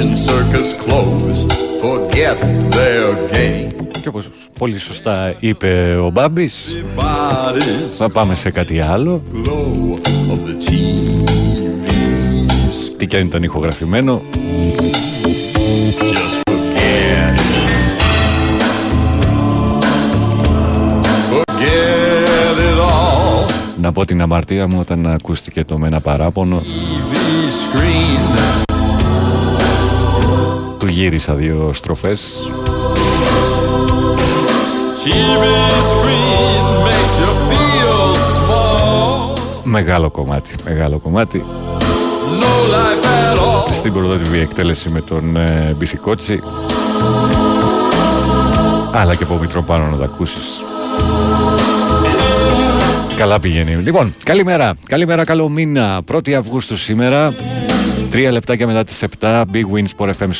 in circus clothes forget their game. Και όπως πολύ σωστά είπε ο Μπάμπης, Bodies θα πάμε σε κάτι άλλο. glow of the TVs. Τι και αν ήταν ηχογραφημένο. Just forget it. Forget it all. Να πω την αμαρτία μου όταν ακούστηκε το με ένα παράπονο. TV screen. Του γύρισα δύο στροφές. TV screen makes you feel small. Μεγάλο κομμάτι, μεγάλο κομμάτι. No life at all. Στην πρωτότυπη εκτέλεση με τον ε, Μπιθικότσι. Αλλά και από Μητροπάνο να τα ακούσεις. Καλά πηγαίνει. Λοιπόν, καλημέρα. Καλημέρα, καλό μήνα. 1η Αυγούστου σήμερα. Τρία λεπτάκια μετά τις 7. Big Wins Sport FM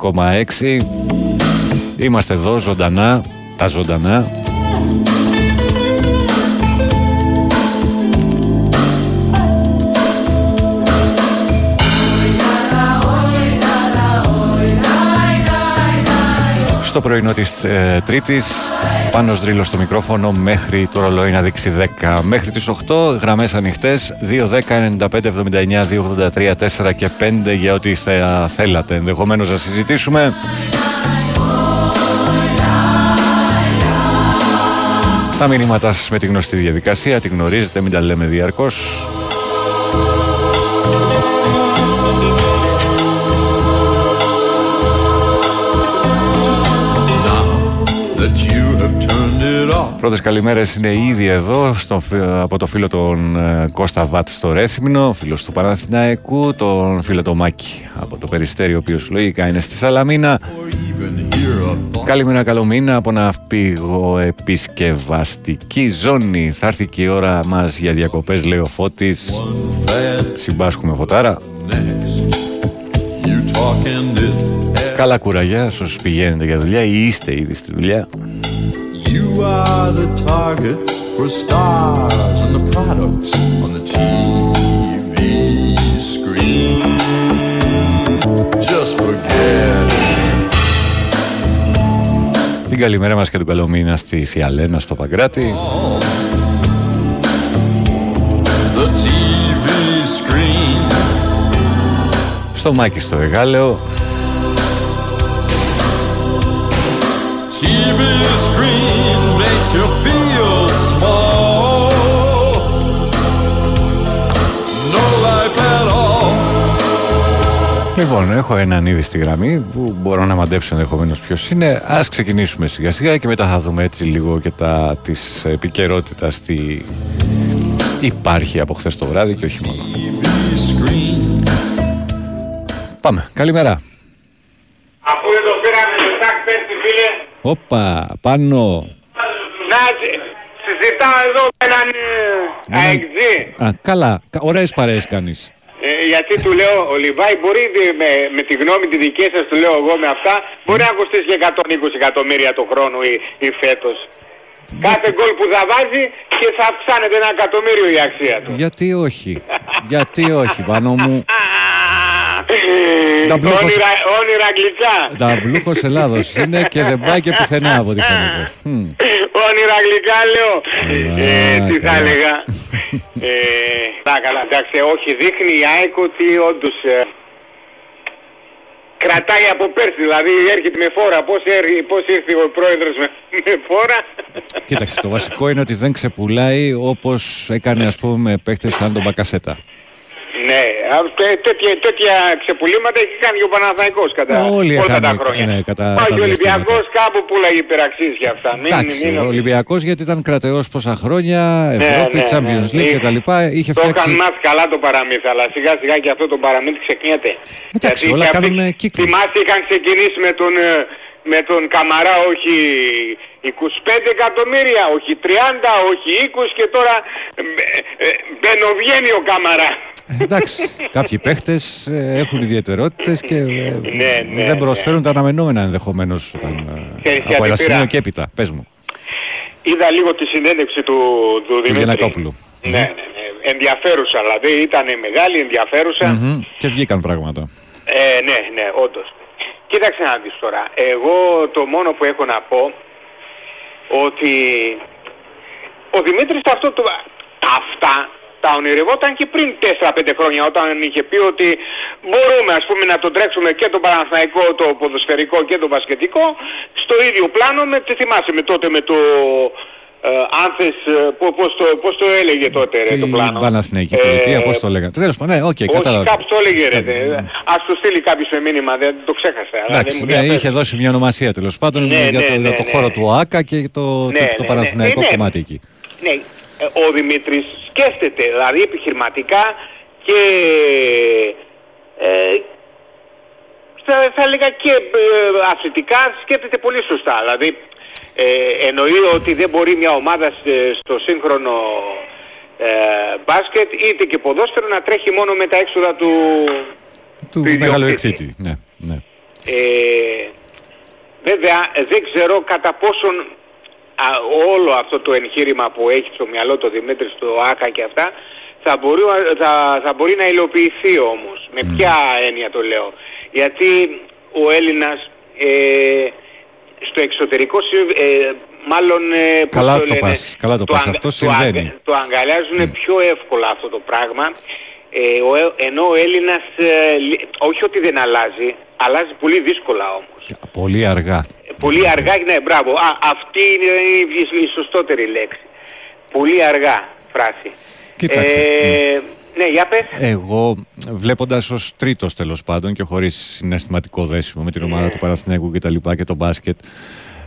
94,6. Είμαστε εδώ ζωντανά. Τα ζωντανά. Στο πρωινό της ε, Τρίτης, πάνω δρύλος στο μικρόφωνο μέχρι το ρολόι να δείξει 10. Μέχρι τις 8 γραμμές ανοιχτές 2, 10, 95, 79, 283, 4 και 5 για ό,τι θα θέλατε ενδεχομένως να συζητήσουμε. Τα μηνύματά σας με τη γνωστή διαδικασία, τη γνωρίζετε, μην τα λέμε διαρκώς. Πρώτες καλημέρες είναι ήδη εδώ στον, φι- από το φίλο τον ε, Κώστα Βάτ στο Ρέθυμνο, φίλος του Παναθηναϊκού, τον φίλο τον Μάκη από το Περιστέριο, ο οποίος λογικά είναι στη Σαλαμίνα. Or even hear a thought. Καλημέρα, καλό μήνα από ναυπήγο επισκευαστική ζώνη. Θα έρθει και η ώρα μας για διακοπές, λέει ο Φώτης. One fad Συμπάσχουμε φωτάρα. next. You talk and it. Καλά κουραγιά σε όσους πηγαίνετε για δουλειά ή είστε ήδη στη δουλειά. You are the target for stars and the products on the TV screen. Just forget it. Την καλημέρα μας και τον καλό μήνα στη Θιαλένα, στο Παγκράτη. The TV screen. Στο Μάκη στο Εγάλεο. TV screen Λοιπόν, έχω έναν ήδη στη γραμμή που μπορώ να μαντέψω ενδεχομένως ποιος είναι. Α ξεκινήσουμε σιγά σιγά και μετά θα δούμε έτσι λίγο και τα της επικαιρότητας τι υπάρχει από χθες το βράδυ και όχι μόνο. TV screen. Πάμε. Καλημέρα. Αφού εδώ πήραμε το τάκ πέφτει φίλε, Όπα, πάνω. να συζητάω εδώ με έναν Ναι. ε, αεξή. Α, καλά. Ωραίες παρέες κάνεις. Ε, γιατί του λέω, ο Λιβάη μπορεί δι- με, με τη γνώμη τη δική σας, του λέω εγώ με αυτά, μπορεί να κοστίσει και 120 εκατομμύρια το χρόνο ή, ή φέτος. Κάθε γκολ που θα βάζει και θα αυξάνεται ένα εκατομμύριο η αξία του. Γιατί όχι; Γιατί όχι, πάνω μου; Τα Τα μπλούχος- όνειρα, όνειρα αγγλικά. Τα μπλούχο Ελλάδος είναι και δεν πάει και πουθενά από ό,τι φαίνεται. Μμ. Όνειρα αγγλικά λέω. Ε, τι θα καλά. έλεγα. Ε, τα καλά, εντάξει, όχι, δείχνει η ΑΕΚ ότι όντως ε, κρατάει από πέρσι, δηλαδή έρχεται με φόρα. Πώς, έρ- πώς ήρθε ο πρόεδρος με, με φόρα; Κοίταξε, το βασικό είναι ότι δεν ξεπουλάει όπως έκανε ας πούμε με παίχτες σαν τον Μπακασέτα. Ναι, α- τέ- τέτοια, τέτοια ξεπουλήματα έχει κάνει και ο Παναθαϊκός κατά Όλοι όλα είχαν, τα χρόνια. ναι, κατά τα Όχι, ο διαστήματα. Ολυμπιακός κάπου πουλάει υπεραξίες για αυτά. Μην, Εντάξει, μην ο νομίζεις. Ολυμπιακός γιατί ήταν κρατεός πόσα χρόνια, Ευρώπη, ναι, ναι, Champions ναι. League Είχε- κτλ. Είχε Το φτιάξει. είχαν μάθει καλά το παραμύθι, αλλά σιγά σιγά και αυτό το παραμύθι ξεκινιέται. Εντάξει, Γιατί όλα και αυτοί, κάνουν κύκλους. Θυμάσαι είχαν ξεκινήσει με τον, ε, με τον Καμαρά όχι 25 εκατομμύρια, όχι 30, όχι 20 και τώρα ε, ε, μπαινοβγαίνει ο Καμαρά. Ε, Εντάξει, κάποιοι παίχτες έχουν ιδιαιτερότητες και ε, Ναι, ναι, δεν προσφέρουν τα αναμενόμενα ενδεχομένως όταν. ε, Ξέρεις από γιατί ένα σημείο πήρα. και έπειτα. Πες μου. Είδα λίγο τη συνέντευξη του, του Δημήτρη. Γιαννακόπουλου. Ναι, ναι, ναι. Ενδιαφέρουσα δηλαδή, ήταν μεγάλη, ενδιαφέρουσα. Μμμ, Και βγήκαν πράγματα. Ε, Ε, ναι, ναι, όντως. Κοίταξε να δεις τώρα. Εγώ το μόνο που έχω να πω ότι ο Δημήτρης αυτό το, αυτά τα ονειρευόταν και πριν 4-5 χρόνια όταν είχε πει ότι μπορούμε ας πούμε να τον τρέξουμε και τον Παναθηναϊκό, το ποδοσφαιρικό και το μπασκετικό στο ίδιο πλάνο με, τι θυμάσαι με τότε με το ε, αν θες, ε, πώς, το, πώς το έλεγε τότε ρε, το πλάνο; Παναθηναϊκή πολιτεία, ε, πώς το έλεγα. Τέλος πάντων, ναι, OK, okay, κατάλαβα. Κάποιος το έλεγε ρε, ε, ας το στείλει κάποιος με μήνυμα, δεν το ξέχασα. Εντάξει, ναι, είχε δώσει μια ονομασία τέλος πάντων ναι, για, ναι, το, ναι, για το χώρο του ΟΑΚΑ και το, το, το, το Παναθηναϊκό κομμάτι εκεί. Ναι, ε, ο Δημήτρης σκέφτεται, δηλαδή επιχειρηματικά και ε, θα, θα έλεγα και ε, αθλητικά σκέφτεται πολύ σωστά. Δηλαδή ε, εννοεί ότι δεν μπορεί μια ομάδα στο σύγχρονο ε, μπάσκετ είτε και ποδόσφαιρο να τρέχει μόνο με τα έξοδα του του, του μεγάλου ναι, ναι. Ε, βέβαια δεν ξέρω κατά πόσον όλο αυτό το εγχείρημα που έχει στο μυαλό το Δημήτρη στο ΆΚΑ και αυτά θα μπορεί, θα, θα μπορεί να υλοποιηθεί όμως. Με ποια έννοια το λέω. Γιατί ο Έλληνας ε, στο εξωτερικό ε, μάλλον ε, καλά το, το πας, καλά το, πας. αυτό συμβαίνει. Το, το αγκαλιάζουν πιο εύκολα αυτό το πράγμα ε, ο, ενώ ο Έλληνας ε, όχι ότι δεν αλλάζει αλλάζει πολύ δύσκολα όμως. Πολύ αργά. Πολύ αργά, ναι, μπράβο. Α, αυτή είναι η, η σωστότερη λέξη. Πολύ αργά φράση. Κοίταξε. Ε, ναι, για πες. Εγώ βλέποντας ως τρίτος τέλος πάντων και χωρίς συναισθηματικό δέσιμο με την ομάδα ναι. του Παναθηναίκου και τα λοιπά και το μπάσκετ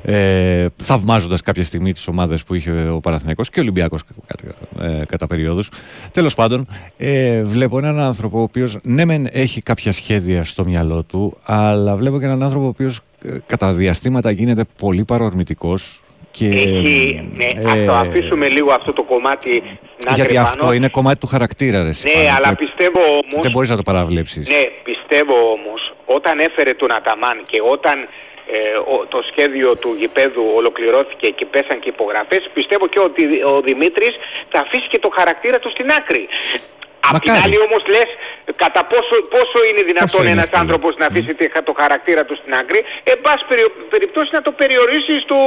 ε, θαυμάζοντας κάποια στιγμή τις ομάδες που είχε ο Παναθηναϊκός και ο Ολυμπιακός κατά, ε, κατά περίοδους. Τέλος πάντων, ε, βλέπω έναν άνθρωπο ο οποίος ναι μεν έχει κάποια σχέδια στο μυαλό του, αλλά βλέπω και έναν άνθρωπο ο οποίος ε, κατά διαστήματα γίνεται πολύ παρορμητικός και, Έχει, ναι, ε, το αφήσουμε λίγο αυτό το κομμάτι να Γιατί αυτό είναι κομμάτι του χαρακτήρα, ρε, Ναι, αλλά πιστεύω όμως... Δεν μπορείς να το παραβλέψεις. Ναι, πιστεύω όμως, όταν έφερε τον Αταμάν και όταν ε, το σχέδιο του γηπέδου ολοκληρώθηκε και πέσαν και υπογραφές, πιστεύω και ότι ο Δημήτρης θα αφήσει και το χαρακτήρα του στην άκρη. Απ' την άλλη όμως λες κατά πόσο, πόσο είναι δυνατόν πόσο ένας άνθρωπος να αφήσει mm. το χαρακτήρα του στην άκρη, εν πάση περιπτώσει να το περιορίσει στο,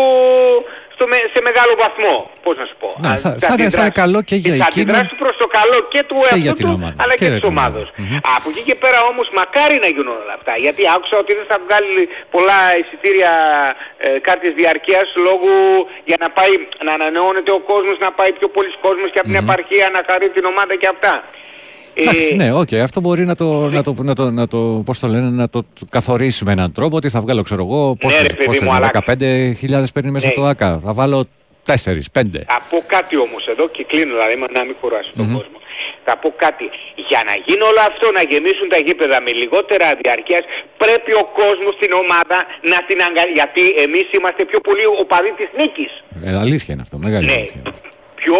στο, σε μεγάλο βαθμό. Πώς να σου πω. Ναι, θα, θα, θα, είναι καλό και για εκείνο. Θα αντιδράσει προς το καλό και του εαυτού του, αλλά και, και της ομάδος. Mm-hmm. Από εκεί και πέρα όμως μακάρι να γίνουν όλα αυτά. Γιατί άκουσα ότι δεν θα βγάλει πολλά εισιτήρια ε, κάρτες διαρκείας λόγω για να πάει να ανανεώνεται ο κόσμος, να πάει πιο πολλοί κόσμος και από την επαρχία να χαρεί την ομάδα και αυτά. Εντάξει, ναι, OK. Okay. Αυτό μπορεί να το, να το, να το, να το, πώς το λένε, να το καθορίσει με έναν τρόπο ότι θα βγάλω, ξέρω εγώ, πόσο, ναι, πόσο είναι, 15.000 παίρνει μέσα ναι. το ΆΚΑ. Θα βάλω 4, 5. Θα πω κάτι όμως εδώ και κλείνω, δηλαδή να μην κουράσει τον κόσμο. Θα πω κάτι. Για να γίνει όλο αυτό, να γεμίσουν τα γήπεδα με λιγότερα διαρκείας, πρέπει ο κόσμος στην ομάδα να την αγκαλιάσει. Γιατί εμείς είμαστε πιο πολύ οπαδοί της νίκης. Ε, αλήθεια είναι αυτό, μεγάλη ναι. αλήθεια πιο,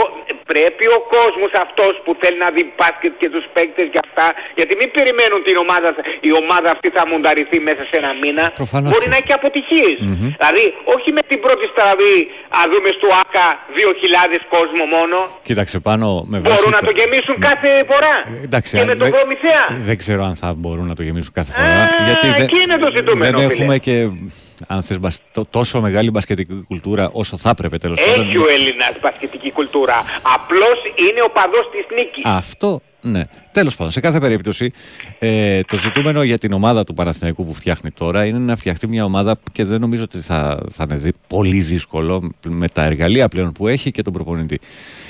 πρέπει ο κόσμος αυτός που θέλει να δει μπάσκετ και τους παίκτες για αυτά, γιατί μην περιμένουν την ομάδα, η ομάδα αυτή θα μονταριθεί μέσα σε ένα μήνα, Προφανώς μπορεί να έχει αποτυχίες. Mm-hmm. Δηλαδή, όχι με την πρώτη στραβή, α δούμε στο ΆΚΑ 2.000 κόσμο μόνο. Κοίταξε πάνω με βάση... Μπορούν να το γεμίσουν κάθε φορά. Ε, εντάξει, και με τον Προμηθέα. Δεν ξέρω αν θα μπορούν να το γεμίσουν κάθε φορά. Α, γιατί δεν, είναι το δεν έχουμε και αν θες, τόσο μεγάλη μπασκετική κουλτούρα όσο θα έπρεπε τέλος πάντων. Έχει ο Έλληνας μπασκετική κουλτούρα. Απλώς είναι ο παδός της νίκης. Αυτό ναι. Τέλος πάντων, σε κάθε περίπτωση, ε, το ζητούμενο για την ομάδα του Παναθηναϊκού που φτιάχνει τώρα είναι να φτιαχτεί μια ομάδα και δεν νομίζω ότι θα, θα είναι πολύ δύσκολο με τα εργαλεία πλέον που έχει και τον προπονητή.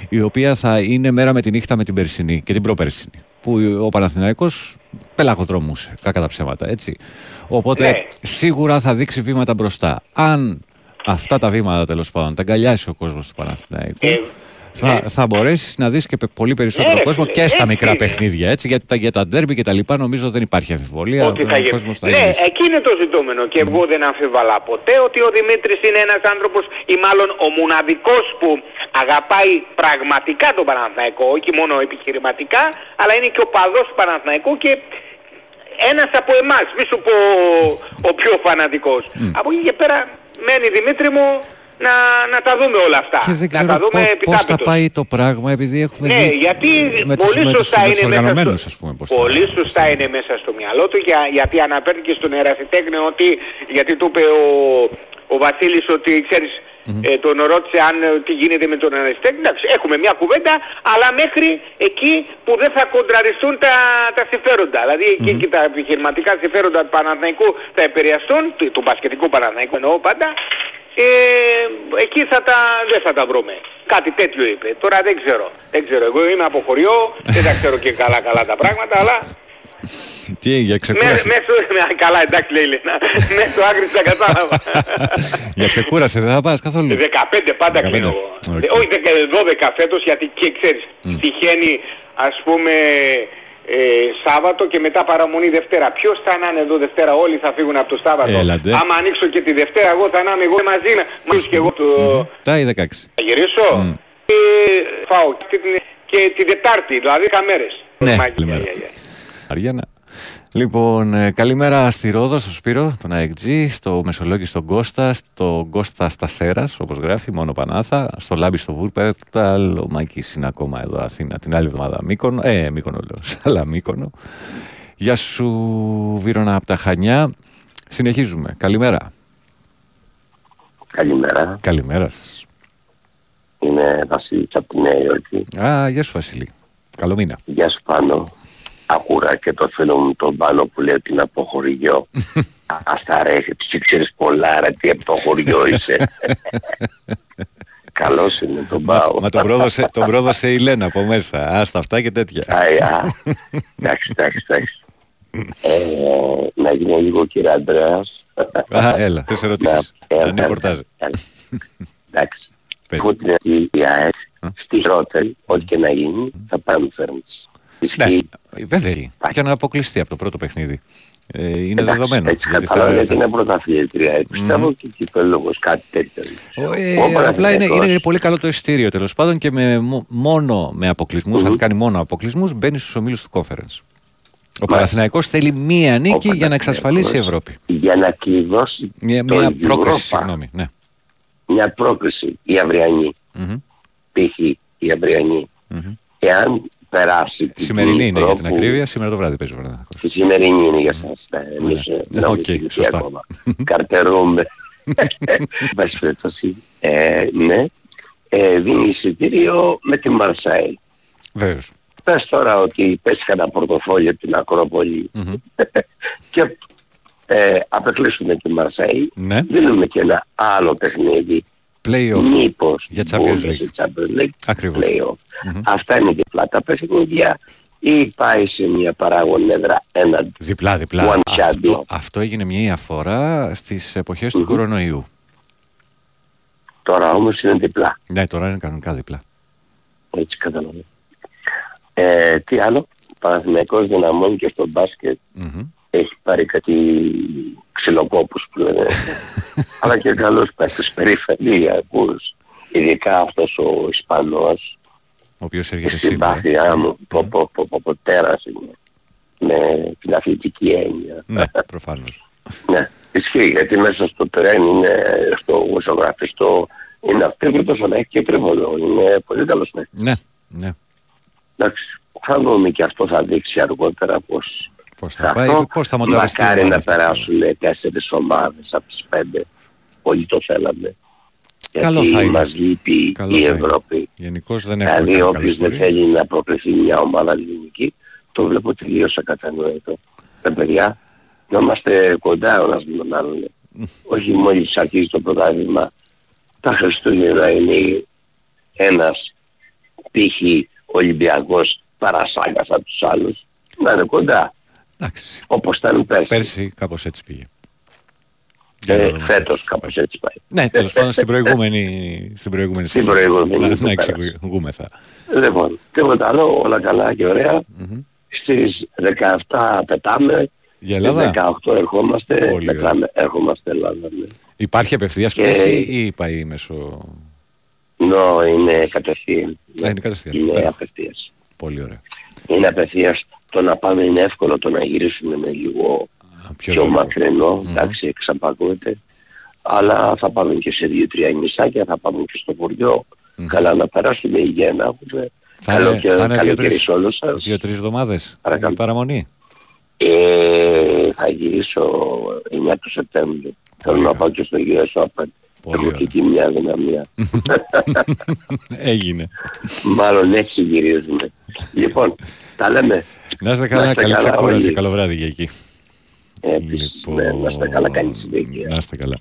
Η οποία θα είναι μέρα με τη νύχτα με την περσινή και την προπέρσινη. Που ο Παναθηναϊκός πελαγοδρομούσε, κακά τα ψέματα, έτσι. Οπότε ναι. σίγουρα θα δείξει βήματα μπροστά. Αν αυτά τα βήματα τέλος πάντων τα αγκαλιάσει ο κόσμος του Παναθηναϊκού. Ε, θα, ναι. θα μπορέσεις να δεις και πολύ περισσότερο ναι, κόσμο και στα μικρά παιχνίδια. Έτσι, γιατί τα, για τα ντέρμπι και τα λοιπά νομίζω δεν υπάρχει αμφιβολία. Ότι θα γίνει. Ναι, εκεί είναι το ζητούμενο και εγώ δεν αμφιβαλά ποτέ ότι ο Δημήτρης είναι ένας άνθρωπος ή μάλλον ο μοναδικός που αγαπάει πραγματικά τον Παναθηναϊκό, όχι μόνο επιχειρηματικά, αλλά είναι και ο παδός του Παναθηναϊκού και ένας από εμάς, μη σου πω ο πιο φανατικός. Από εκεί και πέρα μένει Δημήτρη μου να, να τα δούμε όλα αυτά. Και δεν να ξέρω τα δούμε πό- πώς θα επιτάπητος. πάει το πράγμα επειδή έχουμε Ναι, δει γιατί με τους, πολύ με τους, σωστά με τους είναι μέσα οργανωμένους, στο, ας πούμε. Πώς θα- πολύ σωστά είναι μέσα στο μυαλό του για, γιατί αναφέρθηκε στον ερασιτέχνη ότι γιατί του είπε ο, ο Βασίλης ότι ξέρεις ε, τον ρώτησε αν ε, τι γίνεται με τον ερασιτέχνη. Εντάξει, έχουμε μια κουβέντα αλλά μέχρι εκεί που δεν θα κοντραριστούν τα, τα συμφέροντα. Δηλαδή εκεί και τα επιχειρηματικά συμφέροντα του Παναθηναϊκού θα επηρεαστούν, του, του μπασκετικού Παναθηναϊκού εννοώ πάντα, ε, εκεί θα τα, δεν θα τα βρούμε. Κάτι τέτοιο είπε. Τώρα δεν ξέρω. Δεν ξέρω. Εγώ είμαι από χωριό, δεν τα ξέρω και καλά καλά τα πράγματα, αλλά Τι έγινε, για με- ξεκούραση. μέσω... καλά εντάξει λέει η Λένα. Μέσες άκρες τα κατάλαβα. για ξεκούραση δεν θα πας καθόλου. 15 πάντα 15. κλείνω. Οκ. Ε, Όχι 12 φέτος γιατί και ξέρεις τυχαίνει ας πούμε ε, Σάββατο και μετά παραμονή Δευτέρα. Ποιος θα να είναι εδώ Δευτέρα, όλοι θα φύγουν από το Σάββατο. Έλατε. Άμα ανοίξω και τη Δευτέρα εγώ θα να είμαι εγώ μαζί με μαζί και εγώ το... Τα ή 16. Θα γυρίσω και φάω και την, και την Τετάρτη, δηλαδή 10 μέρες. Ναι, Μάγια, καλημέρα. για, για. Αριάννα. Λοιπόν, ε, καλημέρα στη Ρόδο, στο Σπύρο, τον ΑΕΚΤΖ, στο Μεσολόγγι, στον Κώστα, στον Κώστα Στασέρας, όπως γράφει, μόνο Πανάθα, στο Λάμπη, στο Βούρπεταλ, ο Μάκης είναι ακόμα εδώ Αθήνα την άλλη εβδομάδα Μύκονο, ε, Μύκονο λέω, Σάλα Μύκονο. Γεια σου, Βύρονα από τα Χανιά. Συνεχίζουμε. Καλημέρα. Καλημέρα. Καλημέρα σας. Είναι Βασίλης από τη Νέα Υόρκη. Α, γεια σου Βασίλη. Καλό μήνα. Γεια σου Πάνο. Ακούρα και το φίλο μου τον Πάνο που λέει ότι είναι από χωριό. Ας τα αρέσει, του ξέρεις πολλά ρε τι από το χωριό είσαι. Καλός είναι τον πάω. Μα τον πρόδωσε, τον πρόδωσε η Λένα από μέσα. Άστα αυτά και τέτοια. Αϊ, α. Εντάξει, εντάξει, εντάξει. Ε, να γίνει λίγο κύριε Αντρέας. Α, έλα, τρεις ερωτήσεις. Να- Να έλα, είναι πορτάζ. έλα. Εντάξει. Πες. Έχω την αρχή η ΑΕΚ στη Ρότερη, ό,τι και να γίνει, θα πάμε φέρνεις. Ναι, Ισχύει. βέβαια. Και να αποκλειστεί από το πρώτο παιχνίδι. Ε, είναι Εντάξει, δεδομένο. Έτσι Γιατί κατάλαβα θα- γιατί θα- είναι πρωταθλήτρια. Ε, Πιστεύω και κυπέλογος κάτι τέτοιο. Ο, ε, Ο απλά είναι, Παναθηναϊκός. είναι πολύ καλό το ειστήριο τέλος πάντων και με, μο- μόνο με αποκλεισμούς, αν κάνει μόνο αποκλεισμούς, μπαίνει στους ομίλους του conference. Ο Παναθηναϊκός θέλει μία νίκη Ο για να εξασφαλίσει η Παναθηναϊκός Ευρώπη. Για να κλειδώσει Μία, το μία πρόκριση, Europa. συγγνώμη. Ναι. Μια πρόκριση η αυριανή. Μμμ. Π.χ. η αυριανή. Εάν περάσει την Σημερινή είναι για την Κύπρο που- ακρίβεια, σήμερα το βράδυ παίζει ο Παναθηναϊκός. Η σημερινή είναι για σας. Ναι, Εμείς Ναι. ε, Ναι, μιλάμε οκ, στην ηλικία σωστά. ακόμα. Καρτερούμε. Πάση περιπτώσει. Ε, Ναι. Ε, Δίνει εισιτήριο με τη Μαρσάη. Βεβαίως. Πες τώρα ότι πες κανένα πορτοφόλιο την Ακρόπολη και ε, απεκλείσουμε τη Μαρσέη, Ναι. δίνουμε και ένα άλλο παιχνίδι. Playoff. Μήπως Για Champions μπούμε League. σε Champions League. Ακριβώς. Playoff. Αυτά είναι διπλά τα παιχνίδια ή πάει σε μια παράγον έδρα έναντι. Διπλά, διπλά. One Αυτό, shot. αυτό έγινε μια φορά στις εποχές του κορονοϊού. Τώρα όμως είναι διπλά. Ναι, τώρα είναι κανονικά διπλά. Έτσι καταλαβαίνω. Ε, τι άλλο; Παναθηναϊκός δυναμώνει και στο μπάσκετ Μμμ. Έχει πάρει κάτι ξυλοκόπους που λένε. Αλλά και καλούς παίκτες περιφερειακούς ειδικά αυτός ο Ισπανός. Ο οποίος έρχεται στην σήμερα. πάθειά μου. Πω πω πω πω πω τέρας είναι. Με την αθλητική έννοια. Ναι, προφανώς. ναι ισχύει γιατί μέσα στο τρέν είναι στο γουσογραφιστό είναι αυτεύρωτος αλλά έχει και τρίβολο είναι πολύ καλός παίκτης. Ναι, ναι. εντάξει θα δούμε και αυτό θα δείξει αργότερα πως Πώς θα πάει, πώς θα μονταριστεί. η Μακάρι ομάδα να αυτή. περάσουν τέσσερις ομάδες από τις πέντε. Όλοι το θέλαμε. Καλό Γιατί θα είναι. μας λείπει Καλό η θα είναι. Ευρώπη. Γενικώς δεν έχουμε Δηλαδή κάνει όποιος καλές δεν πορείες. θέλει να προκριθεί μια ομάδα ελληνική, το βλέπω τελείως ακατανοητό. Τα παιδιά, να είμαστε κοντά ο ένας με τον άλλον. Όχι μόλις αρχίζει το πρωτάθλημα, τα Χριστούγεννα είναι ένας π.χ. Ολυμπιακός παρασάγκας από τους άλλους. Να είναι κοντά, Εντάξει. όπως ήταν πέρσι. Πέρσι κάπως έτσι πήγε. Για να Ε, δούμε φέτος πώς. κάπως έτσι πάει. Ναι, τέλος πάντων στην προηγούμενη, στην προηγούμενη Στην σεζόν. προηγούμενη Να, που να πέρασε. εξηγούμεθα. Λοιπόν, τίποτα άλλο, όλα καλά και ωραία. Στις 17 πετάμε, Για στις Ελλάδα 18 ερχόμαστε, Πολύ πετάμε, έρχομαστε Ελλάδα. Ναι. υπάρχει απευθείας Και- πτήση ή πάει μέσω... Νο, είναι κατευθείαν. Α, είναι κατευθείαν. Είναι Υπέροχο. απευθείας. Πολύ ωραία. Είναι απευθείας. Το να πάμε είναι εύκολο, το να γυρίσουμε είναι λίγο Α, Πιο πιο λίγο. μακρινό, εντάξει, εξαπακούεται. αλλά θα πάμε και σε δύο-τρία νησάκια, θα πάμε και στο χωριό. Καλά να περάσουμε υγεία να έχουμε. Θα Καλό είναι, και θα είναι καλοκαίρι δύο-τρεις, σε όλους σας. δύο-τρεις εβδομάδες. Παρακαλώ. η παραμονή. Ε, θα γυρίσω 9 του Σεπτέμβρη. Θέλω να πάω και στο US Open. Πολύ Έχω ωραία. και εκεί μια δυναμία. Έγινε. Μάλλον έτσι γυρίζουμε. λοιπόν, τα λέμε. Να είστε καλά, Να είστε καλή καλά ξεκούραση, όλοι. καλό βράδυ για εκεί. Επίσης, ναι, να είστε καλά, καλή συνέχεια. Να είστε καλά.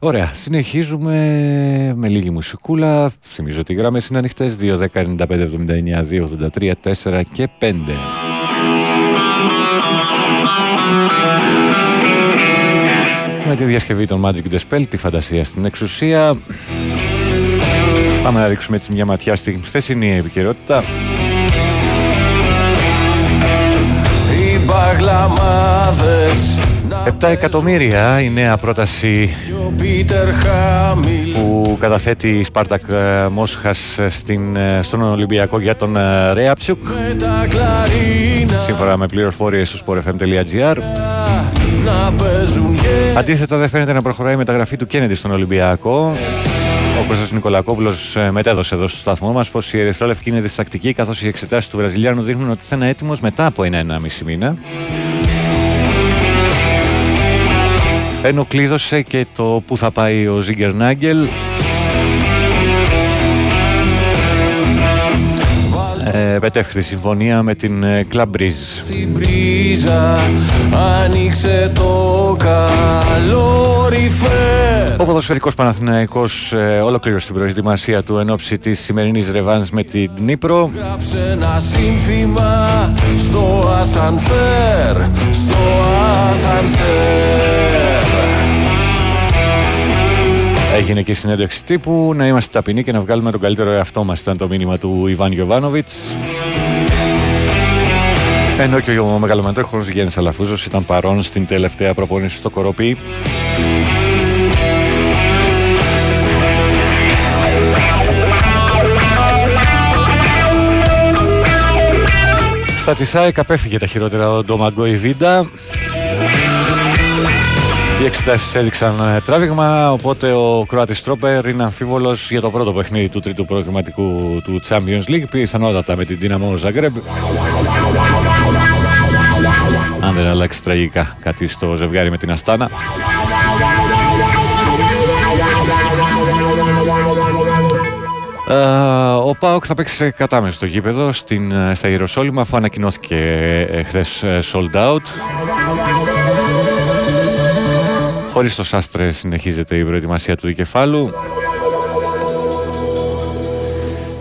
Ωραία, συνεχίζουμε με λίγη μουσικούλα. Θυμίζω ότι οι γράμμες είναι ανοιχτές 2, 10, 95, 79, 2, 83, 4 και 5. Με τη διασκευή των Magic The Spell, τη φαντασία στην εξουσία. Πάμε να ρίξουμε έτσι μια ματιά στην χθεσινή επικαιρότητα. Οι μπαγλαμάδες 7 εκατομμύρια η νέα πρόταση και ο Πίτερ Χάμιλ που καταθέτει η Σπάρτακ ε, Μόσχας ε, στην, ε, στον Ολυμπιακό για τον ε, Ρέαψιουκ με τα κλαρίνα σύμφωνα με πληροφορίες στο sportfm.gr να παίζουν γε Αντίθετα δεν φαίνεται να προχωράει η μεταγραφή του Κέννεντι στον Ολυμπιακό. Ο Κώστας Νικολακόπουλος ε, μετέδωσε εδώ στο σταθμό μας πως η Ερυθρόλευκη είναι διστακτική καθώς οι εξετάσεις του Βραζιλιάνου δείχνουν ότι θα είναι έτοιμος μετά από ένα-ενάμιση μήνα. Ενώ κλείδωσε και το που θα πάει ο Ζίγκερ Νάγκελ ε, πετεύχθη συμφωνία με την ε, Club Breeze. στην πρίζα άνοιξε το καλόρι φέρ Ο ποδοσφαιρικός Παναθηναϊκός ε, ολοκλήρωσε την προετοιμασία του εν ώψη της σημερινής ρεβάνς με την Νύπρο. Γράψε ένα σύνθημα στο ασανσέρ στο ασανσέρ Έγινε και συνέντευξη τύπου να είμαστε ταπεινοί και να βγάλουμε τον καλύτερο εαυτό μας ήταν το μήνυμα του Ιβάν Γιωβάνοβιτς. Ενώ και ο μεγαλομετόχος Γιάννης Αλαφούζος ήταν παρόν στην τελευταία προπόνηση στο Κοροπή. Στα της ΑΕΚ απέφυγε τα χειρότερα ο Ντομαγκό Ιβίντα. Οι εξετάσεις έδειξαν ε, τράβηγμα, οπότε ο Κροάτης Τρόπερ είναι αμφίβολος για το πρώτο παιχνίδι του τρίτου προγραμματικού του Champions League, πιθανότατα με την Dinamo Zagreb. Αν δεν αλλάξει τραγικά κάτι στο ζευγάρι με την Αστάνα. Ε, ο Πάοκ θα παίξει σε κατάμεσο στο γήπεδο στην, ε, στα Ιεροσόλυμα αφού ανακοινώθηκε ε, χθες ε, sold out. Χωρίς το Σάστρε συνεχίζεται η προετοιμασία του δικεφάλου.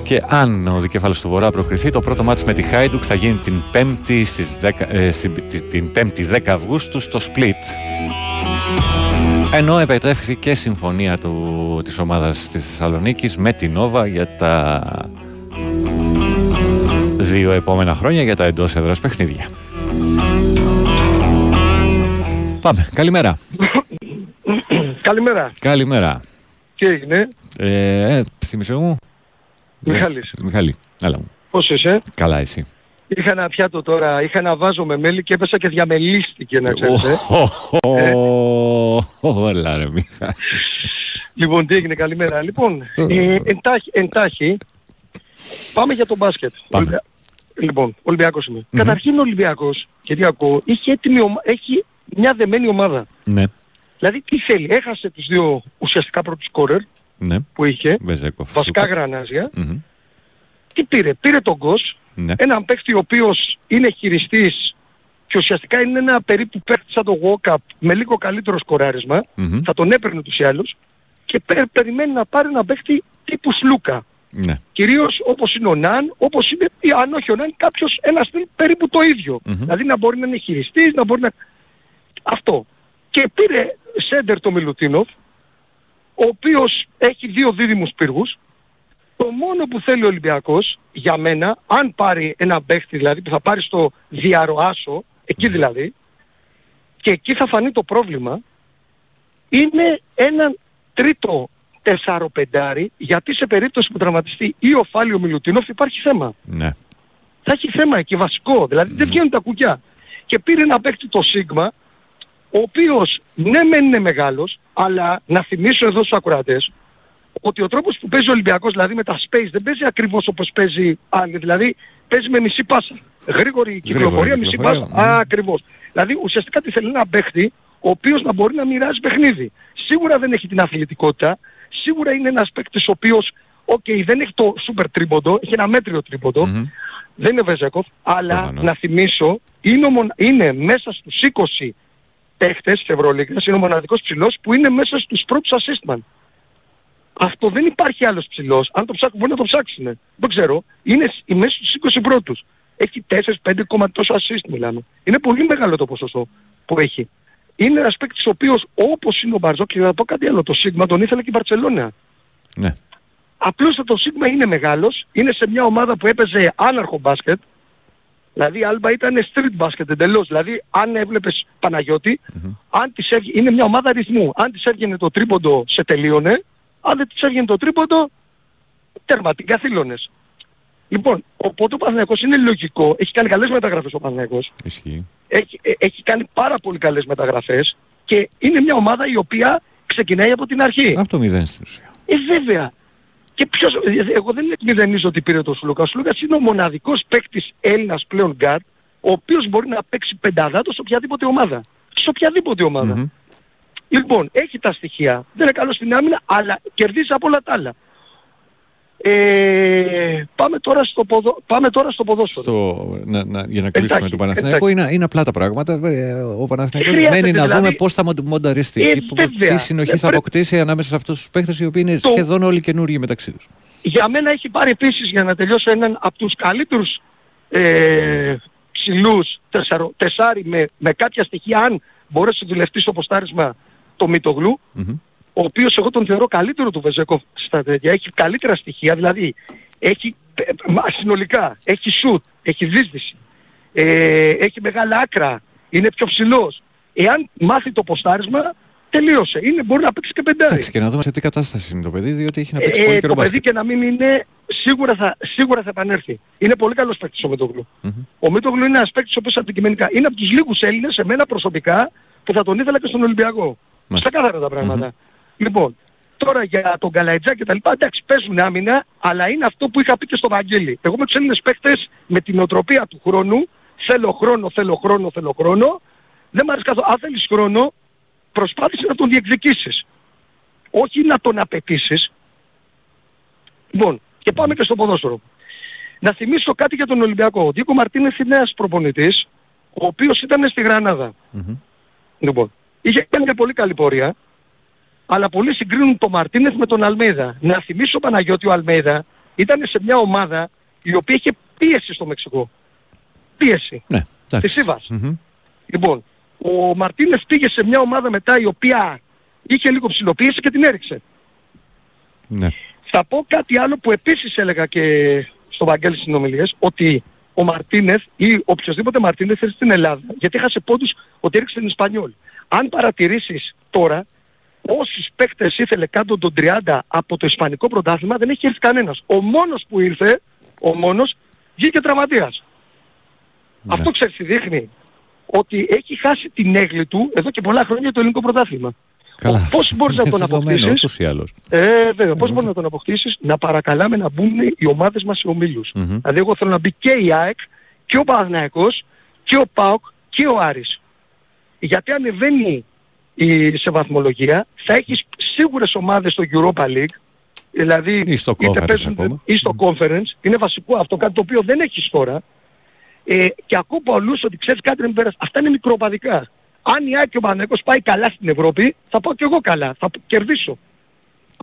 Και αν ο δικεφάλος του Βορρά προκριθεί, το πρώτο μάτς με τη Χάιντουκ θα γίνει την 5η, στις 10, ε, στην- τη- την 5η 10 Αυγούστου στο Split. Ενώ επετεύχθηκε συμφωνία του, της ομάδας της Θεσσαλονίκης με την Νόβα για τα δύο επόμενα χρόνια για τα εντός έδρας παιχνίδια. Πάμε. Καλημέρα. Καλημέρα. Καλημέρα. Τι έγινε, Ε, ε, θύμισε μου. Μιχάλης. Ε, Μιχάλη, έλα μου. Πώς είσαι; Καλά εσύ. Είχα ένα πιάτο τώρα, είχα ένα βάζο με μέλι και έπεσα και διαμελίστηκε να ξέρετε. Όλα ρε Μιχάλη. Λοιπόν, τι έγινε, καλημέρα. Λοιπόν, ε, εντάχει, εντάχει, πάμε για το μπάσκετ. Πάμε. Ολυμπια- Λοιπόν, Ολυμπιακός είμαι. Καταρχήν ο Ολυμπιακός, γιατί ακούω, είχε έτοιμη ομα- έχει μια δεμένη ομάδα. Ναι, Δηλαδή τι θέλει, έχασε τους δύο ουσιαστικά πρώτους σκόρερ ναι. που είχε, Βεζέκοφ. βασικά Σούπα. γρανάζια. Μμμ. Τι πήρε, πήρε τον Γκος, Ναι. έναν παίκτη ο οποίος είναι χειριστής και ουσιαστικά είναι ένα περίπου παίκτη σαν το walk-up με λίγο καλύτερο σκοράρισμα, Μμμ. θα τον έπαιρνε τους ή άλλους και πε- περιμένει να πάρει ένα παίκτη τύπου Σλούκα. Ναι. Κυρίως όπως είναι ο Ναν, όπως είναι, ή αν όχι ο Ναν, κάποιος ένα στυλ περίπου το ίδιο. Μμμ. Δηλαδή να μπορεί να είναι χειριστής, να μπορεί να... Αυτό. Και πήρε σέντερ το Μιλουτίνοφ, ο οποίος έχει δύο δίδυμους πύργους. Το μόνο που θέλει ο Ολυμπιακός, για μένα, αν πάρει ένα παίχτη δηλαδή που θα πάρει στο διαροάσο, εκεί δηλαδή, και εκεί θα φανεί το πρόβλημα, είναι έναν τρίτο τεσσαροπεντάρι, γιατί σε περίπτωση που τραυματιστεί ή ο Φάλιο Μιλουτίνοφ υπάρχει θέμα. Ναι. Θα έχει θέμα εκεί βασικό, δηλαδή δεν βγαίνουν τα κουκιά. Και πήρε ένα παίκτη το Σίγμα, ο ο οποίος ναι μεν είναι μεγάλος, αλλά να θυμίσω εδώ στους ακροατές ότι ο τρόπος που παίζει ο Ολυμπιακός, δηλαδή με τα space, δεν παίζει ακριβώς όπως παίζει άλλοι. Δηλαδή παίζει με μισή πάσα. Γρήγορη κυκλοφορία, μισή κυκλοφορία, πάσα. μμμ. Α, ακριβώς. Δηλαδή ουσιαστικά τι θέλει ένα παίχτη ο οποίος να μπορεί να μοιράζει παιχνίδι. Σίγουρα δεν έχει την αθλητικότητα, σίγουρα είναι ένας παίκτης ο οποίος, οκ, δεν έχει το σούπερ τρίποντο, έχει ένα μέτριο τρίποντο, Μμμ. δεν είναι Βεζένκοφ, αλλά Προφανώς. να θυμίσω, είναι, ο μονα- είναι μέσα στους 20 παίχτες της Ευρωλίγκας, είναι ο μοναδικός ψηλός που είναι μέσα στους πρώτους assist man. Αυτό δεν υπάρχει άλλος ψηλός. Αν το ψάχνουν μπορεί να το ψάξουν. Δεν ξέρω. Είναι σ- μέσα στους 20 πρώτους. Έχει 4-5 κόμμα τόσο assist μιλάμε. Είναι πολύ μεγάλο το ποσοστό που έχει. Είναι ένας παίκτης ο οποίος όπως είναι ο Μπαρζό και θα πω κάτι άλλο, το Σίγμα τον ήθελε και η Μπαρτσελώνα. Ναι. Απλώς το Σίγμα είναι μεγάλος, είναι σε μια ομάδα που έπαιζε άναρχο μπάσκετ, δηλαδή η Άλμπα ήταν street μπάσκετ εντελώς, δηλαδή αν έβλεπες Παναγιώτη, αν της έβγαινε, είναι μια ομάδα ρυθμού, αν της έβγαινε το τρίποντο σε τελείωνε, αν δεν της έβγαινε το τρίποντο, τέρμα, την καθήλωνες. Λοιπόν, οπότε ο Παναθηναϊκός είναι λογικό, έχει κάνει καλές μεταγραφές ο Παναθηναϊκός, Ισχύει. έχει, ε, έχει κάνει πάρα πολύ καλές μεταγραφές και είναι μια ομάδα η οποία ξεκινάει από την αρχή. Από το μηδέν στην ουσία. Ε, βέβαια. Και ποιος, ε, εγώ δεν εκμηδενίζω ότι πήρε το Σλούκα. Ο Σλούκας είναι ο μοναδικός παίκτης Έλληνας πλέον γκάρτ, ο οποίος μπορεί να παίξει πενταδάτο σε οποιαδήποτε ομάδα. Σε οποιαδήποτε ομάδα. Μμμ. Λοιπόν, έχει τα στοιχεία. Δεν είναι καλό στην άμυνα, αλλά κερδίζει από όλα τα άλλα. Ε, πάμε, τώρα στο ποδο... πάμε τώρα στο ποδόσφαιρο. Στο, να, να, για να κλείσουμε Εντάξει, το Παναθηναϊκό είναι, είναι απλά τα πράγματα. Ε, Ο Παναθηναϊκός Χρειάζεται μένει να δηλαδή- δούμε πώς θα μον- μονταριστεί. Ε, τι, που- βέβαια. τι συνοχή Ε, θα πρέπει- αποκτήσει ανάμεσα σε αυτούς τους παίχτες οι οποίοι είναι Το- σχεδόν όλοι καινούργιοι μεταξύ τους. Για μένα έχει πάρει επίσης για να τελειώσω έναν από τους καλύτερους ε, ψηλούς τεσσαρο, τεσάρι με, με κάποια στοιχεία αν μπορέσει να δουλευτεί στο ποστάρισμα το Μητογλου Μμμ. Ο οποίος εγώ τον θεωρώ καλύτερο του Βεζέκοφ στα τέτοια. Έχει καλύτερα στοιχεία, δηλαδή έχει ε, μα, συνολικά, έχει σουτ, έχει δίσδυση, ε, έχει μεγάλα άκρα, είναι πιο ψηλός. Εάν μάθει το ποστάρισμα, τελείωσε. Είναι, μπορεί να παίξει και πεντάρι. Εντάξει, και να δούμε σε τι κατάσταση είναι το παιδί, διότι έχει να παίξει Ε, πολύ το καιρό παιδί μπάσκετ. και να μην είναι, σίγουρα θα, σίγουρα θα επανέλθει. Είναι πολύ καλός παίκτης ο Μητογλου. Μμμ. Ο Μητογλου είναι ένας παίκτης ο οποίος αντικειμενικά είναι από τους λίγους Έλληνες, εμένα προσωπικά, που θα τον ήθελα και στον Ολυμπιακό. Μάλιστα. Ξεκάθαρα τα πραγματα Λοιπόν, τώρα για τον Καλαϊτζά και τα λοιπά, εντάξει παίζουν άμυνα, αλλά είναι αυτό που είχα πει και στο Βαγγέλη. Εγώ με τους Έλληνες παίκτες, με την οτροπία του χρόνου, θέλω χρόνο, θέλω χρόνο, θέλω χρόνο, δεν μ' αρέσει καθόλου. Αν θέλεις χρόνο, προσπάθησε να τον διεκδικήσεις. Όχι να τον απαιτήσεις, Λοιπόν, και πάμε και στο ποδόσφαιρο. Να θυμίσω κάτι για τον Ολυμπιακό. Ο Δίκο Μαρτίνες είναι ένας προπονητής, ο οποίος ήταν στη Γρανάδα. Μμμ. Λοιπόν, είχε κάνει μια πολύ καλή πορεία, αλλά πολλοί συγκρίνουν τον Μαρτίνεθ με τον Αλμέιδα. Να θυμίσω Παναγιώτη ο Αλμέιδα ήταν σε μια ομάδα η οποία είχε πίεση στο Μεξικό. Πίεση. Ναι, εντάξει. Της Σίβας. Μμμ. Λοιπόν, ο Μαρτίνεθ πήγε σε μια ομάδα μετά η οποία είχε λίγο ψηλοποίηση και την έριξε. Ναι. Θα πω κάτι άλλο που επίσης έλεγα και στο Βαγγέλης στις συνομιλίες, ότι ο Μαρτίνεθ ή οποιοδήποτε Μαρτίνεθ έρθει στην Ελλάδα, γιατί έχασε πόντους ότι έριξε την Ισπανιόλ. Αν παρατηρήσεις τώρα, όσους παίκτες ήθελε κάτω των 30 από το Ισπανικό πρωτάθλημα, δεν έχει έρθει κανένας. Ο μόνος που ήρθε, ο μόνος, βγήκε τραυματίας. Ναι. Αυτό ξέρεις τι δείχνει; Ότι έχει χάσει την έγκλη του εδώ και πολλά χρόνια το ελληνικό πρωτάθλημα. Καλά. Πώς μπορείς να Είναι τον δεδομένο, αποκτήσεις; ούτως ή άλλως. Ε, βέβαια. Πώς μπορείς να τον αποκτήσεις, να παρακαλάμε να μπουν οι ομάδες μας σε ομίλους. Μμμ. Δηλαδή εγώ θέλω να μπει και η ΑΕΚ και ο Παναθηναϊκός και ο ΠΑΟΚ και ο Άρης. Γιατί ανεβαίνει η, σε βαθμολογία θα έχεις σίγουρες ομάδες στο Europa League. Δηλαδή Ή στο είτε Conference παίζουν- ακόμα. ή στο Conference. Είναι βασικό αυτό κάτι το οποίο δεν έχεις τώρα. Ε, και ακούω πολλούς ότι ξέρεις κάτι δεν πέρασε αυτά είναι μικροπαδικά. Αν η ΑΕΚ και ο Παναθηναϊκός πάει καλά στην Ευρώπη θα πάω και εγώ καλά θα κερδίσω. Αλλά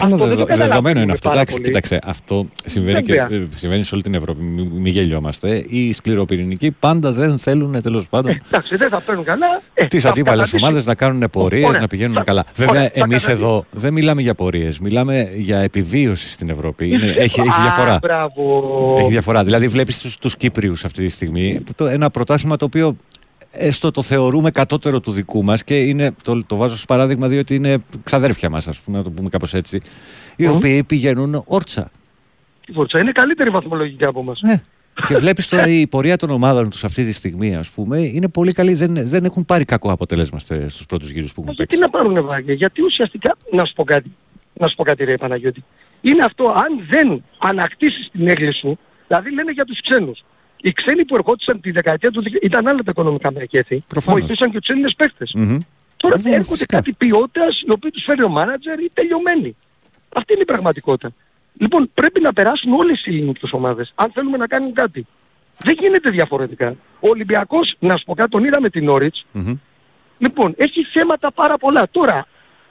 Αυτό δεν δεδο- το δεδομένο είναι καταλαβαίνουμε αυτό. πάρα Εντάξει, πολύ. κοίταξε, αυτό συμβαίνει, και, Βέβαια. ε, συμβαίνει σε όλη την Ευρώπη. Μην μη γελιόμαστε. Οι σκληροπυρηνικοί πάντα δεν θέλουν τέλος πάντων εντάξει δεν θα παίρνουν καλά ε, τις θα αντίπαλες καταντήσουν. ομάδες να κάνουν πορείες, Ωραία. να πηγαίνουν Θα- καλά. ωραία, Βέβαια, θα εμείς καταντήσει. εδώ δεν μιλάμε για πορείες. Μιλάμε για επιβίωση στην Ευρώπη. Είναι, έχει, έχει Α, διαφορά. μπράβο. Έχει διαφορά. Δηλαδή, βλέπεις του Κύπριους αυτή τη στιγμή. Το, ένα πρωτάθλημα το οποίο έστω το θεωρούμε κατώτερο του δικού μας και είναι, το, το βάζω ως παράδειγμα διότι είναι ξαδέρφια μας, ας πούμε, να το πούμε κάπως έτσι. Οι Μμμ. οποίοι πηγαίνουν όρτσα. Η Φόρτσα είναι καλύτερη βαθμολογικά από μας. Ναι. Και βλέπεις τώρα η πορεία των ομάδων τους αυτή τη στιγμή, ας πούμε, είναι πολύ καλή. Δεν, δεν έχουν πάρει κακό αποτέλεσμα στους πρώτους γύρους που έχουν Γιατί παίξει. να πάρουν βάγια, γιατί ουσιαστικά, να σου πω κάτι, να σου πω κάτι ρε Παναγιώτη, είναι αυτό αν δεν ανακτήσεις την έγκλη σου, δηλαδή λένε για τους ξένους. Οι ξένοι που ερχόντουσαν τη δεκαετία του 2000 ήταν άλλα τα οικονομικά μεγέθη, Προφανώς. βοηθούσαν και τους Έλληνες παίχτες. Μμμ. Τώρα Ναι, έρχονται φυσικά. κάτι ποιότητας, οι οποίοι τους φέρει ο μάνατζερ ή τελειωμένοι. Αυτή είναι η πραγματικότητα. Λοιπόν, πρέπει να περάσουν όλες οι ελληνικές ομάδες, αν θέλουμε να κάνουν κάτι. Δεν γίνεται διαφορετικά. Ο Ολυμπιακός, να σου πω κάτι, τον είδαμε την Όριτς, Μμμ. Λοιπόν, έχει θέματα πάρα πολλά. Τώρα,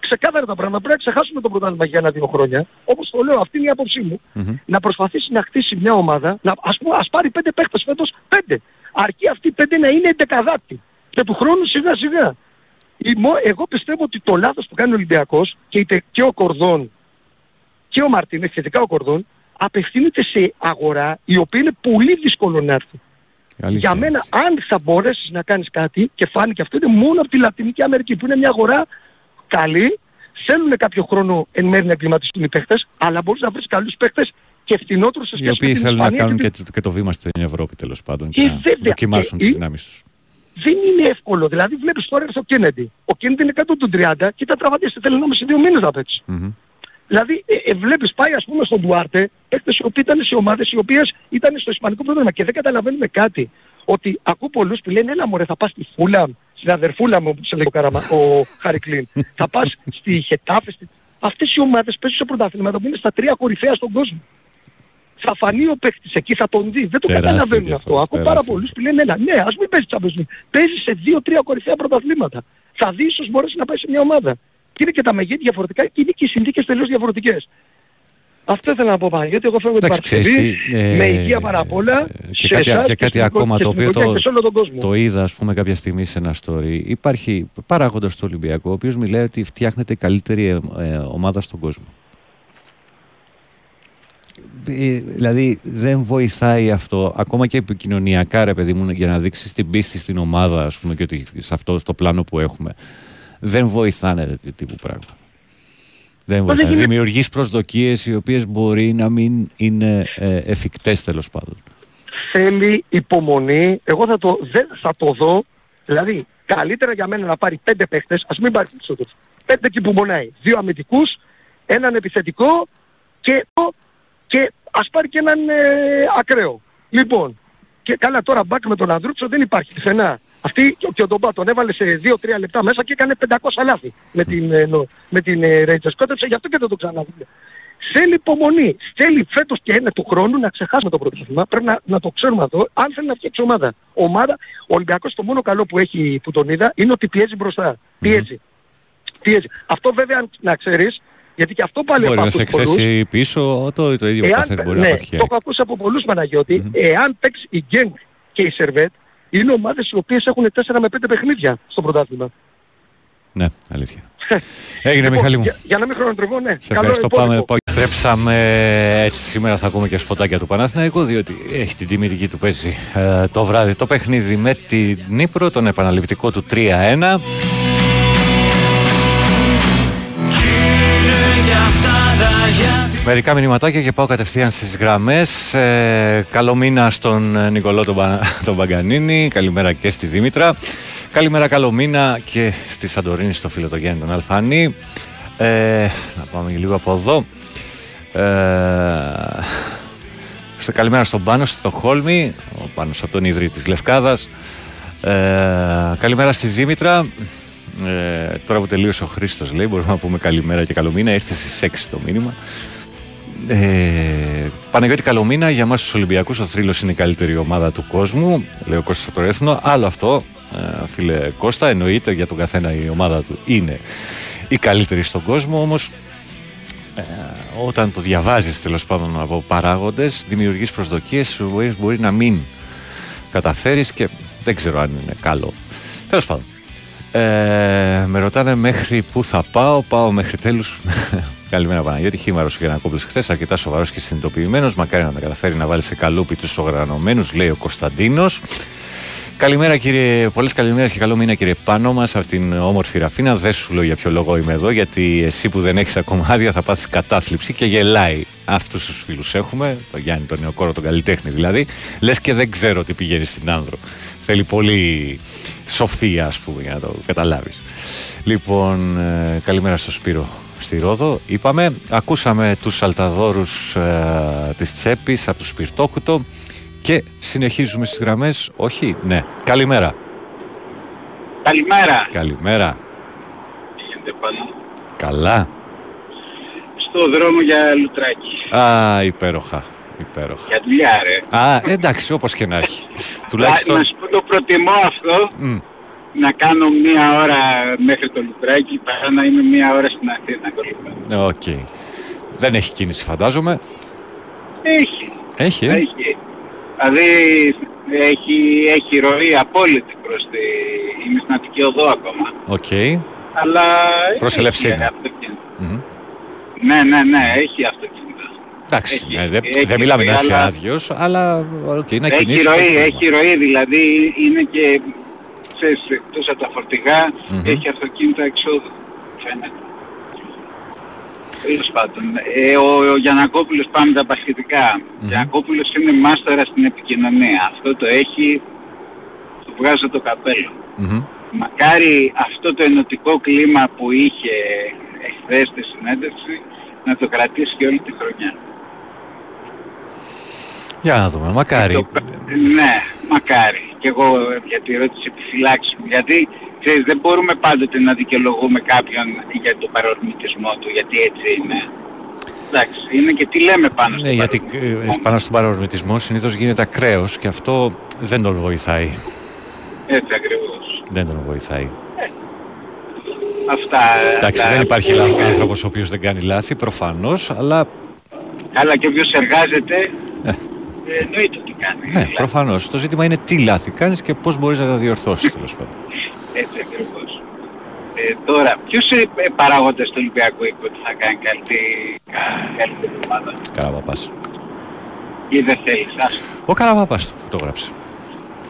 ξεκάθαρα τα πράγματα, πρέπει να ξεχάσουμε το πρωτάθλημα για ένα-δύο χρόνια. Όπως το λέω, αυτή είναι η άποψή μου. Μμμ. Να προσπαθήσει να χτίσει μια ομάδα, να, ας, πούμε, ας πάρει πέντε παίχτες φέτος, πέντε. Αρκεί αυτοί οι πέντε να είναι εντεκαδάτοι. Και του χρόνου σιγά σιγά. Η μο- Εγώ πιστεύω ότι το λάθος που κάνει ο Ολυμπιακός και, είτε και ο Κορδόν και ο Μαρτίνες, σχετικά ο Κορδόν, απευθύνεται σε αγορά η οποία είναι πολύ δύσκολο να έρθει. Αλήθεια. Για μένα, αν θα μπορέσεις να κάνεις κάτι, και φάνηκε αυτό, είναι μόνο από τη Λατινική Αμερική, που είναι μια αγορά καλή, θέλουν κάποιο χρόνο εν μέρει να εγκληματιστούν οι παίχτες, αλλά μπορείς να βρεις καλούς παίχτες και φθηνότερους σε Οι σχέση με οποίοι την θέλουν να Ισπανία κάνουν και και, το- και το βήμα στην Ευρώπη τέλος πάντων Ε, και να βέβαια. δοκιμάσουν Ε, τις ε, δυνάμεις τους. δεν είναι εύκολο. Δηλαδή βλέπεις τώρα έρθει ο Κέννεντι. Ο Κέννεντι είναι κάτω του 30 και ήταν τραυματίας. Θέλει να σε δύο μήνες να παίξει. Δηλαδή ε, ε, βλέπεις πάει ας πούμε στον Ντουάρτε παίκτες οι οποίοι ήταν σε ομάδες οι οποίες ήταν στο Ισπανικό πρωτάθλημα και δεν καταλαβαίνουμε κάτι. Ότι ακούω πολλούς που λένε έλα μωρέ θα πας στη Φούλαμ, στην αδερφούλα μου που σε λέει ο, Καραμα, ο Χαρικλίν. θα πας στη Χετάφε. Στη... Αυτές οι ομάδες παίζουν σε πρωταθλήματα που είναι στα τρία κορυφαία στον κόσμο. Θα φανεί ο παίκτης εκεί, θα τον δει. Δεν το Τεράστιες καταλαβαίνουν αυτό. διαφορές, Ακούω πάρα τεράστιες. πολλούς που λένε έλα, ναι, ας μην παίζει Champions League. Παίζει σε δύο-τρία κορυφαία πρωταθλήματα. Θα δεις ίσως μπορέσει να πάει σε μια ομάδα. Και είναι και τα μεγέθη διαφορετικά και είναι και οι συνθήκες τελείως διαφορετικές. Αυτό ήθελα να πω πάλι, γιατί εγώ φεύγω την Εντάξει, ξέρεις Παρασκευή τι, ε, με υγεία πάρα απ' όλα και σε κάτι- εσάς και κάτι στην ακόμα οικο- το και στην οποίο οικογένεια το- και σε όλο τον κόσμο. Το είδα, ας πούμε, κάποια στιγμή σε ένα story. Υπάρχει παράγοντας στο Ολυμπιακό, ο οποίος μιλάει ότι φτιάχνεται η καλύτερη ε, ε, ομάδα στον κόσμο. Ε, δηλαδή δεν βοηθάει αυτό ακόμα και επικοινωνιακά ρε παιδί μου για να δείξεις την πίστη στην ομάδα ας πούμε και ότι σε αυτό το πλάνο που έχουμε δεν βοηθάνε τέτοιου τύπου πράγματα δεν δεν βοηθάνε. γίνεται. Δημιουργείς προσδοκίες οι οποίες μπορεί να μην είναι ε, εφικτές τέλος πάντων. θέλει υπομονή. Εγώ θα το, δεν, θα το δω. Δηλαδή, καλύτερα για μένα να πάρει πέντε παίχτες, ας μην πάρει περισσότερους. Πέντε εκεί που πονάει. Δύο αμυντικούς, έναν επιθετικό και, και ας πάρει και έναν ε, ακραίο. Λοιπόν, και καλά τώρα μπακ με τον Ανδρούτσο δεν υπάρχει πουθενά. Αυτή και ο Ντομπά τον έβαλε σε 2-3 λεπτά μέσα και έκανε 500 λάθη με την, ε, νο- με την ε, Rangers. Κότεψε γι' αυτό και δεν το ξαναδεί. Θέλει υπομονή. Θέλει φέτος και ένα του χρόνου να ξεχάσουμε το πρωτάθλημα. Πρέπει να, να το ξέρουμε αυτό. Αν θέλει να φτιάξει ομάδα. ομάδα ο Ολυμπιακός το μόνο καλό που έχει που τον είδα είναι ότι πιέζει μπροστά. Πιέζει. Πιέζει. Αυτό βέβαια να ξέρεις, γιατί και αυτό πάλι Μπορεί από να σε αυτούς πολλούς, εκθέσει πίσω, το, το ίδιο Εάν, καθένα μπορεί ναι, να το παθιάει. έχω ακούσει από πολλούς Παναγιώτη, εάν παίξει η Γκένκ και η Σερβέτ, είναι ομάδες οι οποίες έχουν 4 με 5 παιχνίδια στο πρωτάθλημα. Ναι, αλήθεια. Έγινε, Λοιπόν, Μιχάλη μου. Για, για να μην χρονοτριβώ, ναι. Σε Καλό ευχαριστώ. υπόλοιπο. Πάμε. πάμε. Στρέψαμε έτσι. Σήμερα θα ακούμε και σποτάκια του Παναθηναϊκού, διότι έχει την τιμητική του παίζει ε, το βράδυ το παιχνίδι με την Νύπρο, τον επαναληπτικό του 3-1. Μερικά μηνυματάκια και πάω κατευθείαν στις γραμμές. Ε, καλό μήνα στον ε, Νικολό τον, Πα- τον Παγκανίνη. Καλημέρα και στη Δήμητρα. Καλημέρα, καλό μήνα και στη Σαντορίνη, στο φίλο το Γέννη τον Αλφανή. Ε, να πάμε λίγο από εδώ. Ε, στο καλημέρα στον Πάνο, στο Χόλμη, ο Πάνος από τον Ιδρύ της Λευκάδας. Ε, καλημέρα στη Δήμητρα. Ε, τώρα που τελείωσε ο Χρήστος λέει, μπορούμε να πούμε καλημέρα και καλό μήνα. Ήρθε στις 6 το μήνυμα. Ε, Παναγιώτη Καλομήνα, για μας τους Ολυμπιακούς ο Θρύλος είναι η καλύτερη ομάδα του κόσμου, λέει ο Κώστας από το Έθνο. Άλλο αυτό, ε, φίλε Κώστα, εννοείται για τον καθένα η ομάδα του είναι η καλύτερη στον κόσμο, όμως ε, όταν το διαβάζεις τέλος πάντων από παράγοντες, δημιουργείς προσδοκίες, οι οποίες μπορεί να μην καταφέρεις και δεν ξέρω αν είναι καλό. Τέλος πάντων. Ε, με ρωτάνε μέχρι πού θα πάω. Πάω μέχρι τέλους. Καλημέρα Παναγιώτη. Χήμαρος ο Γιανακόπουλος χθες. Αρκετά σοβαρός και συνειδητοποιημένος. Μακάρι να τα καταφέρει να βάλει σε καλούπι τους οργανωμένους, λέει ο Κωνσταντίνος. Καλημέρα κύριε, πολλές καλημέρες και καλό μήνα κύριε πάνω μας από την όμορφη Ραφίνα. Δεν σου λέω για ποιο λόγο είμαι εδώ, γιατί εσύ που δεν έχεις ακόμα άδεια θα πάθεις κατάθλιψη και γελάει. Αυτούς τους φίλους έχουμε, τον Γιάννη τον νεοκόρο, τον καλλιτέχνη δηλαδή. Λες και δεν ξέρω τι πηγαίνει στην άνδρο. Θέλει πολύ σοφία ας πούμε για να το καταλάβεις. Λοιπόν, ε, καλημέρα στο Σπύρο στη Ρόδο. Είπαμε, ακούσαμε τους αλταδόρους ε, της Τσέπης από το Σπιρτόκουτο και συνεχίζουμε στις γραμμές. Όχι, ναι. Καλημέρα. Καλημέρα. Καλημέρα. Τι γίνεται πάνω. Καλά. Στο δρόμο για λουτράκι. Α, υπέροχα. Υπέροχα. Για δουλειά ρε. Α, εντάξει, όπως και να έχει. Να, Τουλάχιστον... να σου πω το προτιμώ αυτό Μμ. να κάνω μία ώρα μέχρι το Λουτράκι παρά να είμαι μία ώρα στην Αθήνα κολλημένος. Οκ. Δεν έχει κίνηση φαντάζομαι. Έχει. Έχει, ε; Έχει. Δηλαδή έχει, έχει ροή απόλυτη προς τη... Είμαι στην Αττική Οδό ακόμα. Οκ. Αλλά Προς έχει Ελευσίνα. αυτοκίνητα. Μμμ. Ναι, ναι, ναι, έχει αυτοκίνητα. Εντάξει, Έχει, ε, δεν έχει δεν μιλάμε να ροή, είσαι αλλά- άδειος, αλλά οκ, να Έχει κινήσεις. ροή, χωρίς πρόβλημα. έχει ροή, δηλαδή είναι και, ξέρεις, εκτός από τα φορτηγά Μμμ. έχει αυτοκίνητα εξόδου, φαίνεται. Τέλος πάντων, ε, ο, ο Γιαννακόπουλος πάμε τα μπασκετικά. Ο Γιαννακόπουλος είναι μάστορα στην επικοινωνία. Αυτό το έχει, του βγάζω το καπέλο. Μμμ. Μακάρι αυτό το ενωτικό κλίμα που είχε εχθές στη συνέντευξη να το κρατήσει και όλη τη χρονιά. Για να δούμε, μακάρι. Το- Ναι, μακάρι. Και εγώ ε, για τη ερώτηση επιφυλάξεις μου. Γιατί ξέρεις, δεν μπορούμε πάντοτε να δικαιολογούμε κάποιον για τον παρορμητισμό του, γιατί έτσι είναι. Εντάξει, είναι και τι λέμε πάνω στο Ναι, γιατί ε, παρορμητισμό. πάνω στον παρορμητισμό συνήθως γίνεται ακραίος και αυτό δεν τον βοηθάει. Έτσι ακριβώς. Δεν τον βοηθάει. Αυτά. Εντάξει, τα- δεν υπάρχει λάθος άνθρωπος ο οποίος δεν κάνει λάθη, προφανώς, αλλά Καλά και όποιος εργάζεται, Ε. ε, εννοείται ότι κάνεις. ναι, Δηλαδή, προφανώς. Το ζήτημα είναι τι λάθη κάνεις και πώς μπορείς να τα διορθώσεις τέλος πάντων. Έτσι ακριβώς. Ε, τώρα, ποιος ε, ε, παράγοντας του Ολυμπιακού είπε ότι θα κάνει καλύτερη, κα- καλύτερη ομάδα; Καραπαπάς. Ή δεν θέλεις, άσο. Ο Καραπαπάς το έγραψε.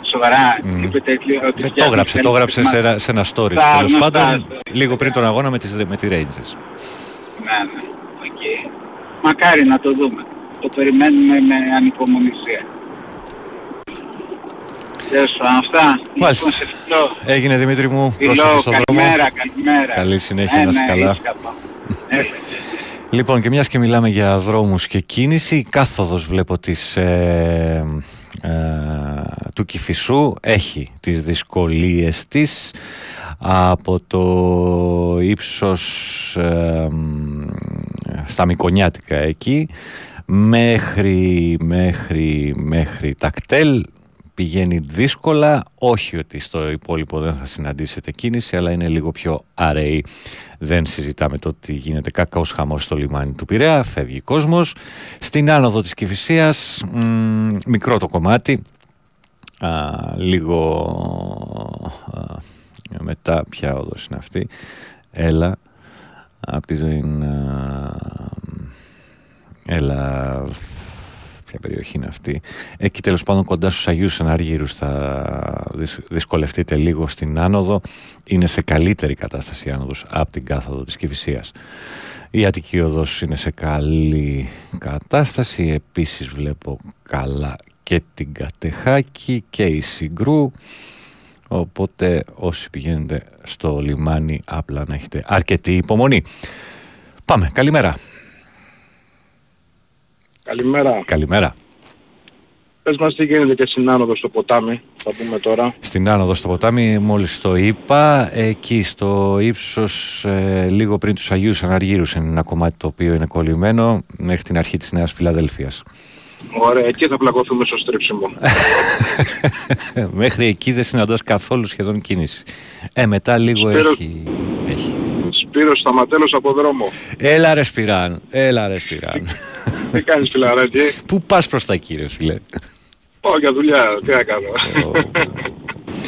Σοβαρά, Μμ. είπε τέτοιο ότι Δεν το φτιάχνει έγραψε, το καλύτερη έγραψε σε ομάδα. ένα, σε ένα story. Στα Τέλος γνωστά πάντων, story. λίγο πριν τον αγώνα με, τις, με τη Rangers. Ναι, ναι, οκ. Μακάρι να το δούμε. Το περιμένουμε με ανυπομονησία. Τέλος πάντων, αυτά. Μάλιστα. Λοιπόν, σε φιλώ. Έγινε Δημήτρη μου, Φιλώ, πρόσεχε στον δρόμο. καλημέρα, καλημέρα. Καλή συνέχεια, ναι, να είσαι ναι, καλά. ήσυχα πάω. Έλα. Λοιπόν, και μιας και μιλάμε για δρόμους και κίνηση, η κάθοδος βλέπω της, ε, ε, του Κηφισού έχει τις δυσκολίες της από το ύψος ε, μ, στα Μικονιάτικα εκεί μέχρι, μέχρι, μέχρι. Τα κτέλ πηγαίνει δύσκολα, όχι ότι στο υπόλοιπο δεν θα συναντήσετε κίνηση, αλλά είναι λίγο πιο αραιή. Δεν συζητάμε το ότι γίνεται κακάος χαμός στο λιμάνι του Πειραιά, φεύγει κόσμος. Στην άνοδο της Κηφισίας, μ, μικρό το κομμάτι, α, λίγο α, μετά, ποια όδος είναι αυτή, έλα, από την... α, Έλα, ποια περιοχή είναι αυτή. Εκεί τέλος πάντων κοντά στους Αγίους Αναργύρους θα δυσ- δυσκολευτείτε λίγο στην άνοδο. Είναι σε καλύτερη κατάσταση η άνοδος από την κάθοδο της Κηφισίας. Η Αττική Οδός είναι σε καλή κατάσταση. Επίσης βλέπω καλά και την Κατεχάκη και η Συγκρού. Οπότε όσοι πηγαίνετε στο λιμάνι απλά να έχετε αρκετή υπομονή. Πάμε, καλημέρα. Καλημέρα. Καλημέρα. Πες μας τι γίνεται και στην άνοδο στο ποτάμι, θα πούμε τώρα. Στην άνοδο στο ποτάμι, μόλις το είπα, εκεί στο ύψος ε, λίγο πριν τους Αγίους Αναργύρους είναι ένα κομμάτι το οποίο είναι κολλημένο μέχρι την αρχή της Νέας Φιλαδέλφειας. Ωραία, εκεί θα πλακωθούμε στο στρίψιμο. μέχρι εκεί δεν συναντάς καθόλου σχεδόν κίνηση. Ε, μετά λίγο Σπύρο- έχει... έχει. Σπύρος Σταματέλος από δρόμο. Έλα ρε Σπυράν, έλα ρε Σπυράν. τι κάνεις φιλαράκι; Πού πας προς τα κύριε φίλε. Πάω για δουλειά, τι να κάνω.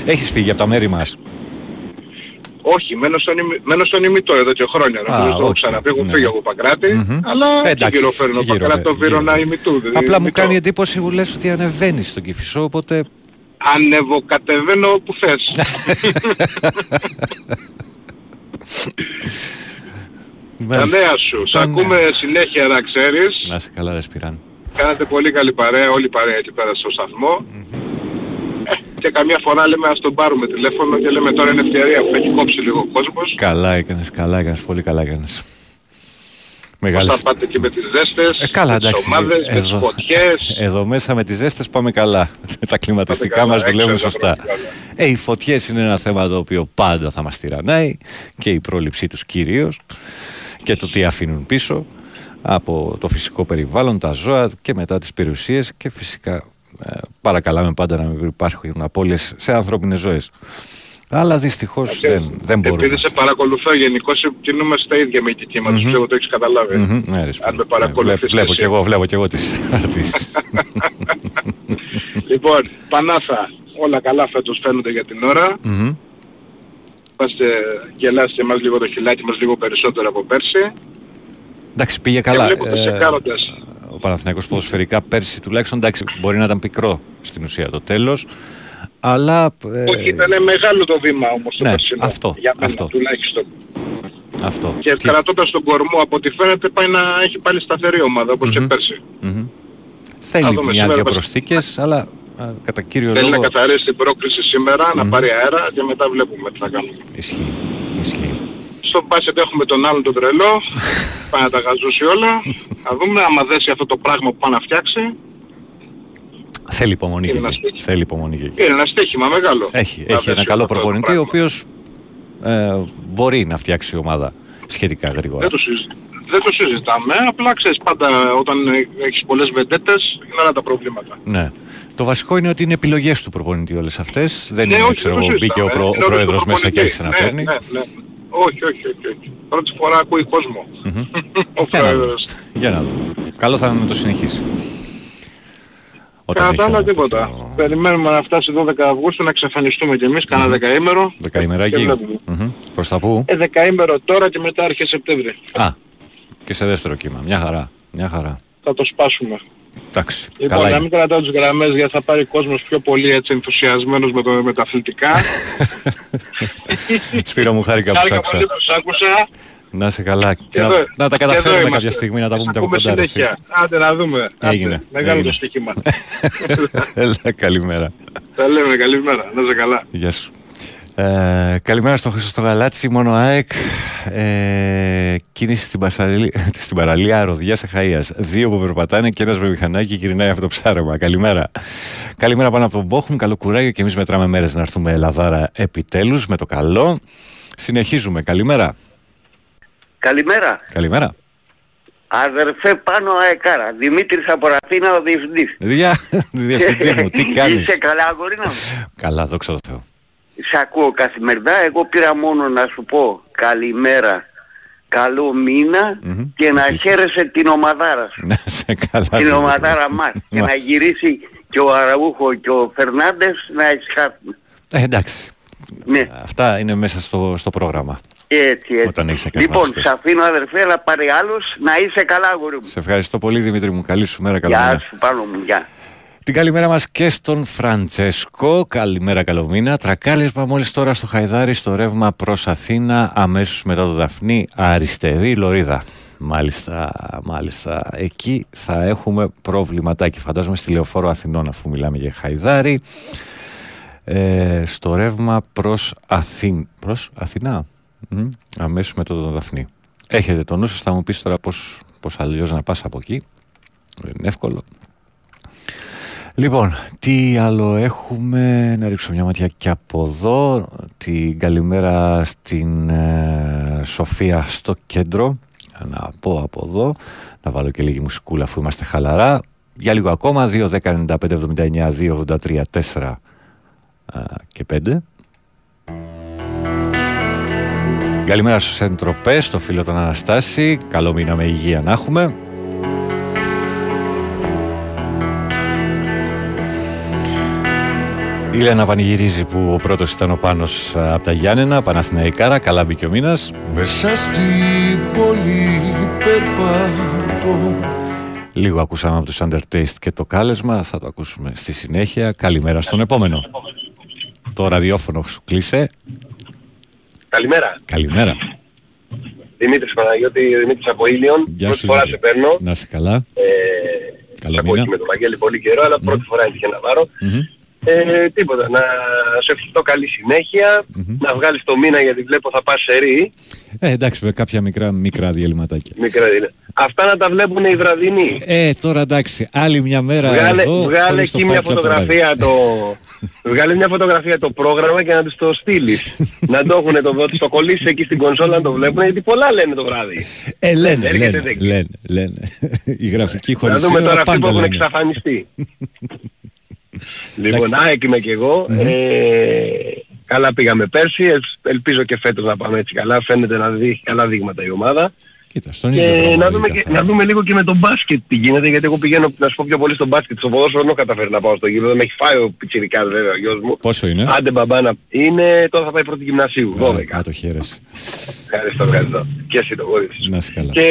Έχεις φύγει από τα μέρη μας. Όχι, μένω στον, Υμη... μένω στον Υμηττό εδώ και χρόνια. Α, Νομίζω το έχω οκ, ξαναπεί, έχω ναι. φύγει από Παγκράτι, Μμμ. αλλά Ε, δεν εντάξει, γυροφέρνω. γύρω, Παγκράτι το γύρω. Βύρονα Υμηττού. δηλαδή Απλά μου Υμηττό. κάνει εντύπωση που λες ότι ανεβαίνεις στον Κηφισό, οπότε Ανεβοκατεβαίνω όπου θες. Τα Μάλιστα. νέα σου. Σ' Τα ακούμε νέα. συνέχεια να ξέρεις. Να σε καλά, ρε Σπυράν. Κάνατε πολύ καλή παρέα, όλη η παρέα εκεί πέρα στο σταθμό. Ε, και καμιά φορά λέμε ας τον πάρουμε τηλέφωνο και λέμε τώρα είναι ευκαιρία που έχει κόψει λίγο ο κόσμος. Καλά έκανες, καλά έκανες, πολύ καλά έκανες. Μεγάλη... Πώς θα πάτε και με τις ζέστες, Ε, καλά, με τις εντάξει. ομάδες, με τις Εδώ, φωτιές. εδώ μέσα με τις ζέστες πάμε καλά. Τα κλιματιστικά καλά, μας δουλεύουν έξω, σωστά. πάμε καλά. Ε, οι φωτιές είναι ένα θέμα το οποίο πάντα θα μας τυραννάει και η πρόληψή τους κυρίως και το τι αφήνουν πίσω από το φυσικό περιβάλλον, τα ζώα και μετά τις περιουσίες και φυσικά ε, παρακαλάμε πάντα να μην υπάρχουν απώλειες σε ανθρώπινες ζωές. Αλλά δυστυχώς δεν, δεν μπορούμε. Επειδή σε παρακολουθώ γενικώς κινούμε στα ίδια με κύματα, mm ξέρω το έχεις καταλάβει. Μμμ, ναι, ρε, Αν με ναι, παρακολουθείς βλέπω, βλέπω εσύ. και εγώ, βλέπω και εγώ τις αρτήσεις. Λοιπόν, Πανάθα, όλα καλά φέτος φαίνονται για την ώρα. Μμμ. Είμαστε γελάσει και εμάς λίγο το χιλάκι μας λίγο περισσότερο από πέρσι. Εντάξει, πήγε Και καλά. βλέπω τις Ε, εκάροντες. ο Παναθηναϊκός ποδοσφαιρικά πέρσι τουλάχιστον εντάξει, μπορεί να ήταν πικρό στην ουσία το τέλος. Αλλά ε, Όχι, ήταν μεγάλο το βήμα όμως το ναι, περσινό. αυτό, για μένα αυτό. τουλάχιστον. αυτό. Και Τι- κρατώντας τον κορμό από ό,τι φαίνεται πάει να έχει πάλι σταθερή ομάδα όπως και πέρσι. Μμμ. Θα Θέλει δούμε, μια-δυο σήμερα μας- προσθήκες, αλλά α, κατά κύριο Θέλει να λόγο καθαρίσει την πρόκριση σήμερα, να πάρει αέρα και μετά βλέπουμε τι θα κάνουμε. ισχύει. ισχύει. Στο μπάσκετ έχουμε τον άλλον τον τρελό, πάει να τα γαζώσει όλα. Θα δούμε άμα δέσει αυτό το πράγμα που πάει να φτιάξει. Θέλει υπομονή. Είναι και ένα εκεί. στοίχημα. Θέλει υπομονή. και εκεί. Είναι ένα στοίχημα μεγάλο. Έχει, Να έχει δέσει ένα καλό αυτό το προπονητή, ο πράγμα. οποίος ε, μπορεί να φτιάξει ομάδα σχετικά γρήγορα. Δεν το, συζη- δεν το συζητάμε, απλά ξέρεις πάντα όταν έχεις πολλές βεντέτες είναι άλλα τα προβλήματα. Ναι. Το βασικό είναι ότι είναι επιλογές του προπονητή όλες αυτές. Δεν Ναι, είναι, όχι, ξέρω δεν το εγώ, μπήκε ο, συζητάμε. προ, ο Είναι όλος πρόεδρος του μέσα και προπονητής. άρχισε να ναι, παίρνει. Ναι, ναι. Όχι, όχι, όχι, όχι. Πρώτη φορά ακούει κόσμο. Ο Για να, δούμε. πρόεδρος. Για να δούμε. Καλό θα είναι να το συνεχίσει. Όταν Κατά έχει άλλα ένα τίποτα. τέτοιο Περιμένουμε να φτάσει 12 Αυγούστου να εξαφανιστούμε κι εμείς, κάνα δεκαήμερο. Και Δεκαημεράκι. βλέπουμε. Μμμ. Προς τα πού; Ε, δεκαήμερο τώρα και μετά αρχές Σεπτέμβρη. Α, και σε δεύτερο κύμα. Μια χαρά. Μια χαρά. Θα το σπάσουμε. Εντάξει. Λοιπόν, Καλά να είναι. μην κρατάω τις γραμμές γιατί θα πάρει κόσμος πιο πολύ έτσι ενθουσιασμένος με, το, με τα αθλητικά. Σπύρο μου χάρηκα που σ' Χάρηκα άκουσα. Πολύ που σ' άκουσα. Να σε καλά. Και Και να, εδώ- να τα και εδώ καταφέρουμε είμαστε. κάποια στιγμή να τα πούμε Θα και από ακούμε κοντά. ρε, εσύ. συνέχεια. Άντε να δούμε. Άντε. Έγινε, Μεγάλο έγινε. το στοίχημα. Έλα, καλημέρα. Τα λέμε, καλημέρα. Να είσαι καλά. Γεια σου. Ε, καλημέρα στο Χρήστο στο Γαλάτσι, μόνο ΑΕΚ. Ε, κίνηση στην, πασαρίλη, στην παραλία Ροδιά Αχαΐας. Δύο που περπατάνε και ένας με μηχανάκι γυρνάει αυτό το ψάρεμα. Καλημέρα. Καλημέρα πάνω από τον Μπόχουμ. Καλό κουράγιο και εμείς μετράμε μέρες να έρθουμε Ελλαδάρα επιτέλους με το καλό. Συνεχίζουμε. Καλημέρα. Καλημέρα. Καλημέρα. Αδερφέ πάνω αεκάρα. Δημήτρης από Αθήνα ο διευθυντής. Δια, διευθυντή μου, τι κάνεις; Είσαι καλά αγορίνα μου; Καλά, δόξα τω Θεώ. Σ' ακούω καθημερινά. Εγώ πήρα μόνο να σου πω καλημέρα, καλό μήνα Μμμ. και να Επίσης. χαίρεσαι την ομαδάρα σου. Να σε καλά. την Δημήτρη. ομαδάρα μας. και Μας. να γυρίσει και ο Αραούχο και ο Φερνάντες να ησυχάσουν. Ε, εντάξει. Ναι, Αυτά είναι μέσα στο, στο πρόγραμμα. Έτσι έτσι. Όταν έχεις να κάνεις λοιπόν, μαθητές. σ' αφήνω αδερφέ, αλλά πάρε άλλους να είσαι καλά αγόρι μου. Σε ευχαριστώ πολύ Δημήτρη μου. Καλή σου μέρα. Καλημέρα. Γεια σου πάνω μου, γεια. Την καλημέρα μας και στον Φραντσέσκο. Καλημέρα, καλό μήνα. Τρακάλισμα μόλις τώρα στο Χαϊδάρι, στο ρεύμα προς Αθήνα, αμέσως μετά το Δαφνί, αριστερή λωρίδα. Μάλιστα, μάλιστα. Εκεί θα έχουμε προβληματάκι. Φαντάζομαι στη Λεωφόρο Αθηνών, αφού μιλάμε για Χαϊδάρι. Ε, στο ρεύμα προς, Αθήν... προς Αθηνά. Μμ, αμέσως μετά το Δαφνί. Έχετε το νου σας, θα μου πεις τώρα πώς, πώς αλλιώς να πας από εκεί. Δεν είναι εύκολο. Λοιπόν, τι άλλο έχουμε, να ρίξω μια ματιά και από εδώ, την καλημέρα στην ε, Σοφία στο κέντρο, να πω από εδώ, να βάλω και λίγη μουσικούλα αφού είμαστε χαλαρά. Για λίγο ακόμα, 2, 10, 95, 79, 2, 83, 4 ε, και 5. Καλημέρα στους Εντροπές, στο φίλο τον Αναστάση. Καλό μήνα με υγεία να έχουμε. Η Λένα πανηγυρίζει που ο πρώτος ήταν ο Πάνος από τα Γιάννενα, Παναθηναϊκάρα, καλά μπήκε ο μήνας. Μέσα στην πόλη περπατώ Λίγο ακούσαμε από τους Undertaste και το κάλεσμα, θα το ακούσουμε στη συνέχεια. Καλημέρα στον επόμενο. Το ραδιόφωνο σου κλείσε. Καλημέρα. Καλημέρα. Δημήτρης Παναγιώτη, Δημήτρης από Ήλιον. Γεια πρώτη σου, φορά Δημήτρη. σε παίρνω. Να είσαι καλά. Ε, Καλό σε ακούω μήνα. και με τον Βαγγέλη πολύ καιρό, αλλά πρώτη φορά έτυχε να πάρω. Μμμ. Ε, τίποτα, να σε ευχηθώ καλή συνέχεια, να βγάλεις το μήνα γιατί βλέπω θα πας σε ρί. Ε, εντάξει, με κάποια μικρά, μικρά διαλυματάκια. Μικρά είναι. Αυτά να τα βλέπουν οι βραδινοί. Ε, τώρα εντάξει, άλλη μια μέρα Βγάλε, εδώ. βγάλε χωρίς το εκεί μια φάκελο από το ράδιο. φωτογραφία το... βγάλε μια φωτογραφία το πρόγραμμα και να τους το στείλεις. να το έχουν το, να τους το κολλήσεις εκεί στην κονσόλα να το βλέπουν γιατί πολλά λένε το βράδυ. Ε, λένε, Έρχεται λένε, δέκτη. λένε, λένε. Η γραφική Να χωρίς δούμε σύνορα τώρα αυτοί που πάντα έχουν λένε. εξαφανιστεί. Λοιπόν, Εντάξει. ΑΕΚ είμαι και εγώ. Ε, καλά πήγαμε πέρσι. ελ- ελπίζω και φέτος να πάμε έτσι καλά. Φαίνεται να δει καλά δείγματα η ομάδα. Κοίτα, στον ίδιο Και δρόμο να δούμε, λογικά και, θα να δούμε λίγο και με τον μπάσκετ τι γίνεται, γιατί εγώ πηγαίνω να σου πω πιο πολύ στο μπάσκετ. Στο ποδόσφαιρο δεν έχω καταφέρει να πάω στο γύρο, δεν με έχει φάει ο πιτσιρικάς βέβαια ο γιος μου. Πόσο είναι; Άντε μπαμπάνα, είναι, τώρα θα πάει πρώτη γυμνασίου, 12. Α, το χαίρεσαι. Ευχαριστώ, ευχαριστώ. Και εσύ το γόρι σου. Να είσαι καλά. Και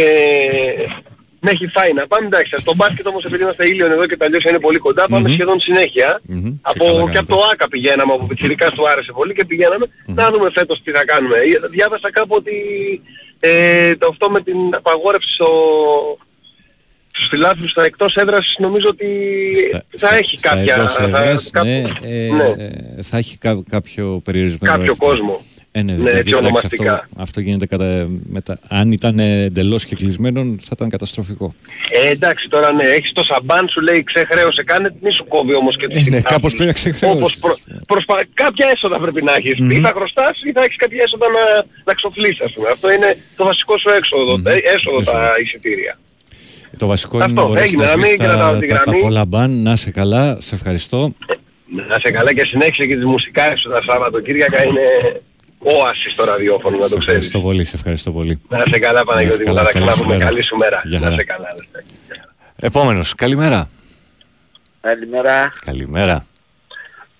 με έχει φάει να πάμε, εντάξει, στο μπάσκετ όμως επειδή είμαστε ήλιον εδώ και τα λιώσια είναι πολύ κοντά, πάμε σχεδόν συνέχεια. Μμμ. Και Από, καλά και κάνετε. από το ΆΚΑ πηγαίναμε, από πιτσιρικάς του άρεσε πολύ και πηγαίναμε. Να δούμε φέτος τι θα κάνουμε. Ε, Διάβασα κάπου ότι ε, το αυτό με την απαγόρευση στο, στους φιλάθλους στα εκτός έδρας νομίζω ότι Στα- θα στα- έχει στα κάποια... εντός θα- έδρας, κάπου- ναι, ε, ναι. ε, θα έχει κά- κάποιο περιορισμένο Κάποιο αριθμό. κόσμο. Ε, ναι, Ναι, δηλαδή, έτσι εντάξει, ονομαστικά. αυτό, αυτό γίνεται κατά, μετα, αν ήταν εντελώς και κλεισμένον θα ήταν καταστροφικό. Ε, εντάξει τώρα ναι, έχεις το σαμπάν σου λέει ξεχρέωσε κάνε, μη σου κόβει όμως και Ε, ναι, κάπως πρέπει να ξεχρεώσεις. Όπως προ, προσπα... κάποια έσοδα πρέπει να έχεις. Ή θα χρωστάς ή θα έχεις κάποια έσοδα να, να ξοφλείς ας πούμε. Αυτό είναι το βασικό σου έξοδο, ε, έσοδο τα εισιτήρια. Το βασικό Αυτό, είναι να μπορέσεις έγινε, να να μην σβήσεις τα, κρατάω την τα, τα γραμμή. πολλά μπαν. Να είσαι καλά, σε ευχαριστώ. Να σε καλά και συνέχισε και τις μουσικά σου τα Σαββατοκύριακα είναι όασης στο ραδιόφωνο να Σε το ξέρεις. ευχαριστώ πολύ, σε ευχαριστώ πολύ. Να 'σαι καλά Παναγιώτη μου, καλά, θα τα καλή σου ξαναπούμε. μέρα. Καλή σου μέρα. Γεια Να χαρά. 'σαι καλά. να 'σαι- Επόμενος, καλημέρα. Καλημέρα. Καλημέρα.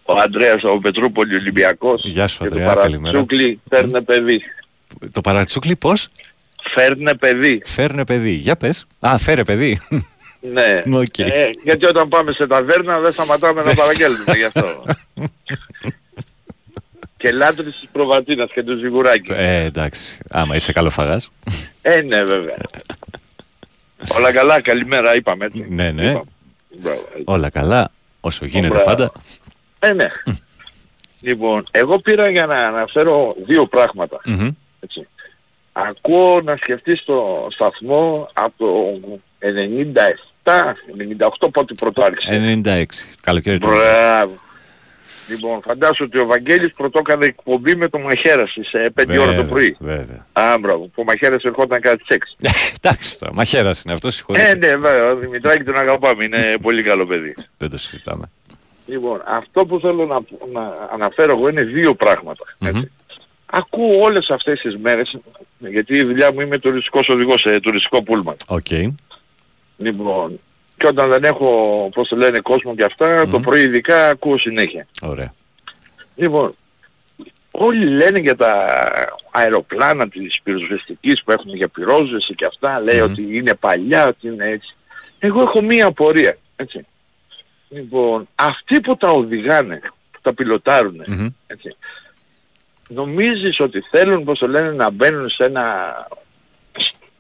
Ο Ανδρέας από Πετρούπολης Ολυμπιακός. Γεια σου, και το Ανδρέα, καλημέρα. παρατσούκλι φέρε παιδί. Το παρατσούκλι πώς; Φέρε παιδί. Φέρε παιδί. Για πες. Α, φέρε παιδί. Ναι. Οκ. Ε, γιατί όταν πάμε σε ταβέρνα δεν σταματάμε να παραγγέλνουμε γι' αυτό. και λάτρεις της προβατίνας και του ζυγουράκι. Ε, εντάξει. Άμα είσαι καλό φαγάς. Ε, ναι βέβαια. Όλα καλά, καλημέρα είπαμε έτσι. Ναι, ναι. Είπαμε. Μπράβο. Όλα καλά. Όσο γίνεται Μπράβο. πάντα. Ε, ναι. λοιπόν, εγώ πήρα για να αναφέρω δύο πράγματα. Μμμ. Έτσι. Ακούω να σκεφτείς το σταθμό από το 97, 98 πότε πρώτο άρχισε. 96. Καλοκαίρι του. Μπράβο. Λοιπόν, φαντάσου ότι ο Βαγγέλης πρώτο έκανε εκπομπή με το Μαχαίρα στις ε, 5 ώρα το Βέβαια, πρωί. Βέβαια. Α, μπράβο. Που ο Μαχαίρας ερχόταν κάτι τις 6. Εντάξει τώρα. Μαχαίρας είναι αυτός, Ε, συγχωρείτε. ναι, βέβαια. Ο Δημητράκη τον αγαπάμε. Είναι πολύ καλό παιδί. Δεν το συζητάμε. Λοιπόν, αυτό που θέλω να, να αναφέρω εγώ είναι δύο πράγματα. Μμμ. Ακούω όλες αυτές τις μέρες, γιατί η δουλειά μου είμαι τουριστικός οδηγός σε τουριστικό πούλμαν. Οκ. Λοιπόν, και όταν δεν έχω, πώς το λένε, κόσμο και αυτά, το πρωί ειδικά ακούω συνέχεια. Ωραία. Λοιπόν, όλοι λένε για τα αεροπλάνα της πυροσβεστικής που έχουν για πυρόσβεση και αυτά, λέει Μμμ. ότι είναι παλιά, ότι είναι έτσι. Εγώ έχω μία απορία, έτσι. Λοιπόν, αυτοί που τα οδηγάνε, που τα πιλοτάρουν, Μμμ. έτσι, νομίζεις ότι θέλουν, πώς το λένε, να μπαίνουν σε ένα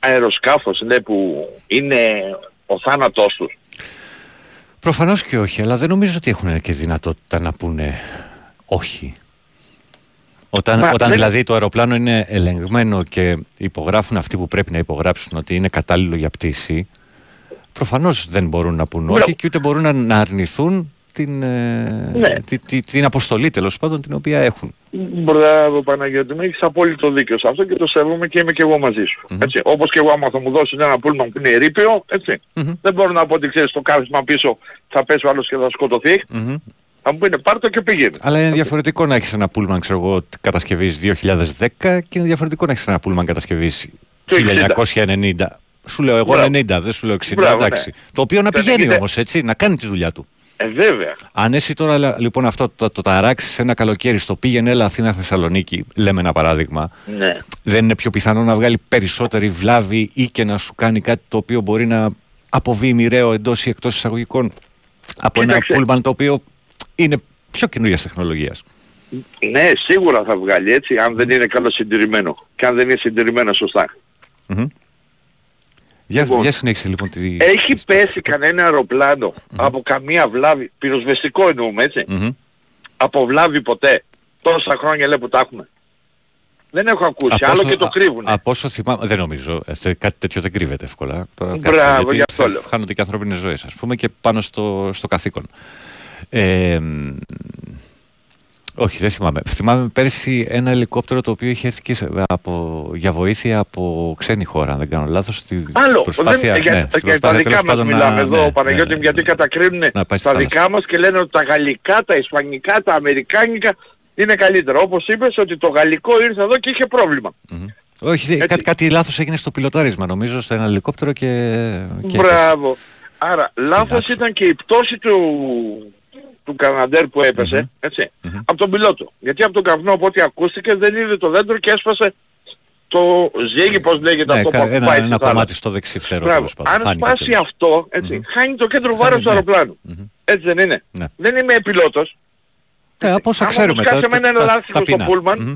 αεροσκάφος, ναι, που είναι ο θάνατός τους. Προφανώς και όχι, αλλά δεν νομίζω ότι έχουν και δυνατότητα να πούνε όχι. Όταν, Μα όταν δεν- δηλαδή το αεροπλάνο είναι ελεγμένο και υπογράφουν αυτοί που πρέπει να υπογράψουν ότι είναι κατάλληλο για πτήση, προφανώς δεν μπορούν να πούν Μπράβο. όχι και ούτε μπορούν να, να αρνηθούν την, ε, Ναι. τη- τη- την αποστολή τέλος πάντων την οποία έχουν. Μπράβο Παναγιώτη μου, έχεις απόλυτο δίκιο σε αυτό και το σέβομαι και είμαι και εγώ μαζί σου. Έτσι, όπως και εγώ άμα θα μου δώσουν ένα πούλμαν που είναι ερείπιο, έτσι, Μμμ. δεν μπορώ να πω ότι ξέρεις το κάθισμα πίσω θα πέσει ο άλλος και θα σκοτωθεί. Μμμ. Θα μου πούνε πάρ' το και πήγαινε. Αλλά είναι διαφορετικό να έχεις ένα πούλμαν ξέρω εγώ, κατασκευής 2010 και είναι διαφορετικό να έχεις ένα πούλμαν κατασκευής Το 1990. Σου λέω εγώ Μπράβο. 90, δεν σου λέω 60, Μπράβο, ναι. εντάξει. Το οποίο να Το πηγαίνει 90. όμως έτσι, να κάνει τη δουλειά του. Ε, βέβαια. Αν εσύ τώρα λα- λοιπόν αυτό το, το ταράξεις ένα καλοκαίρι στο πήγαινε έλα Αθήνα Θεσσαλονίκη, λέμε ένα παράδειγμα, Ναι. δεν είναι πιο πιθανό να βγάλει περισσότερη βλάβη ή και να σου κάνει κάτι το οποίο μπορεί να αποβεί μοιραίο εντός ή εκτός εισαγωγικών από Κοίταξε. ένα πούλμαν το οποίο είναι πιο καινούργιας τεχνολογίας. Ναι, σίγουρα θα βγάλει έτσι, αν δεν είναι καλά συντηρημένο. Και αν δεν είναι συντηρημένο σωστά. Μμμ. Για, Λοιπόν, για συνέχισε λοιπόν τη... Έχει πέσει κανένα αεροπλάνο από καμία βλάβη, πυροσβεστικό εννοούμε έτσι, Μμμ. από βλάβη ποτέ. Τόσα χρόνια λέει που τα έχουμε. Δεν έχω ακούσει, Από άλλο όσο- και το κρύβουνε. α- Από όσο θυμάμαι, δεν νομίζω. Ε, κάτι τέτοιο δεν κρύβεται εύκολα. Τώρα, Μπράβο, γιατί γι' αυτό λέω. Χάνονται και ανθρώπινες ζωές, ας πούμε, και πάνω στο, στο καθήκον. Ε, μ, όχι, δεν θυμάμαι. Θυμάμαι πέρσι ένα ελικόπτερο το οποίο είχε έρθει και σε- από, για βοήθεια από ξένη χώρα, αν δεν κάνω λάθος. Στη Άλλο, προσπάθεια, δεν, για, ναι, για στην τα προσπάθεια, δικά τέλος μας πάντων, μιλάμε να- εδώ, ναι, Παναγιώτη, ναι, μου, γιατί κατακρίνουν Να πάει στη τα θάλασσα. δικά μας και λένε ότι τα γαλλικά, τα ισπανικά, τα αμερικάνικα είναι καλύτερα. Όπως είπες ότι το γαλλικό ήρθε εδώ και είχε πρόβλημα. Όχι, δεν- κάτι, κάτι λάθος έγινε στο πιλοτάρισμα, νομίζω, στο ένα ελικόπτερο και... και έπεσε. Μπράβο. Άρα, λάθος Συντάξω. ήταν και η πτώση του, του Καναντέρ που έπεσε, έτσι, από τον πιλότο. Γιατί από τον καπνό, από ό,τι ακούστηκε, δεν είδε το δέντρο και έσπασε το ζύγι, πώς λέγεται Ναι, αυτό κα- που ένα, πάει στη ένα θάλασσα. κομμάτι στο δεξί φτερό, Μπράβο. τέλος πάντων. Αν Φάνηκε σπάσει τέλος. αυτό, έτσι, χάνει το κέντρο βάρος του ναι. αεροπλάνου. Έτσι δεν είναι. Ναι. Δεν είμαι πιλότος. Ναι, από όσα Άμα ξέρουμε. όμως κάτσε τα- με ένα τα- λάστιχο τα στο πείνα. πούλμαν, Μμμ,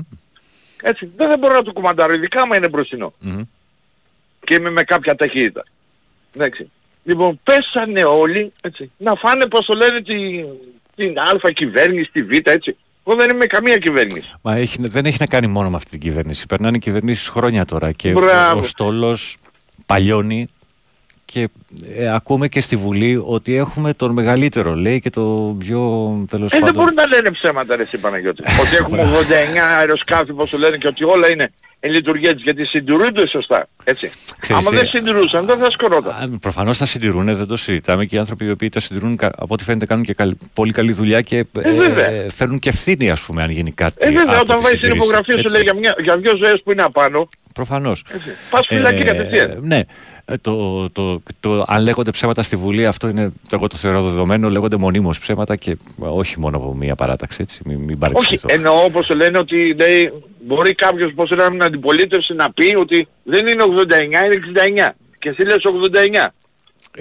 έτσι, δεν θα μπορώ να το κουμαντάρω, ειδικά άμα είναι μπροστινό. μμμ. Και είμαι με κάποια ταχύτητα. Εντάξει. Λοιπόν, πέσανε όλοι, έτσι, να φάνε, πώς το λένε, την, την α κυβέρνηση, τη β, έτσι. Εγώ δεν είμαι με καμία κυβέρνηση. Μα έχει, δεν έχει να κάνει μόνο με αυτή την κυβέρνηση. Περνάνε κυβερνήσεις χρόνια τώρα και Μπράβο. ο, ο στόλος παλιώνει και ε, ακούμε και στη Βουλή ότι έχουμε τον μεγαλύτερο, λέει, και το πιο τέλος Ε, δεν πάντων. μπορούν να λένε ψέματα ρε εσύ Παναγιώτη. ότι έχουμε 89 αεροσκάφη πώς το λένε και ότι όλα είναι εν λειτουργία της γιατί συντηρούνται σωστά. Έτσι. Ξέρεις Άμα τι, δεν συντηρούσαν δεν θα σκορόταν. Προφανώς τα συντηρούν, δεν το συζητάμε και οι άνθρωποι οι οποίοι τα συντηρούν, κα- από ό,τι φαίνεται, κάνουν και καλ- πολύ καλή δουλειά και Ε, βέβαια. φέρνουν και ευθύνη, ας πούμε, αν γίνει κάτι. Ε, βέβαια, από όταν τη βάζεις την συντήρηση. υπογραφή σου Έτσι. λέει για, μια, για δύο ζωές που είναι απάνω, Προφανώς. πας φυλακή κατευθείαν. Ναι. Ε, Το, το, το, αν λέγονται ψέματα στη Βουλή, αυτό είναι, εγώ το θεωρώ δεδομένο, λέγονται μονίμως ψέματα και όχι μόνο από μία παράταξη, έτσι, μην, μην Όχι, παρεξηγηθώ. εννοώ όπως λένε ότι λέει, μπορεί κάποιος πως λένε την αντιπολίτευση να πει ότι δεν είναι 89, είναι 69. Και εσύ λες 89.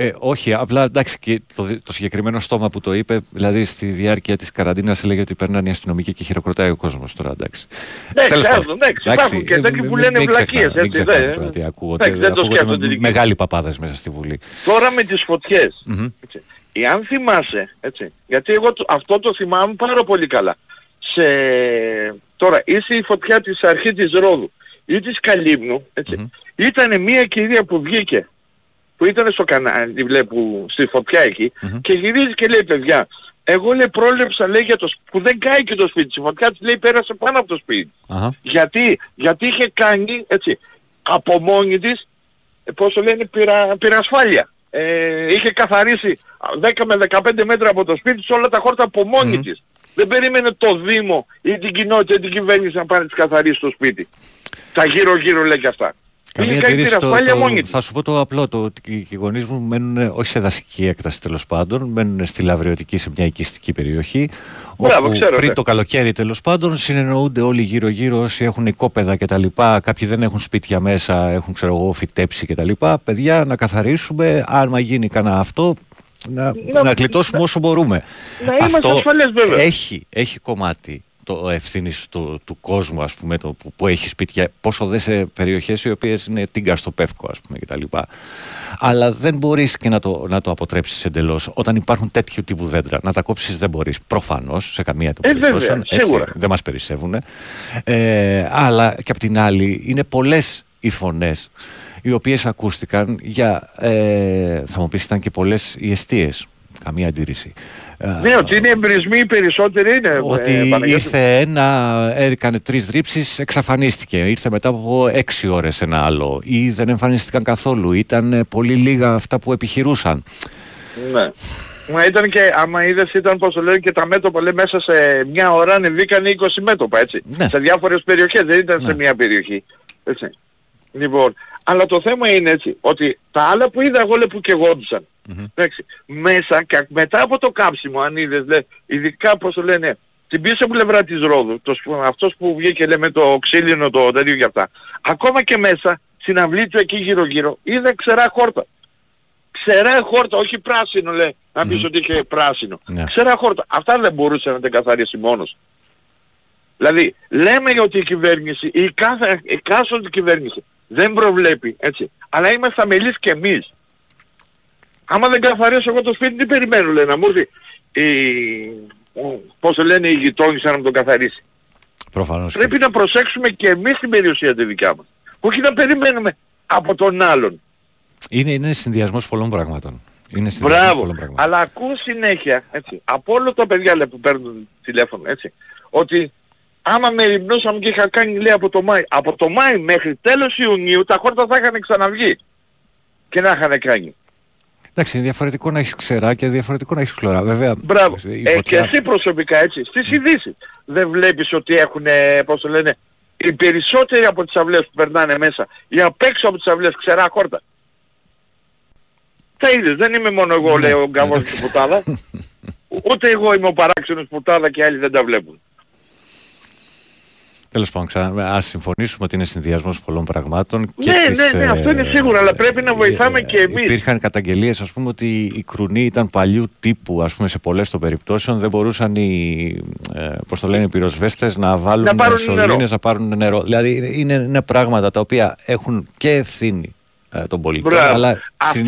Ε, όχι, απλά εντάξει και το, δι- το συγκεκριμένο στόμα που το είπε, δηλαδή στη διάρκεια της καραντίνας έλεγε ότι περνάνε οι αστυνομικοί και χειροκροτάει ο κόσμος τώρα, εντάξει. Εντάξει, Τέλος άστο, πάντων. εντάξει, υπάρχουν και ε, τέτοιοι που μην- λένε μην βλακίες, ξεχνάμε, μην έτσι, ξεχνάμε δεν- τώρα τι ακούγονται, εντάξει, δεν το ακούγονται σκέφτονται με- εκεί. μεγάλοι παπάδες μέσα στη Βουλή. Τώρα με τις φωτιές. Μμμ. Έτσι. Εάν θυμάσαι, έτσι, γιατί εγώ το- αυτό το θυμάμαι πάρα πολύ καλά. Σε... Τώρα, είσαι η φωτιά της αρχή της Ρόδου ή της Καλύμνου, έτσι. Ήταν μια κυρία που βγήκε, που ήταν στο κανάλι, βλέπω, στη φωτιά εκεί, και γυρίζει και λέει, παιδιά, εγώ λέει πρόλεψα λέει για το σπίτι, που δεν κάει και το σπίτι της, η φωτιά της λέει πέρασε πάνω από το σπίτι. Αχα. Γιατί, γιατί είχε κάνει, έτσι, από μόνη της, ε, πώς το λένε, πυρα, πυρασφάλεια. Ε, είχε καθαρίσει 10 με 15 μέτρα από το σπίτι της όλα τα χόρτα από μόνη της. Δεν περίμενε το Δήμο ή την κοινότητα ή την κυβέρνηση να πάνε να της καθαρίσει το σπίτι. Τα γύρω-γύρω λέει και αυτά. Καμία Είχε κάνει τήρηση το, πυρασφάλεια το- μόνη της. θα σου πω το απλό, το, ότι οι γονείς μου μένουν όχι σε δασική έκταση τέλος πάντων, μένουν στη Λαβριωτική σε μια οικιστική περιοχή, Μπράβο, όπου ξέρω, πριν ναι. το καλοκαίρι τέλος πάντων συνεννοούνται όλοι γύρω γύρω όσοι έχουν οικόπεδα κτλ. Κάποιοι δεν έχουν σπίτια μέσα, έχουν ξέρω εγώ φυτέψει κτλ. Παιδιά να καθαρίσουμε, άμα γίνει κανένα αυτό, να, Να- να γλιτώσουμε όσο μπορούμε. Να είμαστε ασφαλές, βέβαια. Έχει, έχει κομμάτι το ευθύνη του, του κόσμου ας πούμε το, που, που έχει σπίτια πόσο δε σε περιοχές οι οποίες είναι τίγκας στο πεύκο ας πούμε κτλ. Αλλά δεν μπορείς και να το, να το αποτρέψεις εντελώς όταν υπάρχουν τέτοιου τύπου δέντρα. Να τα κόψεις δεν μπορείς προφανώς σε καμία των Ε, βέβαια, περιπτώσεων. Έτσι, σίγουρα. δεν μας περισσεύουν. Ε, αλλά και απ' την άλλη είναι πολλές οι φωνές οι οποίες ακούστηκαν για, ε, θα μου πεις ήταν και πολλές οι αιστείες. Καμία αντίρρηση. Ναι, ότι είναι εμπρισμοί οι περισσότεροι είναι. ε, Ότι Παναγιώτη. ήρθε ένα, έκανε τρεις δρύψεις, εξαφανίστηκε. Ήρθε μετά από έξι ώρες ένα άλλο. Ή δεν εμφανίστηκαν καθόλου. Ήταν ε, πολύ λίγα αυτά που επιχειρούσαν. Ναι. Μα ήταν και, άμα είδες ήταν πως το λένε και τα μέτωπα λέει μέσα σε μια ώρα ανεβήκαν 20 μέτωπα έτσι. Ναι. Σε διάφορες περιοχές, δεν ήταν σε μια περιοχή. Έτσι. Λοιπόν, αλλά το θέμα είναι έτσι, ότι τα άλλα που είδα εγώ λέει που κεγόντουσαν. Εντάξει, μέσα και μετά από το κάψιμο, αν είδες, λέει, ειδικά πως το λένε, την πίσω πλευρά της Ρόδου, το, σπ- αυτός που βγήκε λέει, με το ξύλινο το τέτοιο και αυτά, ακόμα και μέσα, στην αυλή του εκεί γύρω γύρω, είδα ξερά χόρτα. Ξερά χόρτα, όχι πράσινο λέει. Να πεις ότι είχε πράσινο. Ναι. Ξερά χόρτα. Αυτά δεν μπορούσε να τα καθαρίσει μόνος. Δηλαδή, λέμε ότι η κυβέρνηση, η κάθε, η κάστοτε κυβέρνηση δεν προβλέπει, έτσι. Αλλά είμαστε αμελείς και εμείς. Άμα δεν καθαρίσω εγώ το σπίτι, τι περιμένω, λέει, να μου έρθει η, ο- πώς το λένε, η γειτόνισσα να μου το καθαρίσει. Προφανώς. και- Πρέπει να προσέξουμε και εμείς την περιουσία τη δικιά μας. Όχι να περιμένουμε από τον άλλον. Είναι, είναι συνδυασμός πολλών πραγμάτων. Είναι συνδυασμός Μπράβο. πολλών πραγμάτων. Αλλά ακούω συνέχεια, έτσι, από όλα τα παιδιά λέει, που παίρνουν τηλέφωνο, έτσι, ότι άμα με ρημνούσαμε και είχα κάνει, λέει, από το Μάη, από το Μάη μέχρι τέλος Ιουνίου τα χόρτα θα είχαν ξαναβγεί και να είχαν κάνει. Εντάξει, είναι διαφορετικό να έχεις ξερά και διαφορετικό να έχεις χλωρά. Βέβαια, Μπράβο. η Ε, και φωτιά- εσύ προσωπικά έτσι, στις ειδήσεις δεν βλέπεις ότι έχουν, ε, πώς το λένε, οι περισσότεροι από τις αυλές που περνάνε μέσα ή απ' έξω από τις αυλές ξερά χόρτα. Τα είδες, δεν είμαι μόνο εγώ λέει ο γκαβός του πουτάδα. Ούτε εγώ είμαι ο παράξενος πουτάδα και άλλοι δεν τα βλέπουν. Τέλος πάντων, ξανά, ας συμφωνήσουμε ότι είναι συνδυασμός πολλών πραγμάτων. Ναι, ναι, ναι, αυτό είναι σίγουρο, αλλά πρέπει να βοηθάμε και εμείς. Υπήρχαν καταγγελίες, ας πούμε, ότι η κρουνή ήταν παλιού τύπου, ας πούμε, σε πολλές των περιπτώσεων. Δεν μπορούσαν οι, ε, πώς το λένε, οι πυροσβέστες να βάλουν Να πάρουν σωλήνες, νερό. να πάρουν νερό. Δηλαδή, είναι, είναι, είναι πράγματα τα οποία έχουν και ευθύνη ε, των πολιτών, Μπράβο. αλλά Αυτοί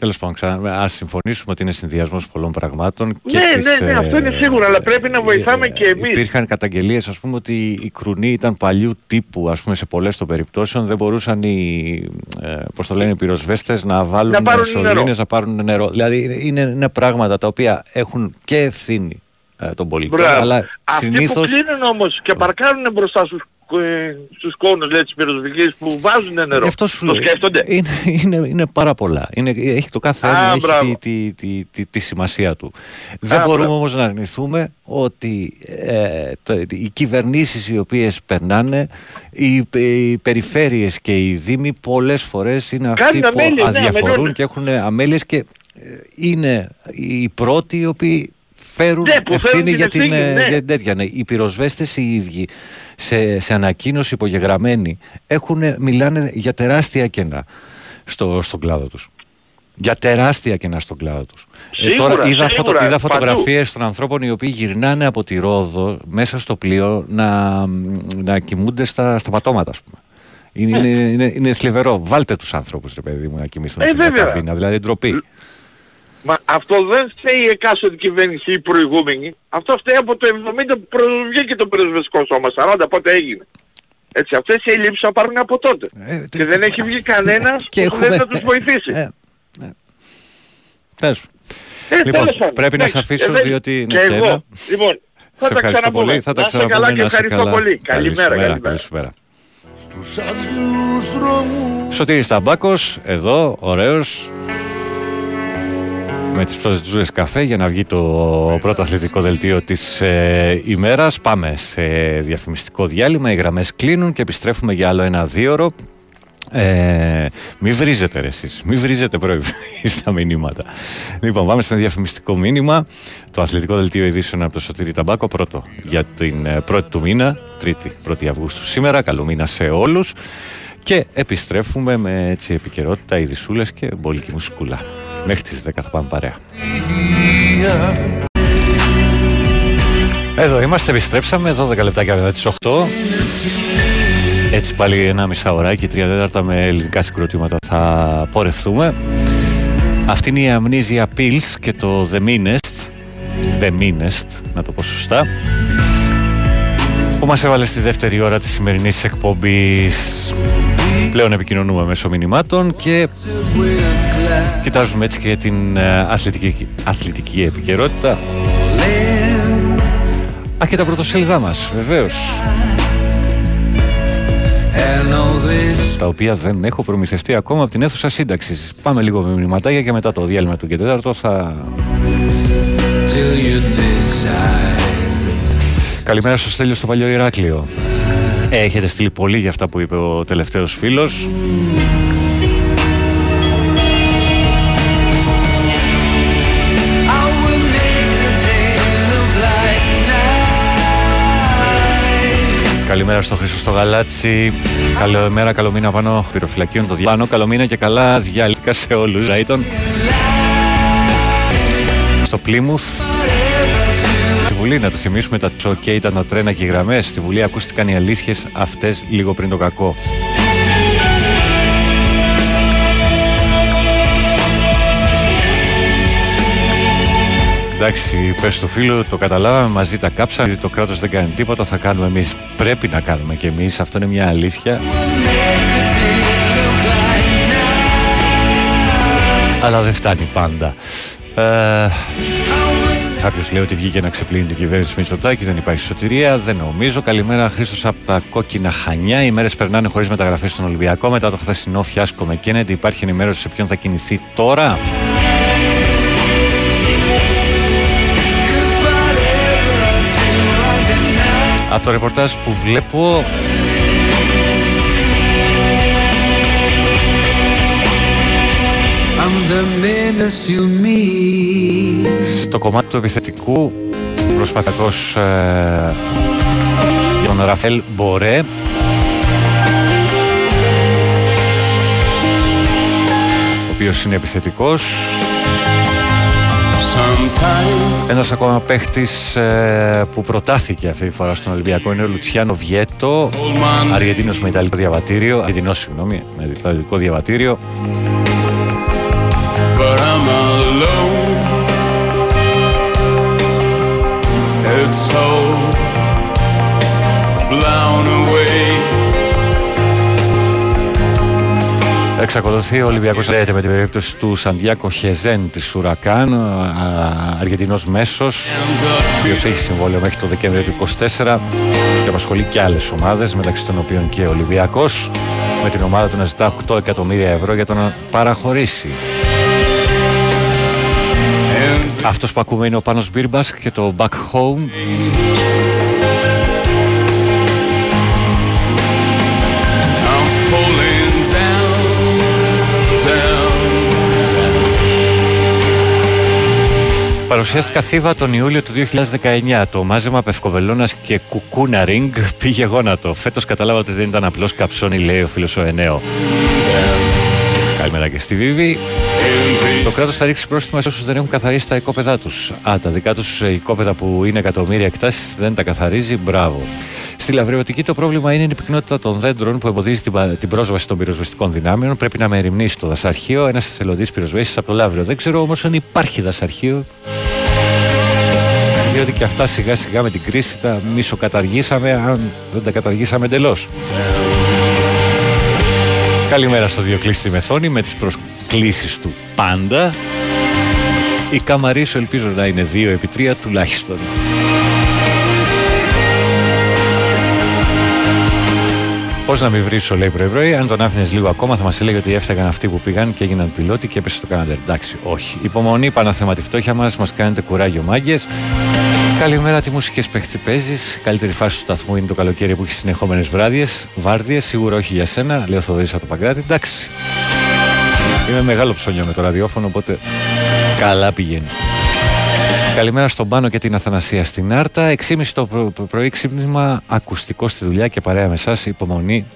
που συνήθως... κλείνουν όμως, Τέλος πάντων, ξανά, ας συμφωνήσουμε ότι είναι συνδυασμός πολλών πραγμάτων. Ναι, ναι, ναι, αυτό είναι σίγουρο, αλλά πρέπει να βοηθάμε και εμείς. Υπήρχαν καταγγελίες, ας πούμε, ότι η κρουνή ήταν παλιού τύπου, ας πούμε, σε πολλές των περιπτώσεων. Δεν μπορούσαν οι, ε, πώς το λένε, οι πυροσβέστες να βάλουν Να πάρουν σωλήνες, νερό. να πάρουν νερό. Δηλαδή, είναι, είναι, είναι πράγματα τα οποία έχουν και ευθύνη ε, των πολιτών, Μπράβο. αλλά Αυτοί συνήθως... που κλείνουν όμως και παρκάρουν μπροστά στους, ε, στους κόνους λέει, της πυροσβεστικής που βάζουν νερό. Γι' αυτό σου το λέω. σκέφτονται. Είναι, είναι, είναι πάρα πολλά. Είναι, έχει το κάθε Α, ένα έχει μπράβο. τη, τη, τη, τη, τη σημασία του. Δεν Α, μπορούμε μπράβο. όμως να αρνηθούμε ότι ε, το- οι κυβερνήσεις οι οποίες περνάνε, οι, οι περιφέρειες και οι δήμοι πολλές φορές είναι αυτοί Κάνουν που αμέλειες, ναι, αδιαφορούν αμελούνται. και έχουν αμέλειες και ε, είναι οι πρώτοι οι οποίοι φέρουν Ναι, που φέρουν ευθύνη την για την, ευθύνη, ε, ναι. για την τέτοια. Ναι. Οι πυροσβέστες οι ίδιοι σε, σε ανακοίνωση υπογεγραμμένη έχουν, μιλάνε για τεράστια κενά στο, στον κλάδο τους. Για τεράστια κενά στον κλάδο τους. Σίγουρα, τώρα είδα, φωτο, σίγουρα, είδα παντού. φωτογραφίες των ανθρώπων οι οποίοι γυρνάνε από τη Ρόδο μέσα στο πλοίο να, να κοιμούνται στα, στα πατώματα ας πούμε. Είναι, Ναι. είναι, είναι, είναι θλιβερό. Βάλτε τους άνθρωπους ρε παιδί μου να κοιμηθούν Ε, σε μια βέβαια. καμπίνα. Δηλαδή ντροπή. Μα αυτό δεν φταίει η εκάστοτε κυβέρνηση ή η προηγούμενη. Αυτό φταίει από το 70 που προ- βγήκε το πυροσβεστικό σώμα. 40 πότε έγινε. Έτσι, αυτές οι ελλείψεις θα πάρουν από τότε. Ε, και δεν έχει βγει κανένας Και που δεν έχουμε- θα τους βοηθήσει. Ε, ναι. Τέλος. Ε, Λοιπόν, τέλος πάντων. πρέπει να Εντάξει, σε αφήσω, ε, δεν- διότι είναι και και εγώ. ένα. Λοιπόν, θα Σε τα ευχαριστώ ξαναπούμε. πολύ. Θα τα Να είστε ξαναπούμε. καλά και να είσαι ευχαριστώ καλά. πολύ. Καλημέρα, καλημέρα. καλησπέρα. Στους άδειους δρόμους Σωτήρης Ταμπάκος, εδώ, ωραίος, με τις πρώτες τζούρες καφέ για να βγει το πρώτο αθλητικό δελτίο της ε, ημέρας. Πάμε σε διαφημιστικό διάλειμμα, οι γραμμές κλείνουν και επιστρέφουμε για άλλο ένα δίωρο. Ε, μη βρίζετε ρε εσείς, μη βρίζετε πρωί στα μηνύματα. Λοιπόν, πάμε σε ένα διαφημιστικό μήνυμα. Το αθλητικό δελτίο ειδήσεων από το Σωτήρη Ταμπάκο, πρώτο για την ε, πρώτη του μήνα, τρίτη, 1η Αυγούστου σήμερα. Καλό μήνα σε όλους. Και επιστρέφουμε με έτσι επικαιρότητα, ειδισούλες και μπολική μουσικούλα. Μέχρι τις 10 θα πάμε παρέα. Εδώ είμαστε, επιστρέψαμε, 12 λεπτάκια μετά τις 8. Έτσι πάλι ένα μισάωράκι, τρία τέταρτα με ελληνικά συγκροτήματα θα πορευτούμε. Αυτή είναι η Amnesia Pills και το The Meanest, The Meanest, να το πω σωστά, που μας έβαλε στη δεύτερη ώρα της σημερινής εκπομπής. Πλέον επικοινωνούμε μέσω μηνυμάτων και κοιτάζουμε έτσι και την ε, αθλητική, αθλητική επικαιρότητα. Α, και τα πρωτοσέλιδά μας, βεβαίως. Τα οποία δεν έχω προμηθευτεί ακόμα από την αίθουσα σύνταξης. Πάμε λίγο με μηνυματάκια και μετά το διάλειμμα του και τέταρτο θα. Καλημέρα στο Στέλιο στο παλιό Ηράκλειο. Ε, έχετε στείλει πολύ για αυτά που είπε ο τελευταίος φίλος. Καλημέρα στο Χρήστο στο Γαλάτσι. Καλημέρα, καλό μήνα πάνω πυροφυλακίων το διάνο. Καλό μήνα και καλά διάλυκα σε όλους. Ραίτον. Στο Πλήμουθ. Στη Βουλή, να το θυμίσουμε, τα τσοκέ ήταν τα τρένα και οι γραμμές. Στη Βουλή ακούστηκαν οι αλήθειες αυτές λίγο πριν το κακό. Εντάξει, πες στο φίλο, το καταλάβαμε, μαζί τα κάψαμε, το κράτος δεν κάνει τίποτα, θα κάνουμε εμείς. Πρέπει να κάνουμε και εμείς, αυτό είναι μια αλήθεια. Αλλά δεν φτάνει πάντα. Ε, Κάποιος λέει ότι βγήκε να ξεπλύνει την κυβέρνηση Μητσοτάκη, δεν υπάρχει σωτηρία. Δεν νομίζω. Καλημέρα, Χρήστος από τα κόκκινα χανιά. Οι μέρες περνάνε χωρίς μεταγραφές στον Ολυμπιακό. Μετά το χθεσινό φιάσκο με Κέννεντι, υπάρχει ενημέρωση σε ποιον θα κινηθεί τώρα. Από το ρεπορτάζ που βλέπω. Στο κομμάτι του επιθετικού προσπαθακός ε, τον Ραφέλ Μπορέ. Ο οποίος είναι επιθετικός ένας ακόμα παίχτης ε, που προτάθηκε αυτή τη φορά στον Ολυμπιακό είναι ο Λουτσιάνο Βιέτο, Αργεντίνος με Ιταλικό διαβατήριο, Αργεντινός συγγνώμη, με Ιταλικό διαβατήριο. Εξακολουθεί ο Ολυμπιακός λέτε με την περίπτωση του Σαντιάκο Χεζέν της Σουρακάν, Αργεντινός μέσος, ο οποίος έχει συμβόλαιο μέχρι το Δεκέμβριο του 2024 και απασχολεί και άλλες ομάδες, μεταξύ των οποίων και ο Ολυμπιακός, με την ομάδα του να ζητά 8 εκατομμύρια ευρώ για το να παραχωρήσει. Αυτός που ακούμε είναι ο Πάνος Μπίρμπας και το Back Home. Παρουσιάστηκα θύβα τον Ιούλιο του 2019. Το μάζεμα Πευκοβελώνας και Κουκούνα Ring πήγε γόνατο. Φέτος κατάλαβα ότι δεν ήταν απλώς καψόνι, λέει ο φίλος ο Ενέο. Καλημέρα και στη Βίβη. Το κράτος θα ρίξει πρόστιμα σε όσους δεν έχουν καθαρίσει τα οικόπεδά τους. Α, τα δικά τους οικόπεδα που είναι εκατομμύρια εκτάσεις δεν τα καθαρίζει. Μπράβο. Στη λαβριωτική το πρόβλημα είναι η πυκνότητα των δέντρων που εμποδίζει την, την πρόσβαση των πυροσβεστικών δυνάμεων. Πρέπει να μεριμνήσει το δασαρχείο, ένας εθελοντής πυροσβέστης από το Λαύριο. Δεν ξέρω όμως αν υπάρχει δασαρχείο. Διότι και αυτά σιγά σιγά με την κρίση τα μισοκαταργήσαμε, αν δεν τα καταργήσαμε εντελώς. Καλημέρα στο Διοκλήστη Μεθόνη με τις προσκλήσεις του πάντα. Η Καμαρίσο ελπίζω να είναι 2 επί 3 τουλάχιστον. Πώς να μην βρίσω, λέει πρωί-πρωί. Αν τον άφηνες λίγο ακόμα, θα μας έλεγε ότι έφταγαν αυτοί που πήγαν και έγιναν πιλότοι και έπεσε το Καναδέρ. Εντάξει, όχι. Υπομονή, παναθεματι φτώχεια μας, μας κάνετε κουράγιο μάγκες. Καλημέρα, τι μουσικές παίζεις; Καλύτερη φάση του σταθμού είναι το καλοκαίρι που έχεις συνεχόμενες βράδιες. Βάρδιες, σίγουρα όχι για σένα. Λέω Θοδωρής από το Παγκράτη. Εντάξει. Είμαι μεγάλο ψώνιο με το ραδιόφωνο, οπότε καλά πηγαίνει. Καλημέρα στον Πάνο και την Αθανασία στην Άρτα. 6.30 το πρωί ξύπνημα, ακουστικό στη δουλειά και παρέα με εσάς. Υπομονή.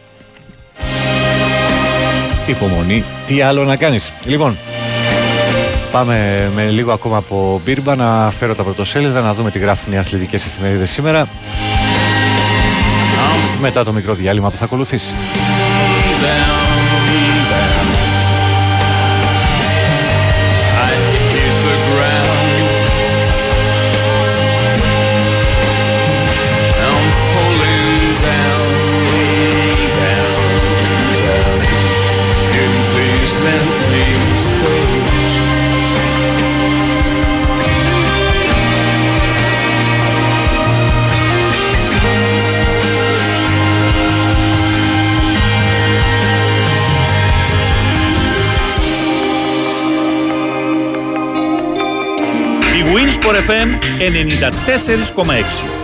Υπομονή. Τι άλλο να κάνεις; Λοιπόν, πάμε με λίγο ακόμα από Μπίρμπα να φέρω τα πρωτοσέλιδα, να δούμε τι γράφουν οι αθλητικές εφημερίδες σήμερα. Μετά το μικρό διάλειμμα που θα ακολουθήσει. Sport FM 94,6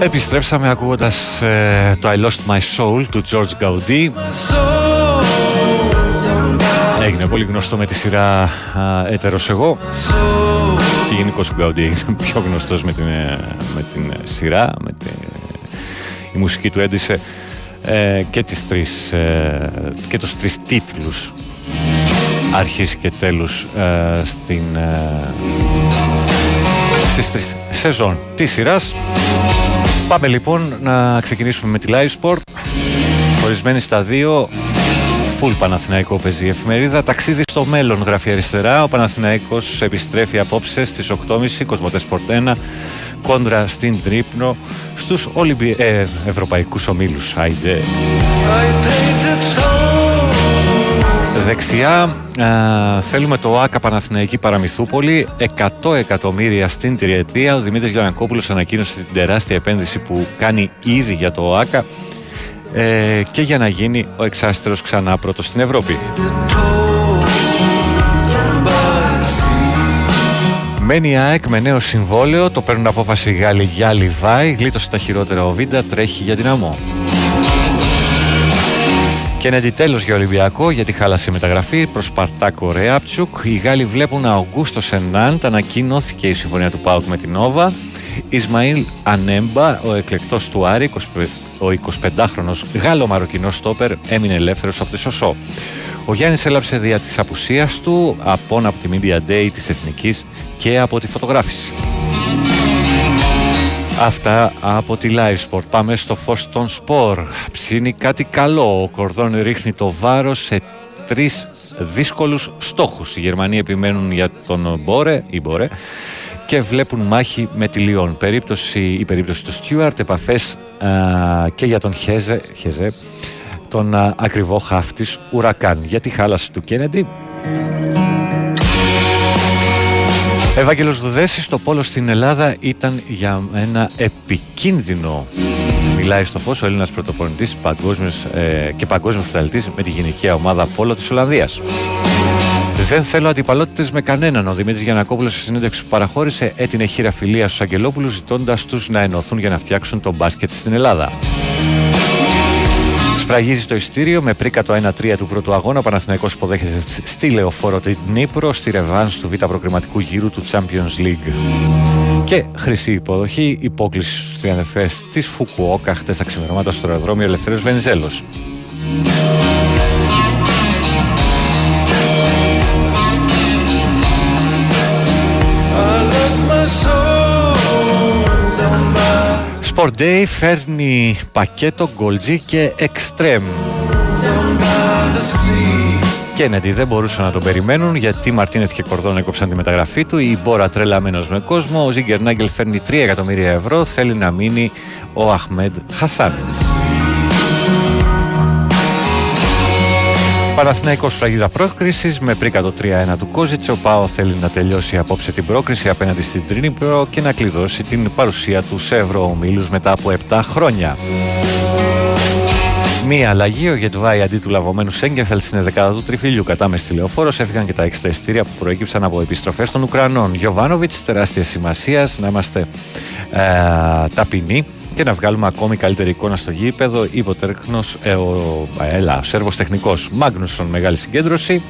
Επιστρέψαμε ακούγοντας ε, το I Lost My Soul του George Gaudi. Έγινε πολύ γνωστό με τη σειρά Έτερος Εγώ. και γενικώς ο Gaudi έγινε πιο γνωστός με την, ε, με την σειρά με τη, η μουσική του έντυσε ε, και, τις τρεις, ε, και τους τρεις τίτλους αρχής και τέλους ε, στην, στις τρεις σεζόν της σειράς Πάμε λοιπόν να ξεκινήσουμε με τη live sport. Ορισμένη στα δύο. Φουλ Παναθηναϊκό παίζει η εφημερίδα. Ταξίδι στο μέλλον γράφει αριστερά. Ο Παναθηναϊκός επιστρέφει απόψε στις 8.30 Κοσμοτέ Sport 1 κόντρα στην Τρίπνο στους Ολυμπι... ε, ευρωπαϊκούς ομίλους. Άιντε. Δεξιά α, θέλουμε το ΆΚΑ Παναθηναϊκή Παραμυθούπολη 100 εκατομμύρια στην τριετία. Ο Δημήτρης Γιανακόπουλος ανακοίνωσε την τεράστια επένδυση που κάνει ήδη για το ΆΚΑ ε, και για να γίνει ο εξάστερος ξανά πρώτος στην Ευρώπη. Μένει η ΑΕΚ με νέο συμβόλαιο, το παίρνουν απόφαση οι Γάλλοι για Λιβάη, γλίτωσε τα χειρότερα ο Βίντα, τρέχει για δυναμό. Κέννεντι τέλος για Ολυμπιακό γιατί χάλασε η μεταγραφή προς Σπαρτάκο Ρέαπτσουκ. Οι Γάλλοι βλέπουν Αουγκούστο Σενάντ. Ανακοινώθηκε η συμφωνία του Πάουκ με την Νόβα. Ισμαήλ Ανέμπα, ο εκλεκτός του Άρη, ο 25χρονο Γάλλο-Μαροκινός στόπερ, έμεινε ελεύθερος από τη Σωσό. Ο Γιάννης έλαψε δια της απουσίας του από από τη Media Day της Εθνικής και από τη φωτογράφηση. Αυτά από τη Live Sport. Πάμε στο φως των σπορ. Ψήνει κάτι καλό. Ο Κορδόν ρίχνει το βάρος σε τρεις δύσκολους στόχους. Οι Γερμανοί επιμένουν για τον Μπόρε, ή Μπόρε και βλέπουν μάχη με τη Λιόν. Περίπτωση, η περίπτωση του Στιούαρτ, επαφές και για τον Χέζε, Χέζε τον α, ακριβό χάφτης Ουρακάν. Για τη χάλαση του Κέννεντι Ευάγγελος Δουδέσης, το πόλο στην Ελλάδα ήταν για ένα επικίνδυνο. Μιλάει στο φως ο Έλληνας πρωτοπονητής παγκόσμιος, ε, και παγκόσμιος πρωταλητής με τη γυναικεία ομάδα πόλο της Ολλανδίας. Δεν θέλω αντιπαλότητες με κανέναν. Ο Δημήτρης Γιανακόπουλος στη συνέντευξη που παραχώρησε έτεινε χείρα φιλία στους Αγγελόπουλους, ζητώντας τους να ενωθούν για να φτιάξουν τον μπάσκετ στην Ελλάδα. Σφραγίζει το ειστήριο με πρίκα το 1-3 του πρώτου αγώνα. Ο Παναθηναϊκός υποδέχεται στη Λεωφόρο την Νύπρο στη ρεβάνς του β' προκριματικού γύρου του Champions League. Και χρυσή υποδοχή, υπόκληση στους τριανεφές της Φουκουόκα χτες τα ξημερώματα στο αεροδρόμιο Ελευθέριος Βενιζέλος. Sport Day φέρνει πακέτο γκολτζί και εξτρέμ. Κέννεντι δεν μπορούσαν να τον περιμένουν γιατί Μαρτίνεθ και Κορδόν έκοψαν τη μεταγραφή του. Η Μπόρα τρελαμένος με κόσμο. Ο Ζίγκερ Νάγκελ φέρνει 3 εκατομμύρια ευρώ. Θέλει να μείνει ο Αχμέντ Χασάν. Παναθηναϊκός φραγίδα πρόκρισης με πρίκα το 3-1 του Κόζιτσε. Ο Πάο θέλει να τελειώσει απόψε την πρόκριση απέναντι στην Τρίνιπρο και να κλειδώσει την παρουσία του σε ευρωομίλους μετά από 7 χρόνια. Μία αλλαγή, ο Γετβάη αντί του λαβωμένου Σέγκεφελ στην 11 του τριφύλιου κατά μες στη λεωφόρος έφυγαν και τα έξτρα ειστήρια που προέκυψαν από επιστροφές των Ουκρανών. Γιωβάνοβιτς, τεράστια σημασίας να είμαστε ε, ταπεινοί και να βγάλουμε ακόμη καλύτερη εικόνα στο γήπεδο. Υποτέρχνο ε, ο, έλα, ο Σέρβος τεχνικός Μάγνουσον, μεγάλη συγκέντρωση.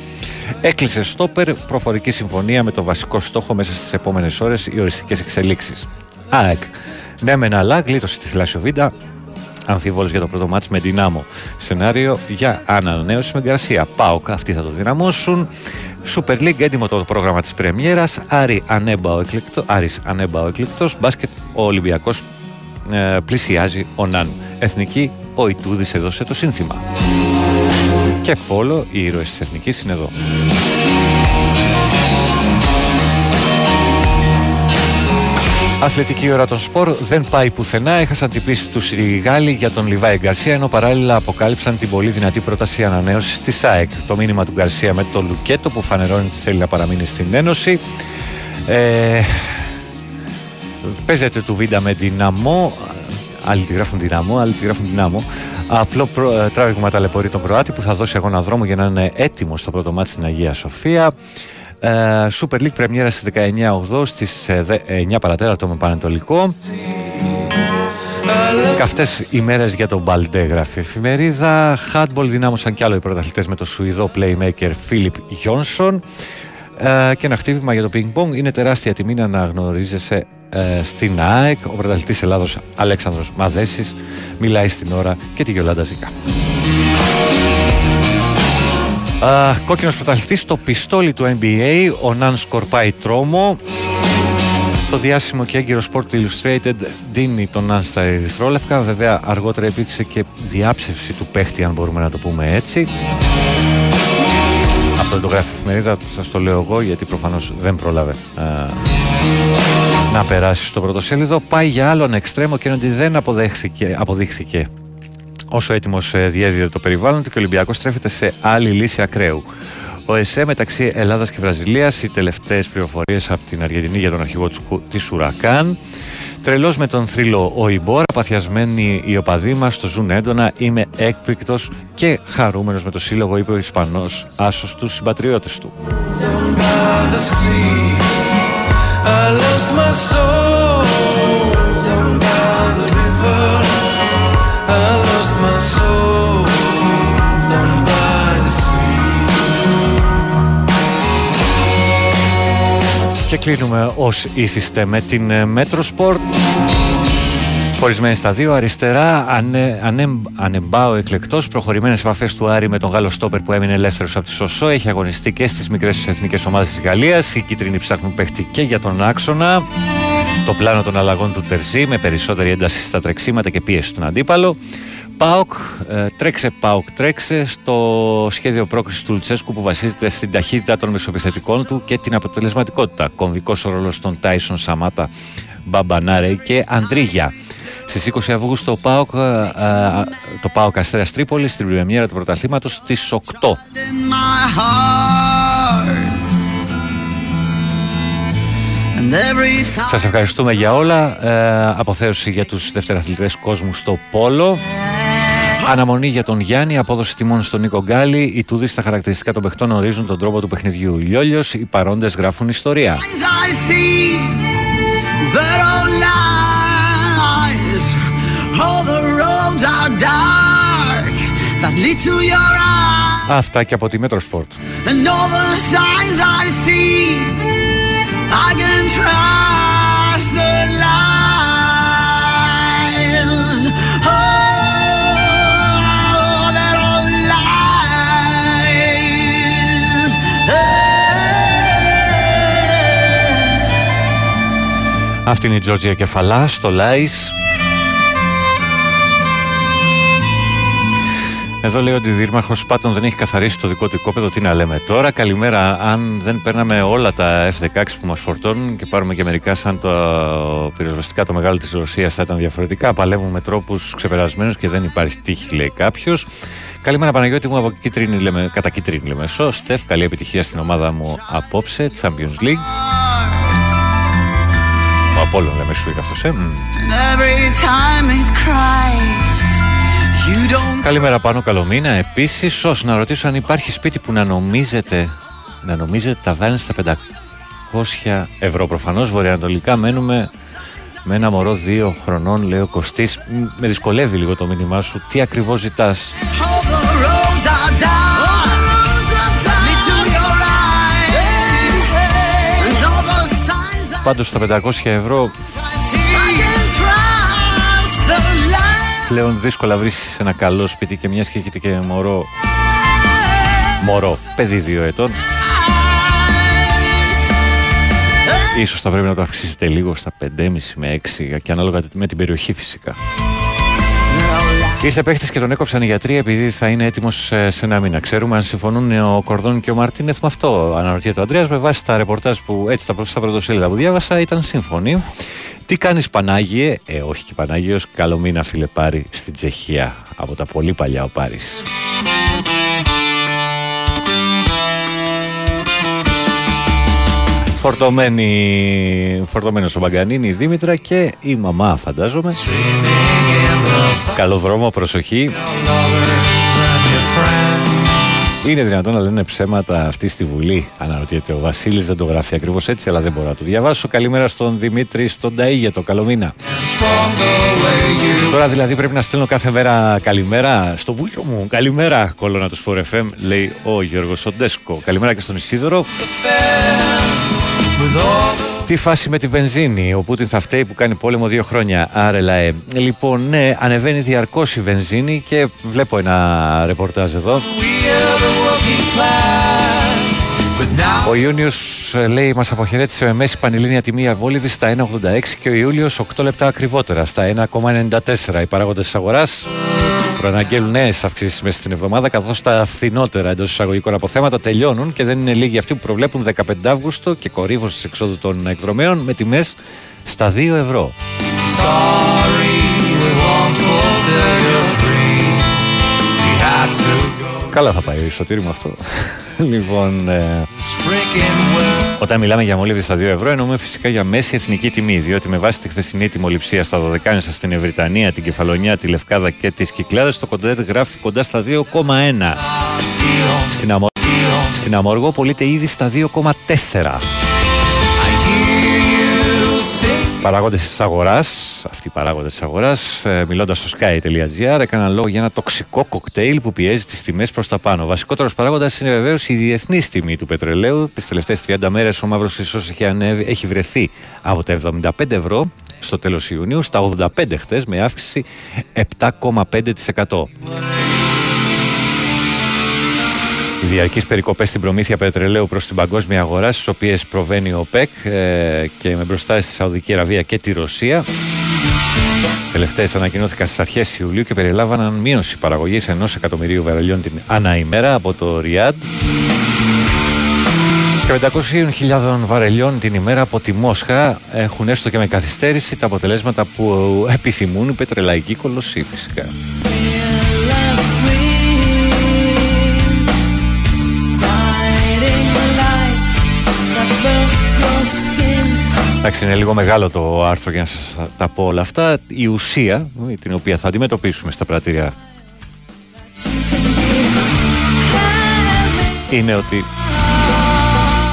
Έκλεισε στόπερ προφορική συμφωνία με το βασικό στόχο μέσα στις επόμενες ώρες οι οριστικές εξελίξεις. ΑΕΚ. Ναι, μεν αλλά γλίτωσε τη Θηλάσσιο αμφίβολος για το πρώτο μάτς με Δυνάμο. Σενάριο για ανανέωση με Γκαρσία. ΠΑΟΚ, αυτοί θα το δυναμώσουν. Super League έτοιμο το πρόγραμμα της πρεμιέρας Άρη Ανέμπα ο εκλεκτό, Άρης Ανέμπα ο εκλεκτός Μπάσκετ ο Ολυμπιακός ε, πλησιάζει ο Ναν Εθνική ο Ιτούδης έδωσε το σύνθημα Και Πόλο οι ήρωες της Εθνικής είναι εδώ Αθλητική ώρα των σπορ δεν πάει πουθενά. Έχασαν την πίστη τους οι Γάλλοι για τον Λιβάη Γκαρσία, ενώ παράλληλα αποκάλυψαν την πολύ δυνατή πρόταση ανανέωσης της ΑΕΚ. Το μήνυμα του Γκαρσία με το Λουκέτο που φανερώνει ότι θέλει να παραμείνει στην Ένωση. Ε, παίζεται του βίντα με δυναμό. Άλλοι τη γράφουν δυναμό, άλλοι τη γράφουν δυνάμω. Απλό προ, ε, τράβηγμα ταλαιπωρεί τον Κροάτη που θα δώσει αγώνα δρόμο για να είναι έτοιμος στο πρώτο μάτι στην Αγία Σοφία. Ε, Super League πρεμιέρα στις 19 στις 9 ε, παρατέταρτο με Πανετολικό. Καυτές ημέρες για τον Μπαλντέ γράφει εφημερίδα. Hardball δυνάμωσαν κι άλλο οι πρωταθλητές με το Σουηδό playmaker Φίλιπ Γιόνσον. Ε, και ένα χτύπημα για το ping pong. Είναι τεράστια τιμή να αναγνωρίζεσαι ε, στην ΑΕΚ. Ο πρωταθλητής Ελλάδος Αλέξανδρος Μαδέσης μιλάει στην ώρα και τη Γιολάντα Ζήκα. Κόκκινος πρωταθλητής στο πιστόλι του NBA, ο Ναν σκορπάει τρόμο. Το διάσημο και έγκυρο Sport Illustrated δίνει τον Ναν στα ερυθρόλευκα. Βέβαια αργότερα υπήρξε και διάψευση του παίχτη αν μπορούμε να το πούμε έτσι. Αυτό δεν το γράφει η εφημερίδα, σας το λέω εγώ γιατί προφανώς δεν πρόλαβε να περάσει στο πρωτοσέλιδο. Πάει για άλλον εξτρέμο και ότι δεν αποδέχθηκε, αποδείχθηκε όσο έτοιμος ε, διέδιδε το περιβάλλον του και ο Ολυμπιακός στρέφεται σε άλλη λύση ακραίου. Ο ΕΣΕ μεταξύ Ελλάδας και Βραζιλίας, οι τελευταίες πληροφορίες από την Αργεντινή για τον αρχηγό της Ουρακάν. Τρελός με τον θρύλο ο Ιμπόρα, παθιασμένοι οι οπαδοί μας, το ζουν έντονα. Είμαι έκπληκτος και χαρούμενος με το σύλλογο, είπε ο Ισπανός άσος στου συμπατριώτες του. Και κλείνουμε ως ήθιστε με την ε, Metro Sport. Χωρισμένη στα δύο, αριστερά, ανε, ανε, ανεμπάω εκλεκτός. Προχωρημένες επαφές του Άρη με τον Γάλλο Στόπερ που έμεινε ελεύθερος από τη Σωσό. Έχει αγωνιστεί και στις μικρές εθνικές ομάδες της Γαλλίας. Οι κίτρινοι ψάχνουν παίχτη και για τον άξονα. Το πλάνο των αλλαγών του Τερζή με περισσότερη ένταση στα τρεξίματα και πίεση στον αντίπαλο. ΠΑΟΚ, ε, τρέξε ΠΑΟΚ, τρέξε στο σχέδιο πρόκρισης του Λουτσέσκου που βασίζεται στην ταχύτητα των μεσοπιθετικών του και την αποτελεσματικότητα. Κομβικός ο ρόλος των Τάισον Σαμάτα, Μπαμπανάρε και Αντρίγια. Στις 20 Αυγούστου το ΠΑΟΚ, ε, ε, το ΠΑΟΚ Αστέρας Τρίπολης στην πρεμιέρα του πρωταθλήματος στις 8. Σας ευχαριστούμε για όλα. Ε, αποθέωση για τους δευτεραθλητές κόσμου στο Πόλο. Αναμονή για τον Γιάννη, απόδοση τιμών στον Νίκο Γκάλη. Οι τούδοι στα χαρακτηριστικά των παιχτών ορίζουν τον τρόπο του παιχνιδιού. Λιόλιος, οι παρόντες γράφουν ιστορία. Αυτά και από τη Μέτρο Σπορτ. I can trust Αυτή είναι η Τζόρτζια Κεφαλά στο Lies. Εδώ λέει ότι ο Δήμαρχος Πάτων δεν έχει καθαρίσει το δικό του οικόπεδο. Τι να λέμε τώρα. Καλημέρα. Αν δεν παίρναμε όλα τα F-16 που μας φορτώνουν και πάρουμε και μερικά σαν το πυροσβεστικά το μεγάλο της Ρωσίας θα ήταν διαφορετικά. Παλεύουμε με τρόπους ξεπερασμένους και δεν υπάρχει τύχη, λέει κάποιος. Καλημέρα Παναγιώτη μου από κίτρινη, λέμε, κατά κίτρινη λέμε. Σω, Στεφ, καλή επιτυχία στην ομάδα μου απόψε. Champions League. Ο Απόλλων λέμε σου είναι αυτός, ε. Καλημέρα πάνω, καλό μήνα. Επίσης, όσο να ρωτήσω αν υπάρχει σπίτι που να νομίζετε, να νομίζετε τα δάνεια στα 500 ευρώ. Προφανώς βορειοανατολικά μένουμε με ένα μωρό δύο χρονών, λέει ο Κωστής. Με δυσκολεύει λίγο το μήνυμά σου. Τι ακριβώς ζητάς; πάντως τα 500 ευρώ. Πλέον δύσκολα βρίσκεις ένα καλό σπίτι και μιας και έχετε και μωρό. Μωρό, παιδί δύο ετών. Ίσως θα πρέπει να το αυξήσετε λίγο στα 5,5 με 6 και ανάλογα με την περιοχή φυσικά. Ήρθε παίχτη και τον έκοψαν οι γιατροί επειδή θα είναι έτοιμος ε, σε ένα μήνα. Ξέρουμε αν συμφωνούν ο Κορδόν και ο Μαρτίνεθ με αυτό. Αναρωτιέται ο Αντρέας με βάση τα ρεπορτάζ που έτσι τα στα πρωτοσέλιδα που διάβασα ήταν σύμφωνοι. Τι κάνεις Πανάγιε, ε, όχι και Πανάγιος, καλό μήνα φίλε Πάρη στην Τσεχία. Από τα πολύ παλιά ο Πάρης. Φορτωμένη, φορτωμένος ο Μπαγκανίνη, η Δήμητρα και η μαμά φαντάζομαι. Καλό δρόμο, προσοχή. Είναι δυνατόν να λένε ψέματα αυτή στη Βουλή, αναρωτιέται ο Βασίλης. Δεν το γράφει ακριβώς έτσι, αλλά δεν μπορώ να το διαβάσω. Καλημέρα στον Δημήτρη, στον Ταΐγετο. Καλό μήνα. Τώρα δηλαδή πρέπει να στέλνω κάθε μέρα καλημέρα στο βούλιο μου. Καλημέρα, κολόνα του Sport FM, λέει ο Γιώργος Οντέσκο. Καλημέρα και στον Ισίδωρο. Τι φάση με τη βενζίνη. Ο Πούτιν θα φταίει που κάνει πόλεμο δύο χρόνια. Άρε λαέ. Λοιπόν, ναι, ανεβαίνει διαρκώς η βενζίνη και βλέπω ένα ρεπορτάζ εδώ. Ο Ιούνιος ε, λέει μας αποχαιρέτησε με μέση πανελλήνια τιμή αβόλυδης στα 1,86 και ο Ιούλιος 8 λεπτά ακριβότερα στα 1,94. Οι παράγοντες της αγοράς προαναγγέλουν νέες αυξήσεις μέσα στην εβδομάδα, καθώς τα φθηνότερα εντός εισαγωγικών αποθέματα τελειώνουν και δεν είναι λίγοι αυτοί που προβλέπουν 15 Αύγουστο και κορύφωση εξόδου των εκδρομέων με τιμές στα 2 ευρώ. Καλά θα πάει ο μου αυτό. λοιπόν, ε, όταν μιλάμε για μολύβι στα 2 ευρώ, εννοούμε φυσικά για μέση εθνική τιμή. Διότι με βάση τη χθεσινή τιμοληψία στα Δωδεκάνησα, στην Ευρυτανία, την Κεφαλονιά, τη Λευκάδα και τις Κυκλάδες, το κοντέρ γράφει κοντά στα 2,1. Στην, Αμο... στην Αμοργό πωλείται ήδη στα 2,4. Παράγοντες της αγοράς, αυτοί οι παράγοντες της αγοράς, ε, μιλώντας στο sky.gr, έκαναν λόγο για ένα τοξικό κοκτέιλ που πιέζει τις τιμές προς τα πάνω. Βασικότερος παράγοντας είναι βεβαίως η διεθνής τιμή του πετρελαίου. Τις τελευταίες 30 μέρες ο μαύρος ίσω έχει, έχει βρεθεί από τα 75 ευρώ στο τέλος Ιουνίου στα 85 χτες με αύξηση 7,5%. Οι διαρκείς περικοπές στην προμήθεια πετρελαίου προς την παγκόσμια αγορά στις οποίες προβαίνει ο ΠΕΚ ε, και με μπροστά στη Σαουδική Αραβία και τη Ρωσία Τελευταίες ανακοινώθηκαν στις αρχές Ιουλίου και περιλάβαναν μείωση παραγωγής ενός εκατομμυρίου βαρελιών την ανά ημέρα από το Ριάντ και 500.000 βαρελιών την ημέρα από τη Μόσχα έχουν έστω και με καθυστέρηση τα αποτελέσματα που επιθυμούν οι πετρελαϊκοί κολοσσοί φυσικά. Εντάξει, είναι λίγο μεγάλο το άρθρο για να σας τα πω όλα αυτά. Η ουσία, την οποία θα αντιμετωπίσουμε στα πρατήρια, είναι ότι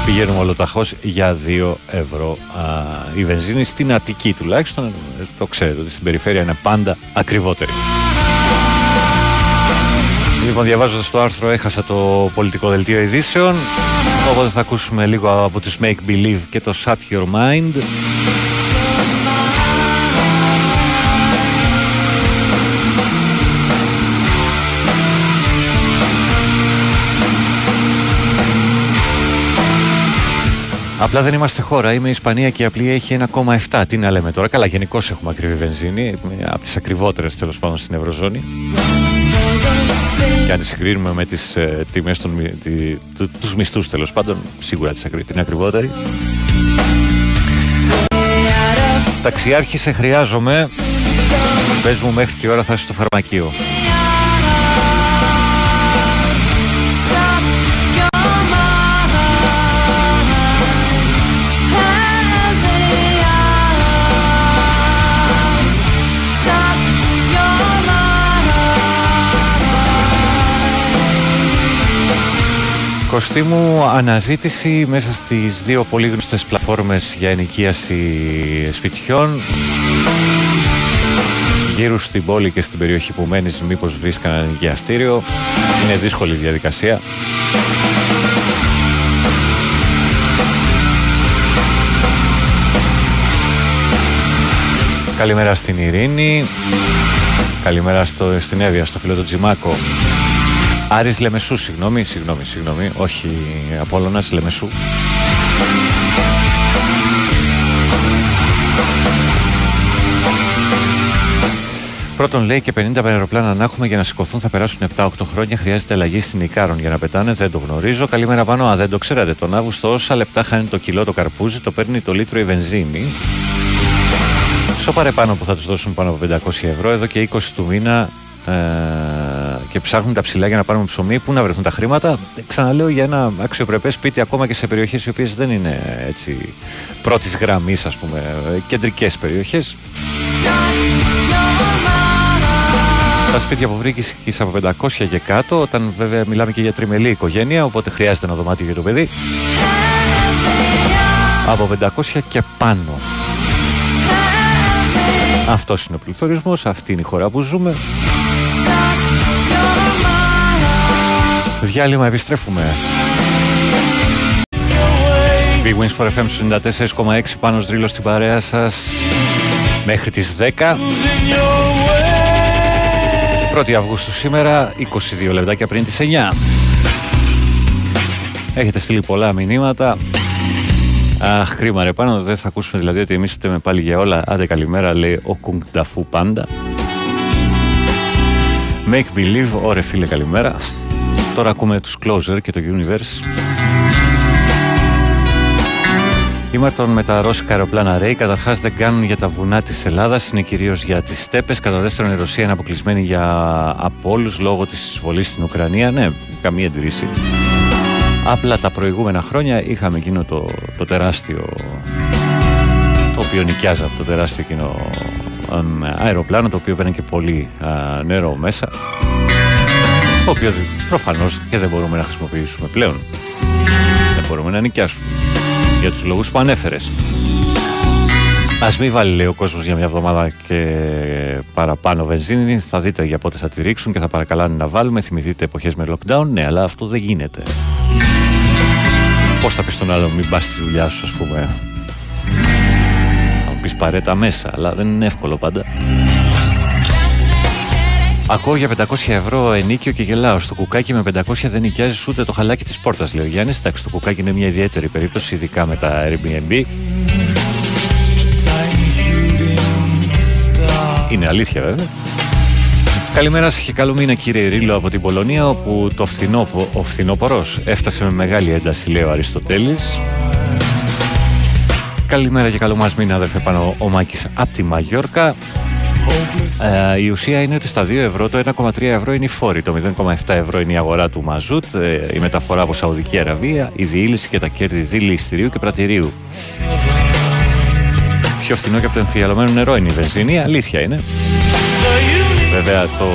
πηγαίνουμε ολοταχώς για 2 ευρώ. Α, η βενζίνη στην Αττική τουλάχιστον το ξέρετε ότι στην περιφέρεια είναι πάντα ακριβότερη. Λοιπόν διαβάζοντας το άρθρο έχασα το πολιτικό δελτίο ειδήσεων οπότε θα ακούσουμε λίγο από τους Make Believe και το Shut Your Mind Απλά δεν είμαστε χώρα. Είμαι η Ισπανία και η απλή έχει 1,7. Τι να λέμε τώρα. Καλά, γενικώς έχουμε ακριβή βενζίνη. Από τις ακριβότερες τέλος πάντων στην Ευρωζώνη. Και αν τη συγκρίνουμε με τις ε, τιμές των τη, του μισθούς τέλος πάντων, σίγουρα την ακριβότερη. Ταξιάρχη, σε χρειάζομαι. Πες μου μέχρι τι ώρα θα είσαι στο φαρμακείο. Κωστή μου αναζήτηση μέσα στις δύο πολύ γνωστές πλατφόρμες για ενοικίαση σπιτιών. Γύρω στην πόλη και στην περιοχή που μένεις μήπως βρεις κανένα ενοικιαστήριο είναι δύσκολη διαδικασία. Καλημέρα στην Ειρήνη. Καλημέρα στο, στην Εύβοια, στο φίλο του Τζιμάκο Άρης Λεμεσού, συγγνώμη, συγγνώμη, συγγνώμη, όχι Απόλλωνας, Λεμεσού. Πρώτον, λέει και 50 αεροπλάνα να έχουμε για να σηκωθούν θα περάσουν 7-8 χρόνια. Χρειάζεται αλλαγή στην Ικάρον για να πετάνε. Δεν το γνωρίζω. Καλημέρα πάνω. Α, δεν το ξέρατε. Τον Αύγουστο, όσα λεπτά χάνει το κιλό το καρπούζι, το παίρνει το λίτρο η βενζίνη. Σοπαρε πάνω που θα τους δώσουν πάνω από 500 ευρώ. Εδώ και 20 του μήνα ε, και ψάχνουν τα ψηλά για να πάρουμε ψωμί. Πού να βρεθούν τα χρήματα. Ξαναλέω για ένα αξιοπρεπέ σπίτι, ακόμα και σε περιοχές οι οποίες δεν είναι έτσι πρώτης γραμμής, ας πούμε, κεντρικές περιοχές. Τα σπίτια που βρήκες από 500 και κάτω, όταν βέβαια μιλάμε και για τριμελή οικογένεια, οπότε χρειάζεται ένα δωμάτιο για το παιδί. Από 500 και πάνω. Αυτός είναι ο πληθωρισμός, αυτή είναι η χώρα που ζούμε. Διάλειμμα, επιστρέφουμε. Big Wins for FM 94,6 πάνω δρύλο στην παρέα σας μέχρι τις 10. 1η Αυγούστου σήμερα, 22 λεπτάκια πριν τις 9. Έχετε στείλει πολλά μηνύματα. Αχ, κρίμα ρε πάνω, δεν θα ακούσουμε δηλαδή ότι εμείς φταίμε πάλι για όλα. Άντε καλημέρα, λέει ο Κουγκ Νταφού πάντα. Make believe, ωραία φίλε καλημέρα. Τώρα ακούμε τους Closer και το Universe. Η Μάρτον με τα ρώσικα αεροπλάνα Ray καταρχάς δεν κάνουν για τα βουνά της Ελλάδας, είναι κυρίως για τις στέπες. Κατά δεύτερον, η Ρωσία είναι αποκλεισμένη για από όλους λόγω της εισβολής στην Ουκρανία. Ναι, καμία αντιρρήση. Απλά τα προηγούμενα χρόνια είχαμε εκείνο το, το τεράστιο το οποίο νοικιάζει από το τεράστιο εκείνο αεροπλάνο το οποίο παίρνει και πολύ νερό μέσα το οποίος προφανώς και δεν μπορούμε να χρησιμοποιήσουμε πλέον δεν μπορούμε να νοικιάσουμε για τους λόγους που ανέφερες Α μην βάλει λέει ο κόσμος για μια εβδομάδα και παραπάνω βενζίνη. Θα δείτε για πότε θα τη ρίξουν και θα παρακαλάνε να βάλουμε. Θυμηθείτε εποχές με lockdown. Ναι, αλλά αυτό δεν γίνεται. Πώς θα πεις στον άλλο, μην πας στη δουλειά σου, ας πούμε. Θα μου πεις παρέτα μέσα, αλλά δεν είναι εύκολο πάντα. Ακούω για 500 ευρώ ενίκιο και γελάω. Στο κουκάκι με 500 δεν νοικιάζεις ούτε το χαλάκι της πόρτας, λέει ο Γιάννης. Εντάξει, το κουκάκι είναι μια ιδιαίτερη περίπτωση, ειδικά με τα Airbnb. Είναι αλήθεια βέβαια. Καλημέρα σας και καλό μήνα κύριε Ρίλο από την Πολωνία όπου το φθινό, ο φθινόπορος έφτασε με μεγάλη ένταση λέει ο Αριστοτέλης. Καλημέρα και καλό μας μήνα αδερφέ πάνω ο Μάκης από τη Μαγιόρκα. Ε, η ουσία είναι ότι στα 2 ευρώ το 1,3 ευρώ είναι η φόρη, το 0,7 ευρώ είναι η αγορά του μαζούτ, ε, η μεταφορά από Σαουδική Αραβία, η διήλυση και τα κέρδη δηληστηρίου και πρατηρίου πιο φθηνό και από το εμφιαλωμένο νερό είναι η βενζίνη, αλήθεια είναι. Βέβαια το...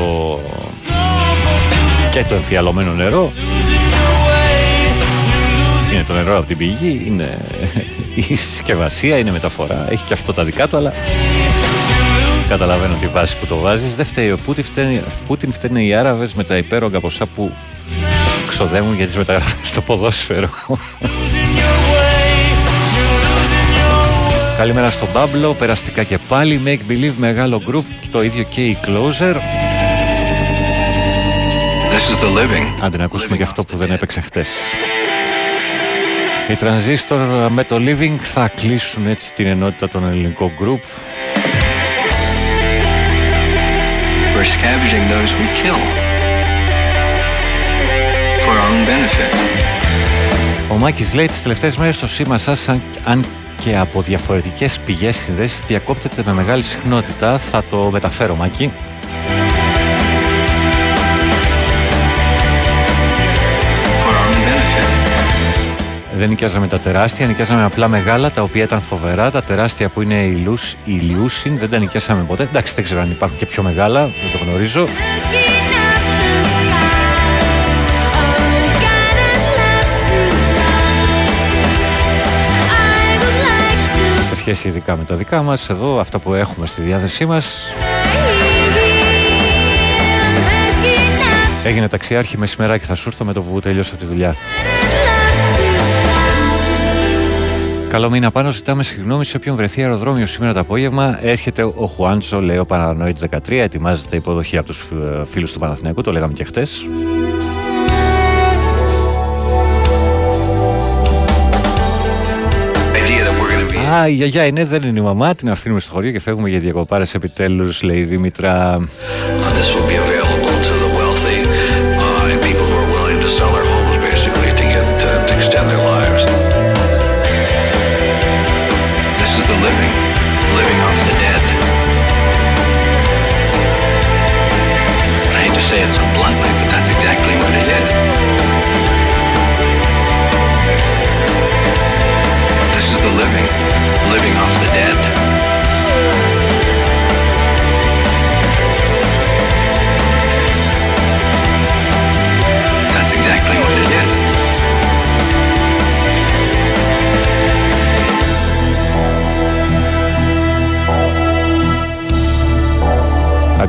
και το εμφιαλωμένο νερό είναι το νερό από την πηγή, είναι η συσκευασία, είναι μεταφορά, έχει και αυτό τα δικά του, αλλά καταλαβαίνω τη βάση που το βάζεις. Δεν φταίει ο Πούτιν, φταίνει, Πούτιν φταίνε οι Άραβες με τα υπέρογκα ποσά που ξοδεύουν για τις μεταγραφές στο ποδόσφαιρο. Καλημέρα στον Παύλο, περαστικά και πάλι. Make Believe, μεγάλο group, το ίδιο και η Closer. This Άντε να ακούσουμε και αυτό που δεν έπαιξε χτες. Οι Transistor με το Living θα κλείσουν έτσι την ενότητα των ελληνικών group. We're scavenging those we kill for our own benefit. Ο Μάκης λέει τις τελευταίες μέρες στο σήμα σας αν και από διαφορετικές πηγές συνδέσεις διακόπτεται με μεγάλη συχνότητα. Θα το μεταφέρω, Μάκη. Δεν νοικιάζαμε τα τεράστια, νοικιάζαμε απλά μεγάλα τα οποία ήταν φοβερά. Τα τεράστια που είναι η, Λούς, η Λιούσιν δεν τα νοικιάσαμε ποτέ. Εντάξει, δεν ξέρω αν υπάρχουν και πιο μεγάλα, δεν το γνωρίζω. σχέση ειδικά με τα δικά μας εδώ αυτά που έχουμε στη διάθεσή μας Έγινε ταξιάρχη μεσημεράκι θα σου έρθω με το που τελειώσα τη δουλειά Καλό μήνα πάνω, ζητάμε συγγνώμη σε όποιον βρεθεί αεροδρόμιο σήμερα το απόγευμα. Έρχεται ο Χουάντσο, λέει ο Παρανοήτ 13, ετοιμάζεται υποδοχή από τους φίλους του Παναθηναϊκού, το λέγαμε και χτες. Α, η γιαγιά είναι, δεν είναι η μαμά. Την αφήνουμε στο χωριό και φεύγουμε για διακοπάρες επιτέλους, λέει η Δήμητρα. This will be available to the wealthy uh, and people who are willing to sell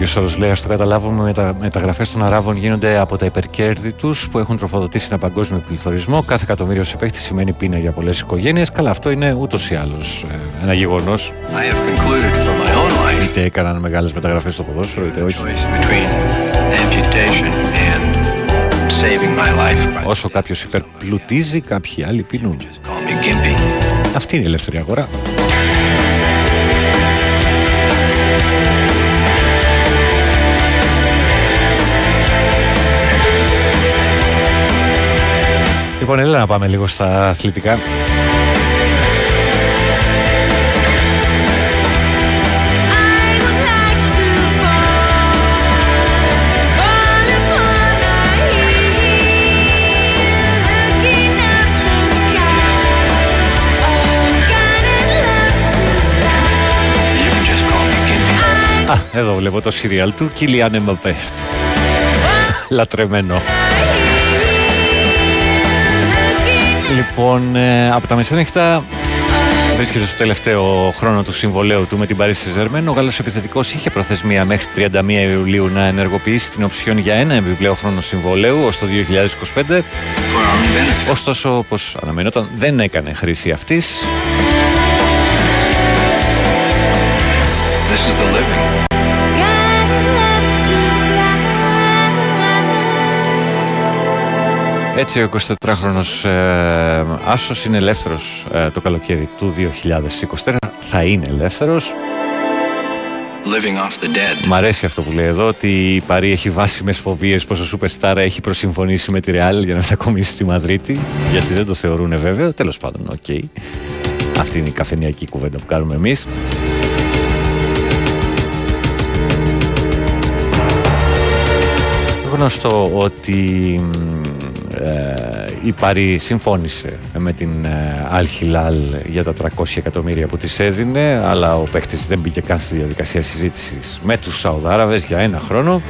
Κάποιο όρο λέει: Α το καταλάβουμε, με τα μεταγραφές των Αράβων γίνονται από τα υπερκέρδη τους που έχουν τροφοδοτήσει ένα παγκόσμιο πληθωρισμό. Κάθε εκατομμύριο σε παίχτη σημαίνει πείνα για πολλές οικογένειες. Καλά, αυτό είναι ούτως ή άλλως ένα γεγονός. I have concluded from my own life Είτε έκαναν μεγάλες μεταγραφές στο ποδόσφαιρο, είτε όχι. between amputation and saving my life by Όσο κάποιος υπερπλουτίζει, κάποιοι άλλοι πεινούν. call me Gimpy. Αυτή είναι η ελεύθερη αγορά. Λοιπόν, έλα να πάμε λίγο στα αθλητικά. Α, εδώ βλέπω το σύριαλ του Κιλιάν Εμπαπέ. Λατρεμένο. Λοιπόν, ε, από τα μεσάνυχτα βρίσκεται στο τελευταίο χρόνο του συμβολέου του με την Παρίσι Ζερμέν. Ο Γάλλος επιθετικός είχε προθεσμία μέχρι 31 Ιουλίου να ενεργοποιήσει την οψιόν για ένα επιπλέον χρόνο συμβολέου ως το 2025. Ωστόσο, όπως αναμενόταν, δεν έκανε χρήση αυτής. This is the living. Έτσι ο 24χρονος ε, άσος είναι ελεύθερος ε, το καλοκαίρι του 2024. Θα είναι ελεύθερος. Living off the dead. Μ' αρέσει αυτό που λέει εδώ ότι η Παρί έχει βάσιμες φοβίες πως ο Superstar έχει προσυμφωνήσει με τη Real για να μετακομίσει στη Μαδρίτη γιατί δεν το θεωρούν βέβαιο. Τέλος πάντων, οκ. Αυτή είναι η καφενειακή κουβέντα που κάνουμε εμείς. Γνωστό ότι ε, η Παρή συμφώνησε με την ε, Al Hilal για τα 300 εκατομμύρια που της έδινε αλλά ο παίχτης δεν μπήκε καν στη διαδικασία συζήτησης με τους Σαουδάραβες για ένα χρόνο.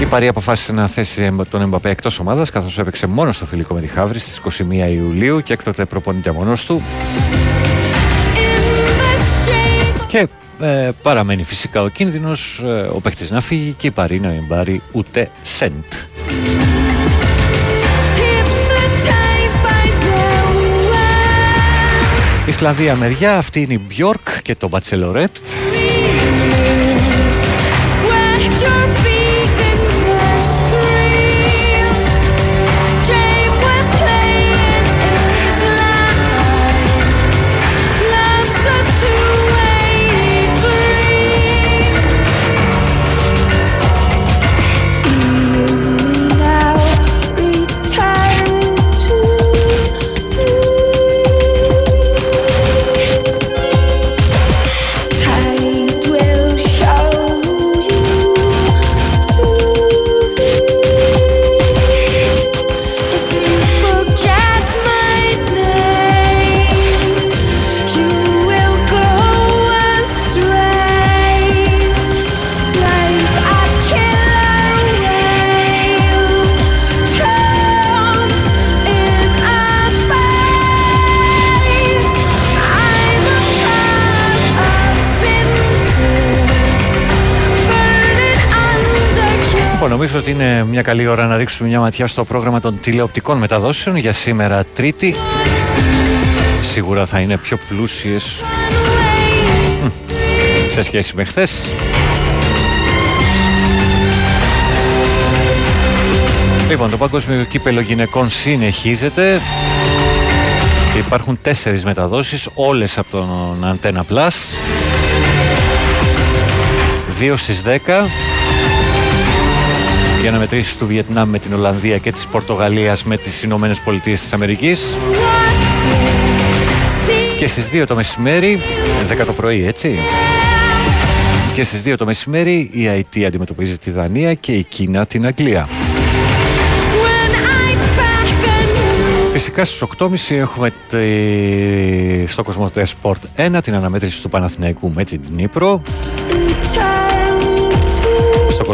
Η Παρή αποφάσισε να θέσει τον Εμπαπέ εκτός ομάδας καθώς έπαιξε μόνο στο φιλικό με τη Χαύρη στις 21 Ιουλίου και έκτοτε προπονείται μόνος του. Και ε, παραμένει φυσικά ο κίνδυνος ε, ο παίχτης να φύγει και η Παρή να μην πάρει ούτε σεντ. Η Σλαβία μεριά, αυτή είναι η Μπιόρκ και το Μπατσελορέτ. Νομίζω ότι είναι μια καλή ώρα να ρίξουμε μια ματιά στο πρόγραμμα των τηλεοπτικών μεταδόσεων για σήμερα Τρίτη. Σίγουρα θα είναι πιο πλούσιες μ, σε σχέση με χθες. Λοιπόν, το παγκόσμιο κύπελο γυναικών συνεχίζεται. Υπάρχουν τέσσερις μεταδόσεις, όλες από τον Antenna Plus. Δύο στις 10. Οι αναμετρήσεις του Βιετνάμ με την Ολλανδία και της Πορτογαλίας με τις Ηνωμένες Πολιτείες της Αμερικής. Και στις 2 το μεσημέρι, 10 το πρωί έτσι, και στις 2 το μεσημέρι η ΑΕΤ αντιμετωπίζει τη Δανία και η Κίνα την Αγγλία. Φυσικά στις 8.30 έχουμε τη... στο Κοσμοτέ Sport 1 την αναμέτρηση του Παναθηναϊκού με την Νύπρο.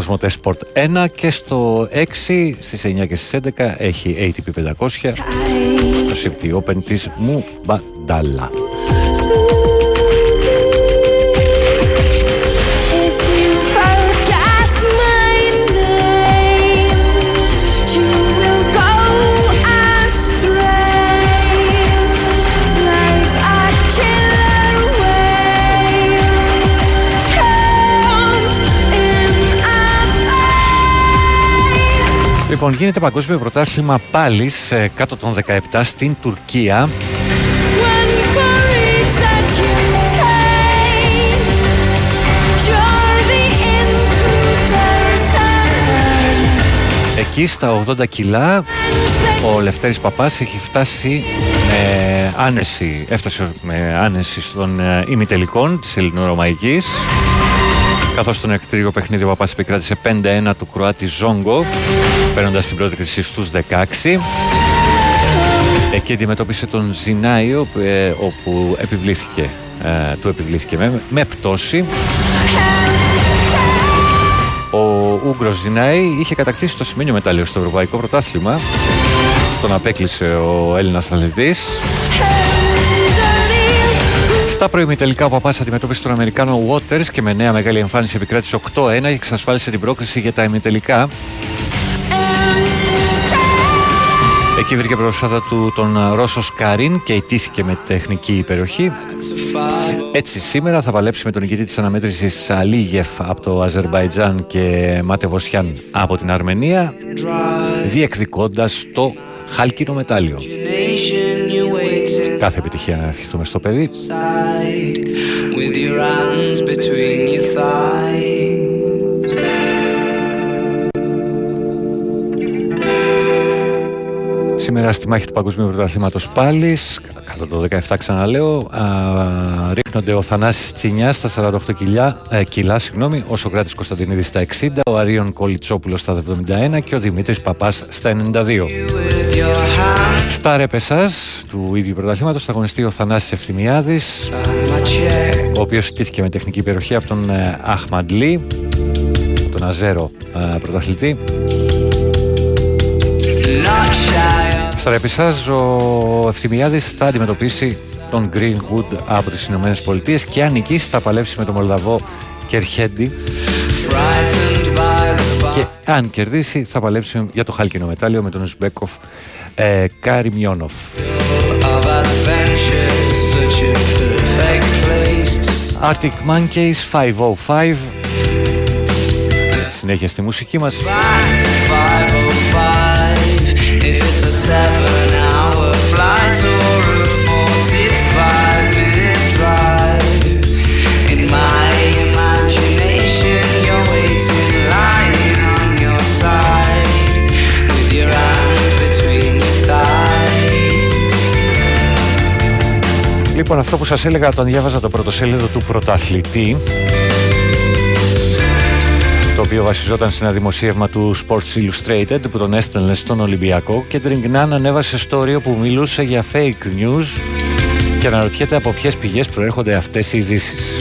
Στο Κοσμοτέ Sport 1 και στο 6 στις 9 και στις 11 έχει ATP 500 το City Open της Μουμπαντάλα. Λοιπόν, γίνεται παγκόσμιο πρωτάθλημα πάλι σε κάτω των 17 στην Τουρκία. Εκεί στα 80 κιλά ο Λευτέρης Παπάς έχει φτάσει με άνεση, έφτασε με άνεση στον ε, ημιτελικών της ελληνορωμαϊκής καθώς στον εκτρικό παιχνίδι ο Παπάς επικράτησε 5-1 του Κροάτη Ζόγκο, παίρνοντας την πρόκριση στους 16. Εκεί αντιμετώπισε τον Ζινάιο, ε, όπου επιβλήθηκε, ε, του επιβλήθηκε με, με πτώση. Ο Ούγκρος Ζινάη είχε κατακτήσει το σημείο μετάλλιο στο Ευρωπαϊκό Πρωτάθλημα. Τον απέκλεισε ο Έλληνας αθλητής. Στα προημιτελικά ο Παπάς αντιμετώπισε τον Αμερικάνο Waters και με νέα μεγάλη εμφάνιση επικράτησε 8-1 και εξασφάλισε την πρόκριση για τα ημιτελικά. Εκεί βρήκε μπροστά του τον Ρώσο Σκαρίν και ιτήθηκε με τεχνική υπεροχή. Έτσι σήμερα θα παλέψει με τον νικητή της αναμέτρησης Αλίγεφ από το Αζερβαϊτζάν και Μάτε Βοσιάν από την Αρμενία διεκδικώντας το χάλκινο μετάλλιο. Κάθε επιτυχία να ευχηθούμε στο παιδί. Σήμερα στη μάχη του Παγκοσμίου Πρωταθλήματος πάλι, κάτω το 17 ξαναλέω, α, ρίχνονται ο Θανάσης Τσινιάς στα 48 κιλά, ε, κιλά συγγνώμη, ο Σοκράτης Κωνσταντινίδης στα 60, ο Αρίων Κολιτσόπουλος στα 71 και ο Δημήτρης Παπάς στα 92. Στα ρεπεσάς του ίδιου πρωταθλήματος θα αγωνιστεί ο Θανάσης Ευθυμιάδης, ο οποίος στήθηκε με τεχνική υπεροχή από τον ε, Αχμαντλή, τον Αζέρο ε, πρωταθλητή. Στα ρεπισάζ ο Ευθυμιάδης θα αντιμετωπίσει τον Greenwood από τις Ηνωμένες Πολιτείες και αν νικήσει θα παλέψει με τον Μολδαβό Κερχέντι και αν κερδίσει θα παλέψει για το χάλκινο μετάλλιο με τον Ουσμπέκοφ ε, Καριμιόνοφ. Arctic Monkeys 505 Συνέχεια στη μουσική μας Λοιπόν, αυτό που σας έλεγα, τον διάβαζα το πρωτοσέλιδο του πρωταθλητή το οποίο βασιζόταν σε ένα δημοσίευμα του Sports Illustrated που τον έστελνε στον Ολυμπιακό και Τριγκνάν ανέβασε story που μιλούσε για fake news και αναρωτιέται από ποιες πηγές προέρχονται αυτές οι ειδήσεις.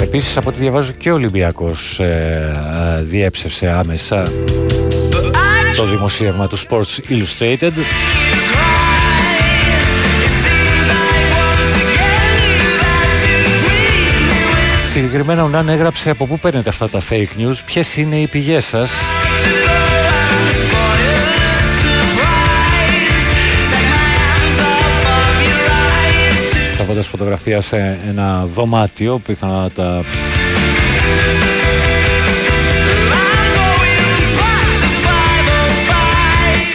Επίσης από ό,τι διαβάζω και ο Ολυμπιακός ε, ε, διέψευσε άμεσα το δημοσίευμα του Sports Illustrated Συγκεκριμένα ο Νάν έγραψε από πού παίρνετε αυτά τα fake news, ποιες είναι οι πηγές σας. Θα τραβώντας φωτογραφία σε ένα δωμάτιο πιθανότατα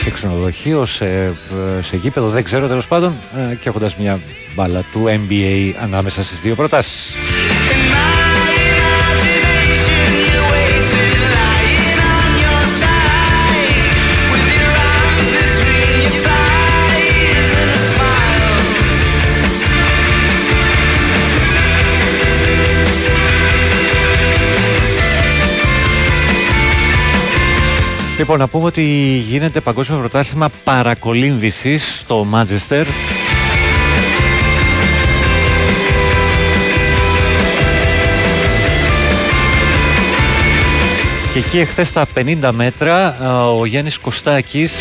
σε ξενοδοχείο, σε, σε γήπεδο, δεν ξέρω τέλος πάντων ε, και έχοντας μια μπάλα του NBA ανάμεσα στις δύο προτάσεις. Λοιπόν, να πούμε ότι γίνεται παγκόσμιο πρωτάθλημα παρακολύνδησης στο Μάντζεστερ. Και εκεί εχθές στα 50 μέτρα ο Γιάννης Κωστάκης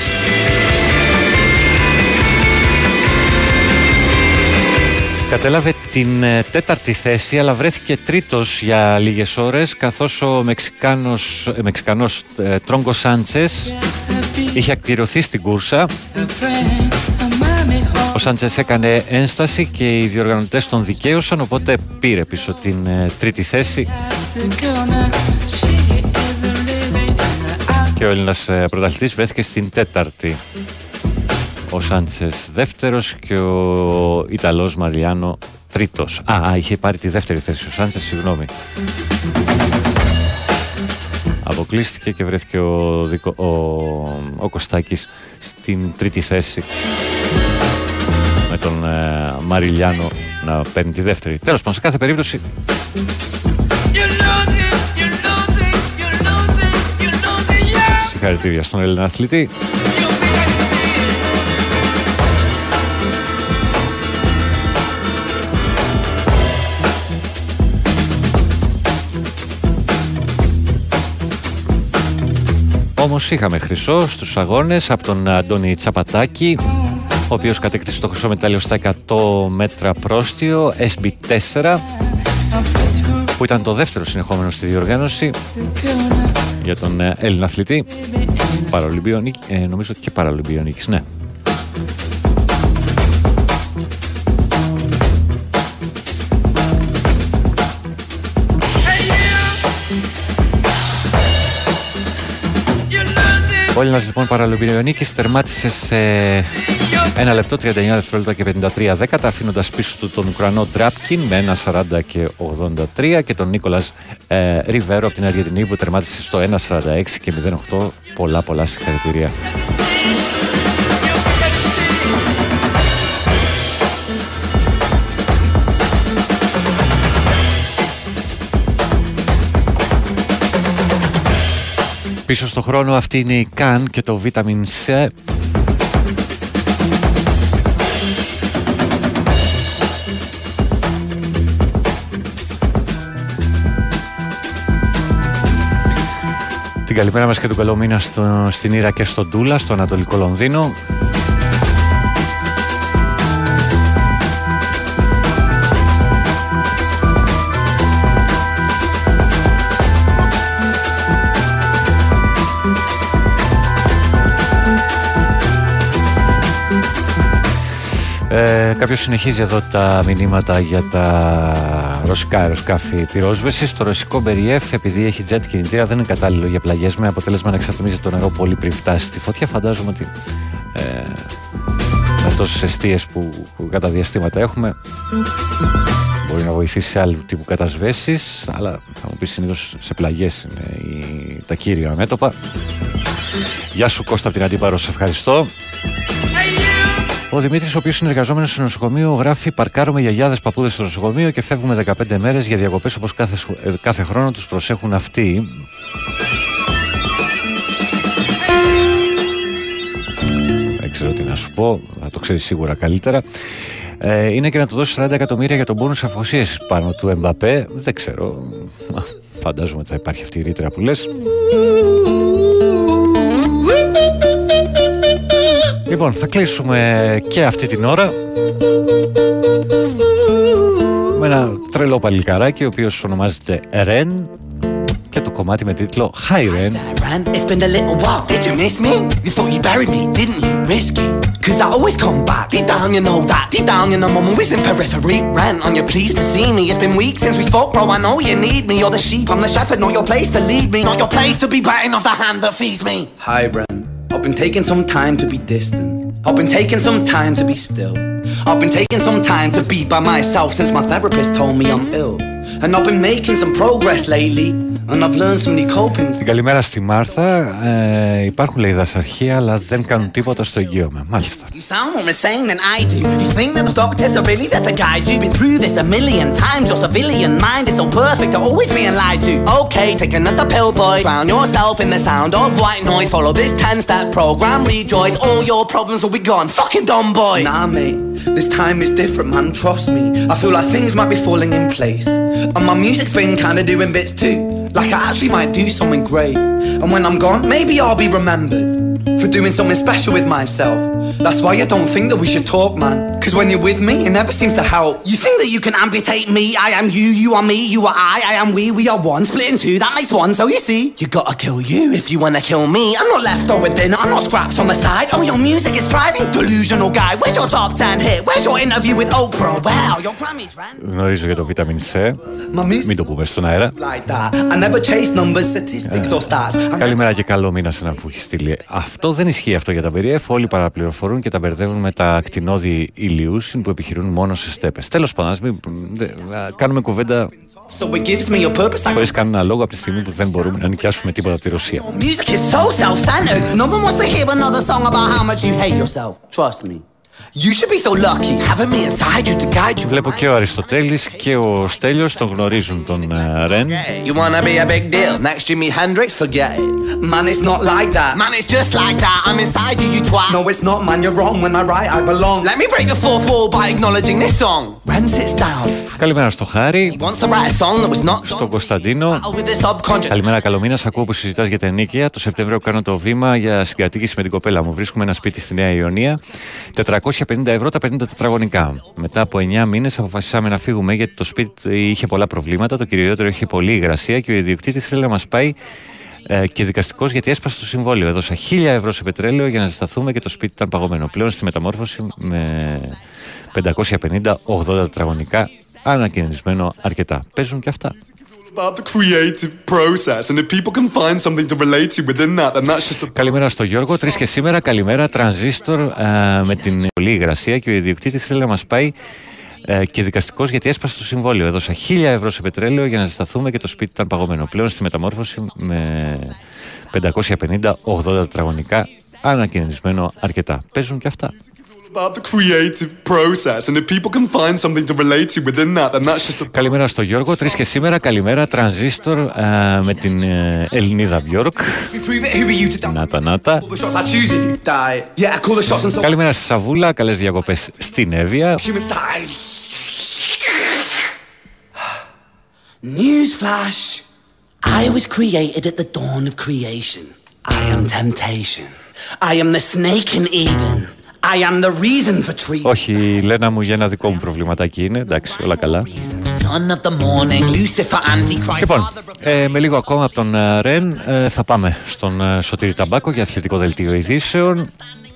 Κατέλαβε την ε, τέταρτη θέση αλλά βρέθηκε τρίτος για λίγες ώρες καθώς ο Μεξικάνος, ε, Μεξικανός ε, Τρόγκο Σάντσες είχε ακυρωθεί στην κούρσα. Ο Σάντσες έκανε ένσταση και οι διοργανωτές τον δικαίωσαν οπότε πήρε πίσω την τρίτη θέση και ο Έλληνας πρωταθλητής βρέθηκε στην τέταρτη ο Σάντσες δεύτερος και ο Ιταλός Μαριάνο τρίτος. Α, είχε πάρει τη δεύτερη θέση ο Σάντσες, συγγνώμη. Αποκλείστηκε και βρέθηκε ο, Δικο, ο, ο Κωστάκης στην τρίτη θέση με τον ε, Μαριλιάνο να παίρνει τη δεύτερη. Τέλος πάντων, σε κάθε περίπτωση Συγχαρητήρια στον Έλληνα αθλητή. Όμως είχαμε χρυσό στους αγώνες από τον Αντώνη Τσαπατάκη, ο οποίος κατέκτησε το χρυσό μετάλλιο στα 100 μέτρα πρόστιο, SB4, που ήταν το δεύτερο συνεχόμενο στη διοργάνωση για τον ε, Έλληνα αθλητή. Παραλυμπιονίκη, ε, νομίζω και Παραλυμπιονίκης, ναι. Ο Έλληνας λοιπόν Παραλυμπιονίκης τερμάτισε σε 1 λεπτό 39 δευτερόλεπτα και 53 δέκατα αφήνοντας πίσω του τον Ουκρανό Ντράπκιν με 1.40 και 83 και τον Νίκολας ε, Ριβέρο από την Αργεντινή που τερμάτισε στο 1.46 και 08 πολλά πολλά συγχαρητήρια. Πίσω στο χρόνο αυτή είναι η ΚΑΝ και το βιταμιν C. Την καλημέρα μας και τον καλό μήνα στο, στην Ήρα και στον Τούλα, στο Ανατολικό Λονδίνο. Ε, Κάποιος συνεχίζει εδώ τα μηνύματα για τα ρωσικά αεροσκάφη πυρόσβεσης. Το ρωσικό Μπεριέφ, επειδή έχει jet κινητήρα, δεν είναι κατάλληλο για πλαγιές με αποτέλεσμα να εξατομίζει το νερό πολύ πριν φτάσει στη φωτιά. Φαντάζομαι ότι ε, με τόσες αιστείες που, που κατά διαστήματα έχουμε, μπορεί να βοηθήσει σε άλλου τύπου κατασβέσεις. Αλλά θα μου πεις συνήθως σε πλαγιές είναι η, τα κύρια μέτωπα. Γεια σου Κώστα από την Αντίπαρο, σε ευχαριστώ. Ο Δημήτρης, ο οποίος είναι εργαζόμενος στο νοσοκομείο, γράφει: Παρκάρουμε γιαγιάδες παππούδες στο νοσοκομείο και φεύγουμε 15 μέρες για διακοπές όπως κάθε, ε, κάθε χρόνο τους προσέχουν αυτοί. Δεν ξέρω τι να σου πω, θα το ξέρεις σίγουρα καλύτερα. Ε, είναι και να του δώσεις 40 εκατομμύρια για τον πόνους αφοσίεση πάνω του Εμπαπέ. Δεν ξέρω. Φαντάζομαι ότι θα υπάρχει αυτή η ρήτρα που λες. Λοιπόν, θα κλείσουμε και αυτή την ώρα με ένα τρελό παλικαράκι ο οποίος ονομάζεται Ρεν και το κομμάτι με τίτλο Hi Ren. Ran, it's been a little while. Did you miss me? You thought you buried me, didn't you? Risky. Cause I always come back. Deep down, you know that. Deep down, you know I'm always in periphery. Ran on your pleased to see me. It's been weeks since we spoke, bro. I know you need me. You're the sheep, I'm the shepherd. Not your place to lead me. Not your place to be biting off the hand that feeds me. Hi, Ren. I've been taking some time to be distant. I've been taking some time to be still. I've been taking some time to be by myself since my therapist told me I'm ill. And I've been making some progress lately. And I've learned so many coping Την καλημέρα στη Μάρθα. Ε, υπάρχουν λέει δασαρχεία, αλλά δεν κάνουν τίποτα στο εγγύωμα. Μάλιστα. You sound more insane than I do. You think that the doctors are really there to guide you? Been through this a million times. Your civilian mind is so perfect, you're always being lied to. Okay, take another pill, boy. Drown yourself in the sound of white noise. Follow this 10 step program, rejoice. All your problems will be gone. Fucking dumb boy. Nah, mate. This time is different, man. Trust me. I feel like things might be falling in place. And my music's been kinda doing bits too. Like I actually might do something great. And when I'm gone, maybe I'll be remembered for doing something special with myself. That's why I don't think that we should talk, man. Cause when you're with me, it never seems to help. You think that you can amputate me? I am you, you are me, you are I, I am we, we are one. Split in two, that makes one. So you see, you gotta kill you if you wanna kill me. I'm not leftover dinner, I'm not scraps on the side. Oh, your music is thriving, delusional guy. Where's your top 10 hit? Where's your interview with Oprah? Wow, your Grammys ran Γνωρίζω για το βιταμίν C. Μην το πούμε στον αέρα. like that. I never chase numbers, statistics or stats. I Καλημέρα και καλό μήνα σε έναν που έχει στείλει. Αυτό δεν ισχύει αυτό για τα περιέφ. Όλοι παραπληροφορούν και τα μπερδεύουν με τα κτηνόδη ηλιούσιν που επιχειρούν μόνο σε στέπες. Τέλος πάντων, ας μην δε- α, κάνουμε κουβέντα So it gives me a purpose. I χωρίς κανένα λόγο από τη στιγμή που δεν μπορούμε να νοικιάσουμε τίποτα από τη Ρωσία. Music is so self-centered. No one wants to hear another song about how much you hate yourself. Trust me. You should be so lucky having me inside you to guide you. Βλέπω και ο Αριστοτέλης και ο Στέλιος τον γνωρίζουν τον ε, Ρεν. You wanna be a big deal? Next Jimi Hendrix, forget it. Man, it's not like that. Man, it's just like that. I'm inside you, you twat. No, it's not, man. You're wrong. When I write, I belong. Let me break the fourth wall by acknowledging this song. Ren sits down. Καλημέρα στο Χάρη, Wants to write a song that was not στον Κωνσταντίνο. with the subconscious. Καλημέρα, καλό μήνα. Σ' Ακούω που συζητά για τα ενίκεια. Το Σεπτέμβριο κάνω το βήμα για συγκατοίκηση με την κοπέλα μου. Βρίσκουμε ένα σπίτι στη Νέα Ιωνία. 450 ευρώ τα 50 τετραγωνικά. Μετά από 9 μήνες αποφασίσαμε να φύγουμε γιατί το σπίτι είχε πολλά προβλήματα. Το κυριότερο είχε πολλή υγρασία και ο ιδιοκτήτης θέλει να μας πάει ε, και δικαστικός γιατί έσπασε το συμβόλαιο. Έδωσα 1000 ευρώ σε πετρέλαιο για να ζεσταθούμε και το σπίτι ήταν παγωμένο. Πλέον στη μεταμόρφωση με 550-80 τετραγωνικά ανακαινισμένο αρκετά. Παίζουν και αυτά. About the creative process, and if people can find something to relate to within that, then that's just a Καλημέρα στο Γιώργο. Τρεις και σήμερα. Καλημέρα. Τρανζίστορ ε, με την πολλή υγρασία και ο ιδιοκτήτης θέλει να μας πάει ε, και δικαστικός γιατί έσπασε το συμβόλαιο. Έδωσα 1000 ευρώ σε πετρέλαιο για να ζεσταθούμε και το σπίτι ήταν παγωμένο. Πλέον στη μεταμόρφωση με 550-80 τετραγωνικά ανακαινισμένο αρκετά. Παίζουν και αυτά. Καλημέρα στο Γιώργο, τρεις και σήμερα. Καλημέρα, τρανζίστορ ε, Με την ε, Ελληνίδα Μπιόρκ Νάτα, νάτα. Καλημέρα στη Σαβούλα Καλές διακοπές στην Εύβοια. News flash I was created at the dawn of creation. I am temptation. I am the snake in Eden. I am the reason for trees. Όχι, Λένα μου, για ένα δικό μου προβληματάκι είναι. Εντάξει, όλα καλά. Son of the morning, Lucifer, Antichrist. Λοιπόν, ε, με λίγο ακόμα από τον ε, Ρεν ε, θα πάμε στον ε, Σωτήρη Ταμπάκο για αθλητικό δελτίο ειδήσεων.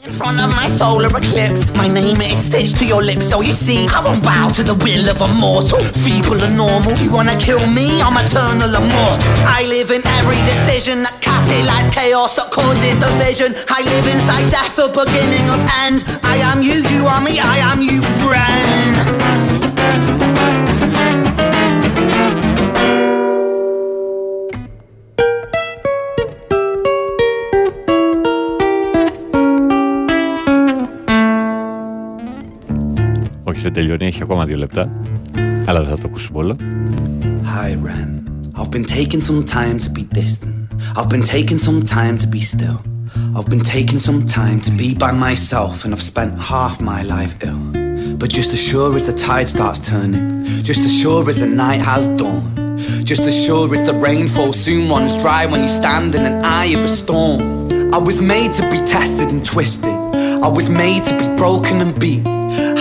In front of my solar eclipse, my name is stitched to your lips. So you see, I won't bow to the will of a mortal. Feeble and normal, you wanna kill me? I'm eternal immortal. I live in every decision that catalyzes chaos that causes division. I live inside death, the beginning of ends. I am you, you are me, I am you, friend. δεν τελειώνει, έχει ακόμα δύο λεπτά. Αλλά δεν θα το ακούσουμε όλο. Hi, Ren. I've been taking some time to be distant. I've been taking some time to be still. I've been taking some time to be by myself, and I've spent half my life ill. But just as sure as the tide starts turning, just as sure as the night has dawned, just as sure as the rainfall soon runs dry when you stand in an eye of a storm. I was made to be tested and twisted. I was made to be broken and beat.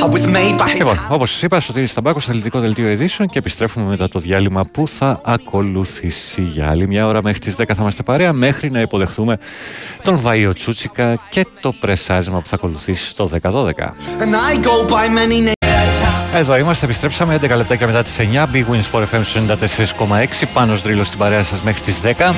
I was made by his Λοιπόν, όπως σας είπα, στο Σταμπάκο στο ελληνικό δελτίο ειδήσεων και επιστρέφουμε μετά το διάλειμμα που θα ακολουθήσει για άλλη μια ώρα μέχρι τις 10 θα είμαστε παρέα. Μέχρι να υποδεχθούμε τον Βαϊο Τσούτσικα και το πρεσάρισμα που θα ακολουθήσει στο 10-12. And I go by many names. Εδώ είμαστε, επιστρέψαμε 11 λεπτάκια μετά τις 9 Big Wins Sport FM 94,6 Πάνω δρύλος στην παρέα σας μέχρι τις 10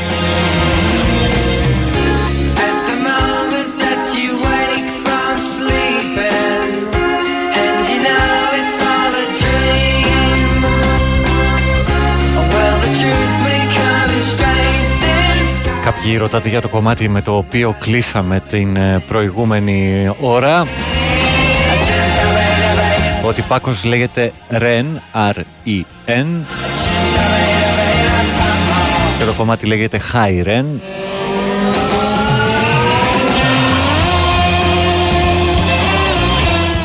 strange disguise. Κάποιοι ρωτάτε για το κομμάτι με το οποίο κλείσαμε την ε, προηγούμενη ώρα ότι Πάκος λέγεται Ren, R-E-N και το κομμάτι λέγεται High Ren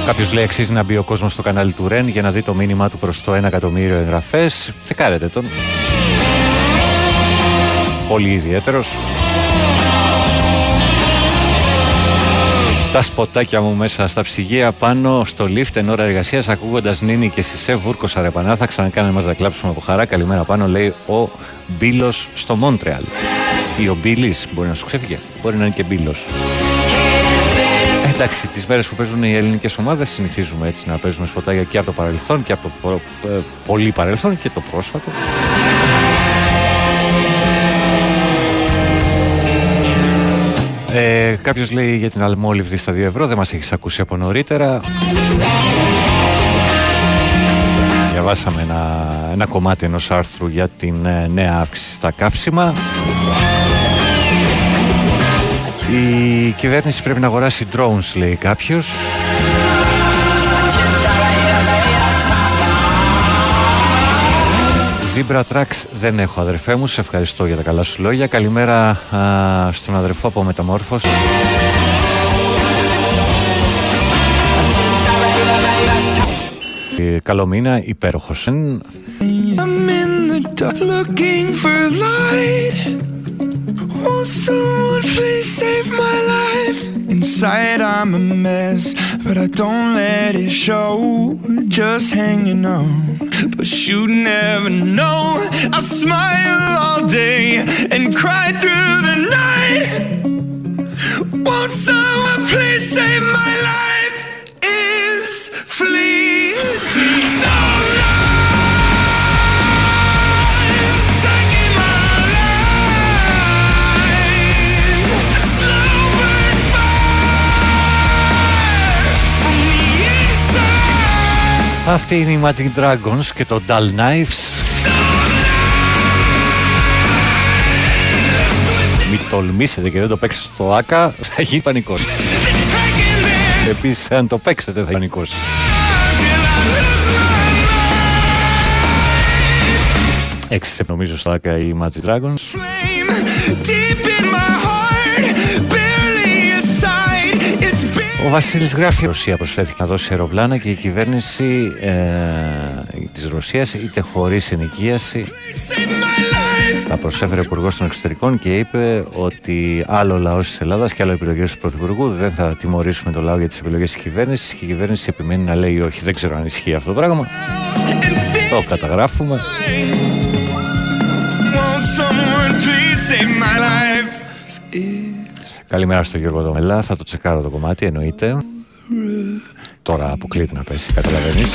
Κάποιος λέει αξίζει να μπει ο κόσμος στο κανάλι του Ρεν για να δει το μήνυμά του προς το 1 εκατομμύριο εγγραφές. Τσεκάρετε τον. Πολύ ιδιαίτερος. Τα σποτάκια μου μέσα στα ψυγεία πάνω στο lift εν ώρα εργασίας ακούγοντας Νίνη και Σισε βούρκοσα ρε πανά. Θα ξανακάνε μας να κλάψουμε από χαρά. Καλημέρα πάνω λέει ο Μπίλος στο Μόντρεαλ. Ή ο Μπίλης, μπορεί να σου ξέφυγε; Μπορεί να είναι και Μπίλος. Εντάξει, τις μέρες που παίζουν οι ελληνικές ομάδες συνηθίζουμε έτσι να παίζουμε σποτάκια και από το παρελθόν και από το προ- ε, πολύ παρελθόν και το πρόσφατο. Ε, Κάποιος λέει για την αλμόλυβδη στα 2 ευρώ, δεν μας έχεις ακούσει από νωρίτερα. Διαβάσαμε ένα, ένα κομμάτι ενός άρθρου για την ε, νέα αύξηση στα καύσιμα. Η κυβέρνηση πρέπει να αγοράσει drones, λέει κάποιος. Zebra Tracks δεν έχω αδερφέ μου, σε ευχαριστώ για τα καλά σου λόγια. Καλημέρα α, στον αδερφό από Μεταμόρφωση. Ε, Καλό μήνα, υπέροχος. Ε, I'm in the dark looking for light. Won't someone please save my life? Inside I'm a mess, but I don't let it show. Just hanging on, but you never know. I smile all day and cry through the night. Won't someone please save my life? Is fleeting. So Αυτή είναι η Magic Dragons και το Dull Knives. Μην τολμήσετε και δεν το παίξετε στο ΆΚΑ, θα γίνει πανικός. Επίσης, αν το παίξετε θα γίνει πανικός. Έξι νομίζω στο ΆΚΑ η Magic Dragons. Ο Βασίλης γράφει: Η Ρωσία προσφέρθηκε να δώσει αεροπλάνα και η κυβέρνηση ε, της Ρωσίας είτε χωρίς ενοικίαση τα προσέφερε ο Υπουργός των Εξωτερικών και είπε ότι άλλο λαός της Ελλάδας και άλλο επιλογές του Πρωθυπουργού δεν θα τιμωρήσουμε το λαό για τις επιλογές της κυβέρνησης και η κυβέρνηση επιμένει να λέει όχι. Δεν ξέρω αν ισχύει αυτό το πράγμα. Το καταγράφουμε. Won't someone please save my life? Καλημέρα στο Γιώργο Δομελά. Θα το τσεκάρω το κομμάτι, εννοείται. Τώρα αποκλείεται να πέσει, καταλαβαίνεις.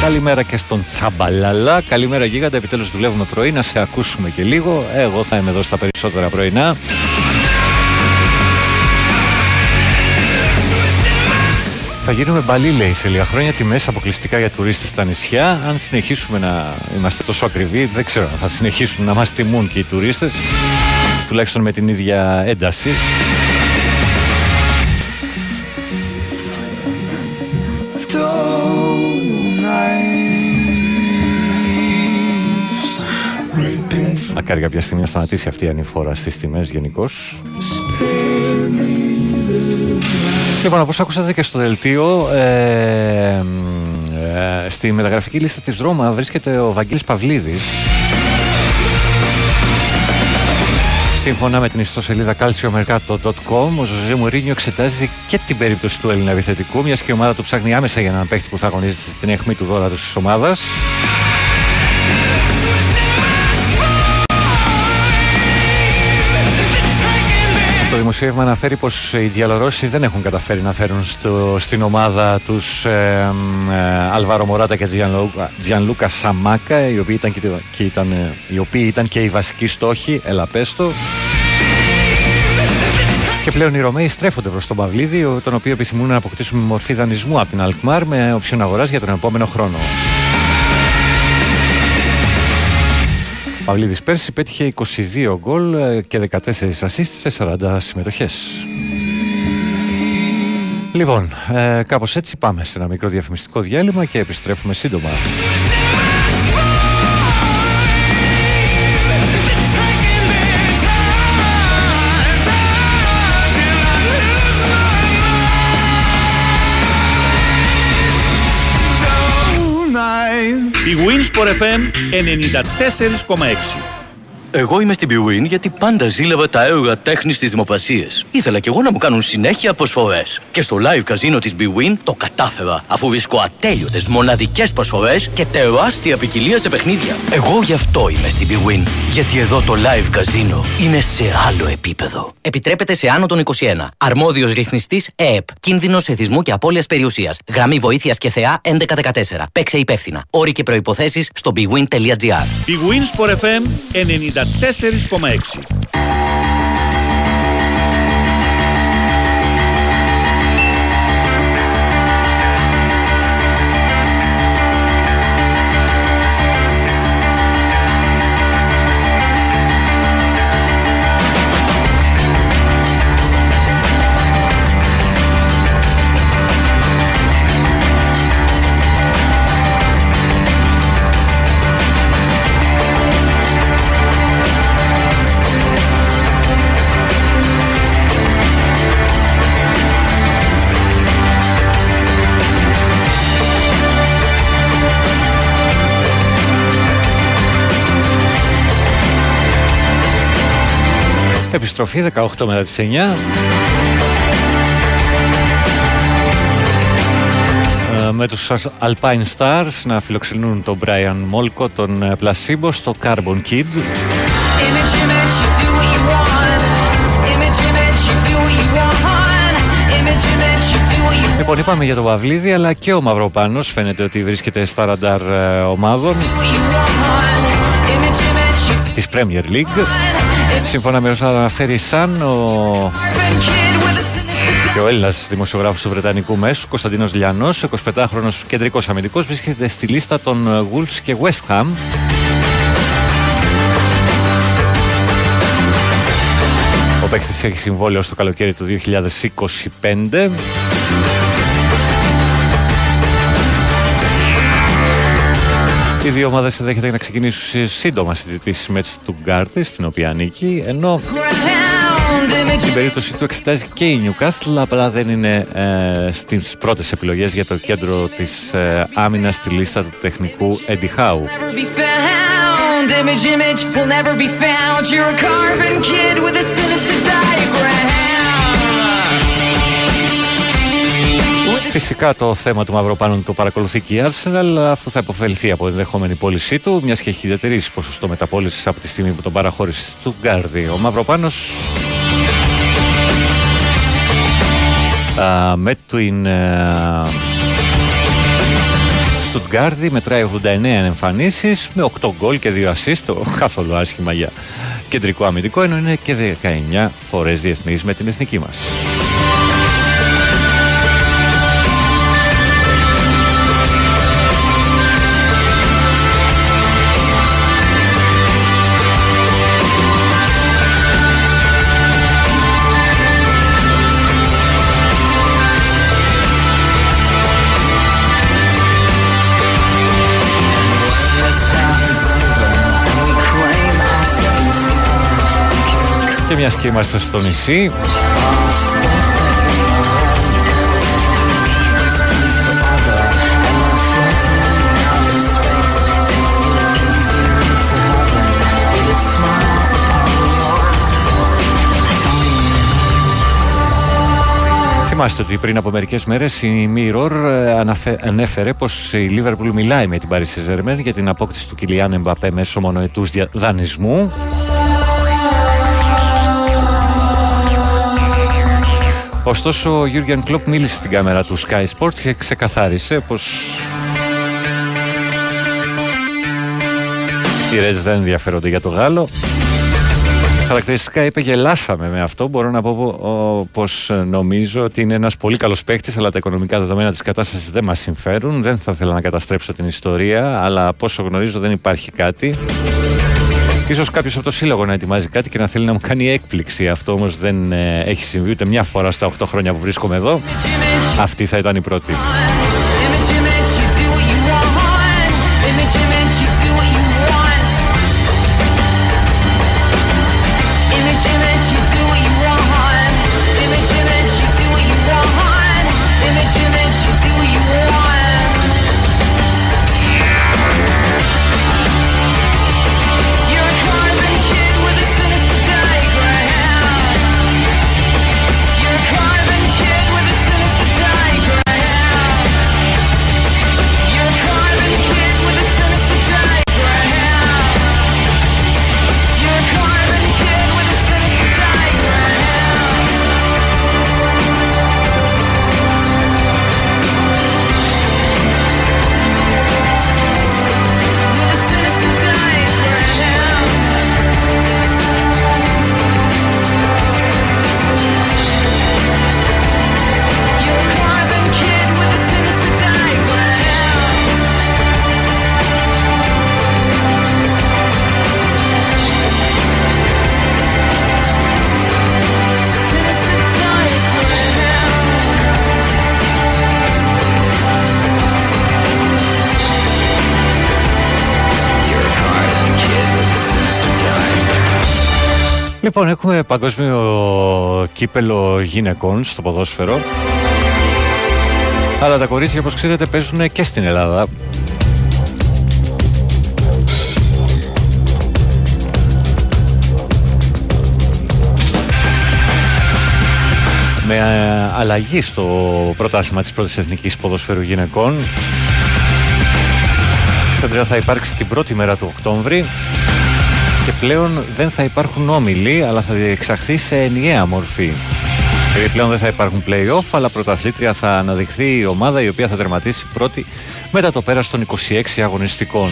Καλημέρα και στον Τσαμπαλαλά. Καλημέρα γίγαντα. Επιτέλους δουλεύουμε πρωί. Να σε ακούσουμε και λίγο. Εγώ θα είμαι εδώ στα περισσότερα πρωινά. Θα γίνουμε μπαλί, λέει, σε λίγα χρόνια τιμές αποκλειστικά για τουρίστες στα νησιά. Αν συνεχίσουμε να είμαστε τόσο ακριβοί, δεν ξέρω αν θα συνεχίσουν να μας τιμούν και οι τουρίστες. Τουλάχιστον με την ίδια ένταση. Μακάρι κάποια στιγμή να σταματήσει αυτή η ανηφόρα στις τιμές γενικώς. Λοιπόν, όπως ακούσατε και στο δελτίο, ε, ε, στη μεταγραφική λίστα της Ρώμα βρίσκεται ο Βαγγέλης Παυλίδης Σύμφωνα με την ιστοσελίδα calciomercato.com, ο Ζωζέ Μουρίνιο εξετάζει και την περίπτωση του Έλληνα επιθετικού, μιας και η ομάδα του ψάχνει άμεσα για έναν παίχτη που θα αγωνίζεται την αιχμή του δώρα της ομάδας. Δημοσίευμα αναφέρει πως οι Διαλορώσοι δεν έχουν καταφέρει να φέρουν στο, στην ομάδα τους ε, ε, Αλβάρο Μωράτα και Τζιανλούκα Σαμάκα οι οποίοι ήταν και, και ήταν, ε, οι οποίοι ήταν και οι βασικοί στόχοι Ελαπέστο και πλέον οι Ρωμαίοι στρέφονται προς τον Παυλίδη τον οποίο επιθυμούν να αποκτήσουν μορφή δανεισμού από την Αλκμάρ με οψιόν αγοράς για τον επόμενο χρόνο. Παυλίδης πέρσι πέτυχε 22 γκολ ε, και 14 assist σε 40 συμμετοχές. Λοιπόν, ε, κάπως έτσι πάμε σε ένα μικρό διαφημιστικό διάλειμμα και επιστρέφουμε σύντομα. Η Winsport FM 94,6 εγώ είμαι στην Bwin γιατί πάντα ζήλευα τα έργα τέχνης στι δημοπρασίε. Ήθελα κι εγώ να μου κάνουν συνέχεια προσφορές. Και στο live καζίνο της Bwin το κατάφερα, αφού βρίσκω ατέλειωτες μοναδικές προσφορές και τεράστια ποικιλία σε παιχνίδια. Εγώ γι' αυτό είμαι στην Bwin. Γιατί εδώ το live καζίνο είναι σε άλλο επίπεδο. Επιτρέπεται σε άνω των 21. Αρμόδιος ρυθμιστής ΕΕΠ. Κίνδυνος εθισμού και απώλειας περιουσίας. Γραμμή βοήθειας και θεά 1114. Παίξε υπεύθυνα. Όροι και προποθέσει στο bwin.gr. Bwin Sport FM da Tesseris Comex. Επιστροφή 18 μετά τις 9. Ε, με τους Alpine Stars να φιλοξενούν τον Brian Molko, τον Placebo στο Carbon Kid. Λοιπόν, είπαμε για τον Παυλίδη, αλλά και ο Μαυροπάνος φαίνεται ότι βρίσκεται στα ραντάρ ε, ομάδων της Premier League. Σύμφωνα με όσα αναφέρει σαν ο και ο Έλληνας δημοσιογράφος του Βρετανικού Μέσου, Κωνσταντίνος Λιανός, 25χρονο κεντρικός αμυντικός, βρίσκεται στη λίστα των Wolves και West Ham. Ο παίκτης έχει συμβόλαιο στο καλοκαίρι του 2025. Οι δύο ομάδες δέχεται να ξεκινήσουν σύντομα συζητήσεις με τη Στουγκάρτη, στην οποία ανήκει, ενώ στην περίπτωση του εξετάζει και η Newcastle, απλά δεν είναι ε, στις πρώτες επιλογές για το κέντρο της ε, άμυνας στη λίστα του τεχνικού Eddie Howe. Image, image will never be found. You're a carbon kid with a sinister diagram. Φυσικά το θέμα του Μαυροπάνου το παρακολουθεί και η Arsenal αφού θα υποφελθεί από την ενδεχόμενη πώλησή του μιας και έχει διατηρήσει ποσοστό μεταπόλησης από τη στιγμή που τον παραχώρησε του Γκάρδι. Ο Μαυροπάνος με την Στουτγκάρδη μετράει 89 εμφανίσεις με 8 γκολ και 2 assist, καθόλου άσχημα για κεντρικό αμυντικό, ενώ είναι και 19 φορές διεθνής με την εθνική μας. Και μιας και είμαστε στο νησί. Θυμάστε ότι πριν από μερικές μέρες η Mirror ε, ανέφερε πως η Liverpool μιλάει με την Paris Saint-Germain για την απόκτηση του Κιλιάν Mbappé μέσω μονοετούς δανεισμού. Ωστόσο, ο Jurgen Klopp μίλησε στην κάμερα του Sky Sport και ξεκαθάρισε πως οι Reds δεν ενδιαφέρονται για το Γάλλο. Χαρακτηριστικά είπε γελάσαμε με αυτό. Μπορώ να πω ο, πως νομίζω ότι είναι ένας πολύ καλός παίκτης αλλά τα οικονομικά δεδομένα της κατάστασης δεν μας συμφέρουν. Δεν θα ήθελα να καταστρέψω την ιστορία αλλά από όσο γνωρίζω δεν υπάρχει κάτι. Ίσως κάποιος από το σύλλογο να ετοιμάζει κάτι και να θέλει να μου κάνει έκπληξη. Αυτό όμως δεν ε, έχει συμβεί ούτε μια φορά στα 8 χρόνια που βρίσκομαι εδώ. Αυτή θα ήταν η πρώτη. Έχουμε παγκόσμιο κύπελο γυναικών στο ποδόσφαιρο. Αλλά τα κορίτσια, όπως ξέρετε, παίζουν και στην Ελλάδα. Με ε, αλλαγή στο πρωτάθλημα της πρώτης εθνικής ποδοσφαίρου γυναικών. Στην θα υπάρξει την πρώτη μέρα του Οκτώβρη και πλέον δεν θα υπάρχουν όμιλοι αλλά θα διεξαχθεί σε ενιαία μορφή. Δηλαδή πλέον δεν θα υπάρχουν play-off αλλά πρωταθλήτρια θα αναδειχθεί η ομάδα η οποία θα τερματίσει πρώτη μετά το πέρας των 26 αγωνιστικών.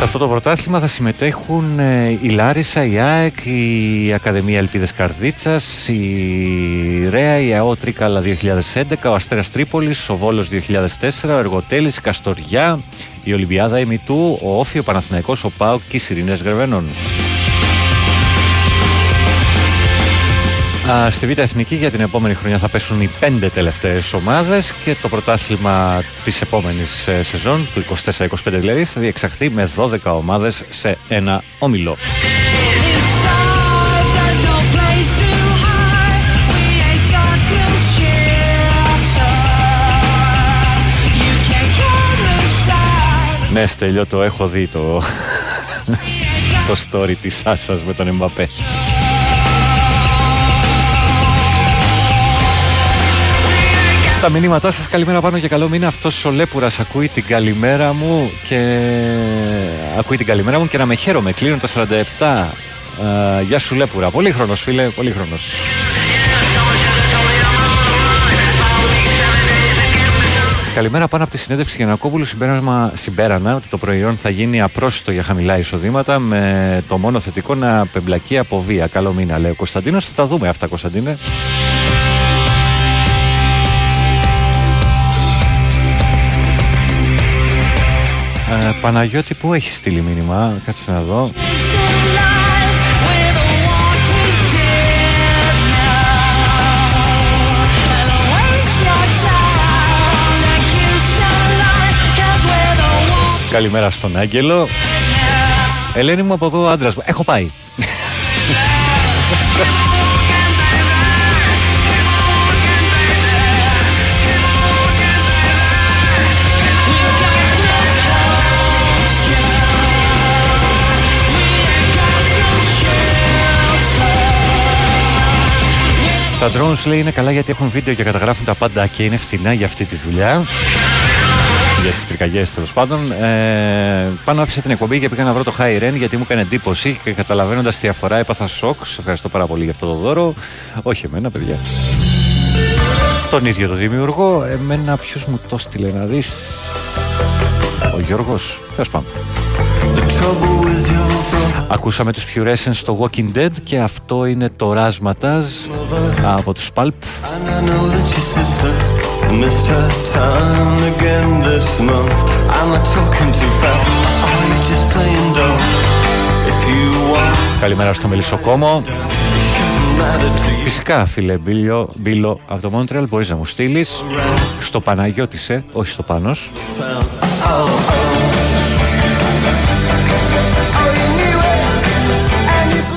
Σε αυτό το πρωτάθλημα θα συμμετέχουν ε, η Λάρισα, η ΑΕΚ, η Ακαδημία Ελπίδες Καρδίτσας, η ΡΕΑ, η ΑΟ Τρίκαλα 2011, ο Αστέρας Τρίπολης, ο Βόλος 2004, ο Εργοτέλης, η Καστοριά, η Ολυμπιάδα Ημιτού, ο Όφιο Παναθηναϊκός, ο ΠΑΟΚ και οι Σιρήνες Γρεβένων. Στη Β' Εθνική για την επόμενη χρονιά θα πέσουν οι πέντε τελευταίες ομάδες και το πρωτάθλημα της επόμενης ε, σεζόν, του 24-25 δηλαδή, θα διεξαχθεί με 12 ομάδες σε ένα όμιλο. Ναι, Στέλιο, το έχω δει το, το story της Σάσας με τον Εμπαπέ. Στα μηνύματά σας καλημέρα πάνω και καλό μήνα Αυτός ο Λέπουρας ακούει την καλημέρα μου Και ακούει την καλημέρα μου Και να με χαίρομαι Κλείνω τα 47 uh, Γεια σου Λέπουρα Πολύ χρόνος φίλε Πολύ χρόνος Καλημέρα πάνω από τη συνέντευξη Γιανακόπουλου. Συμπέρανα, συμπέρανα ότι το προϊόν θα γίνει απρόσιτο για χαμηλά εισοδήματα με το μόνο θετικό να πεμπλακεί από βία. Καλό μήνα, λέει ο Κωνσταντίνος. Θα τα δούμε αυτά, Κωνσταντίνε. Ε, Παναγιώτη, πού έχεις στείλει μήνυμα, κάτσε να δω. Καλημέρα στον Άγγελο. Ελένη μου από εδώ άντρας μου. Έχω πάει. Τα drones λέει είναι καλά γιατί έχουν βίντεο και καταγράφουν τα πάντα και είναι φθηνά για αυτή τη δουλειά. Για τις πυρκαγιές τέλος πάντων. Ε, πάνω άφησε την εκπομπή και πήγα να βρω το High Ren γιατί μου έκανε εντύπωση και καταλαβαίνοντας τι αφορά έπαθα σοκ. Σε ευχαριστώ πάρα πολύ για αυτό το δώρο. Όχι εμένα, παιδιά. Τον ίδιο το δημιουργό. Εμένα ποιος μου το στείλε να δεις. Ο Γιώργος. Τέλος πάμε. Ακούσαμε τους Purescence στο Walking Dead και αυτό είναι το Razmataz από τους Pulp. Missed her time again this month. Am I talking too fast? Are you just playing dumb? If you want, Καλημέρα στο Μελισσοκόμο. Φυσικά, φίλε Μπίλιο, Μπίλο από το Montreal, μπορείς να μου στείλεις στο Παναγιώτησε, όχι στο Πάνος.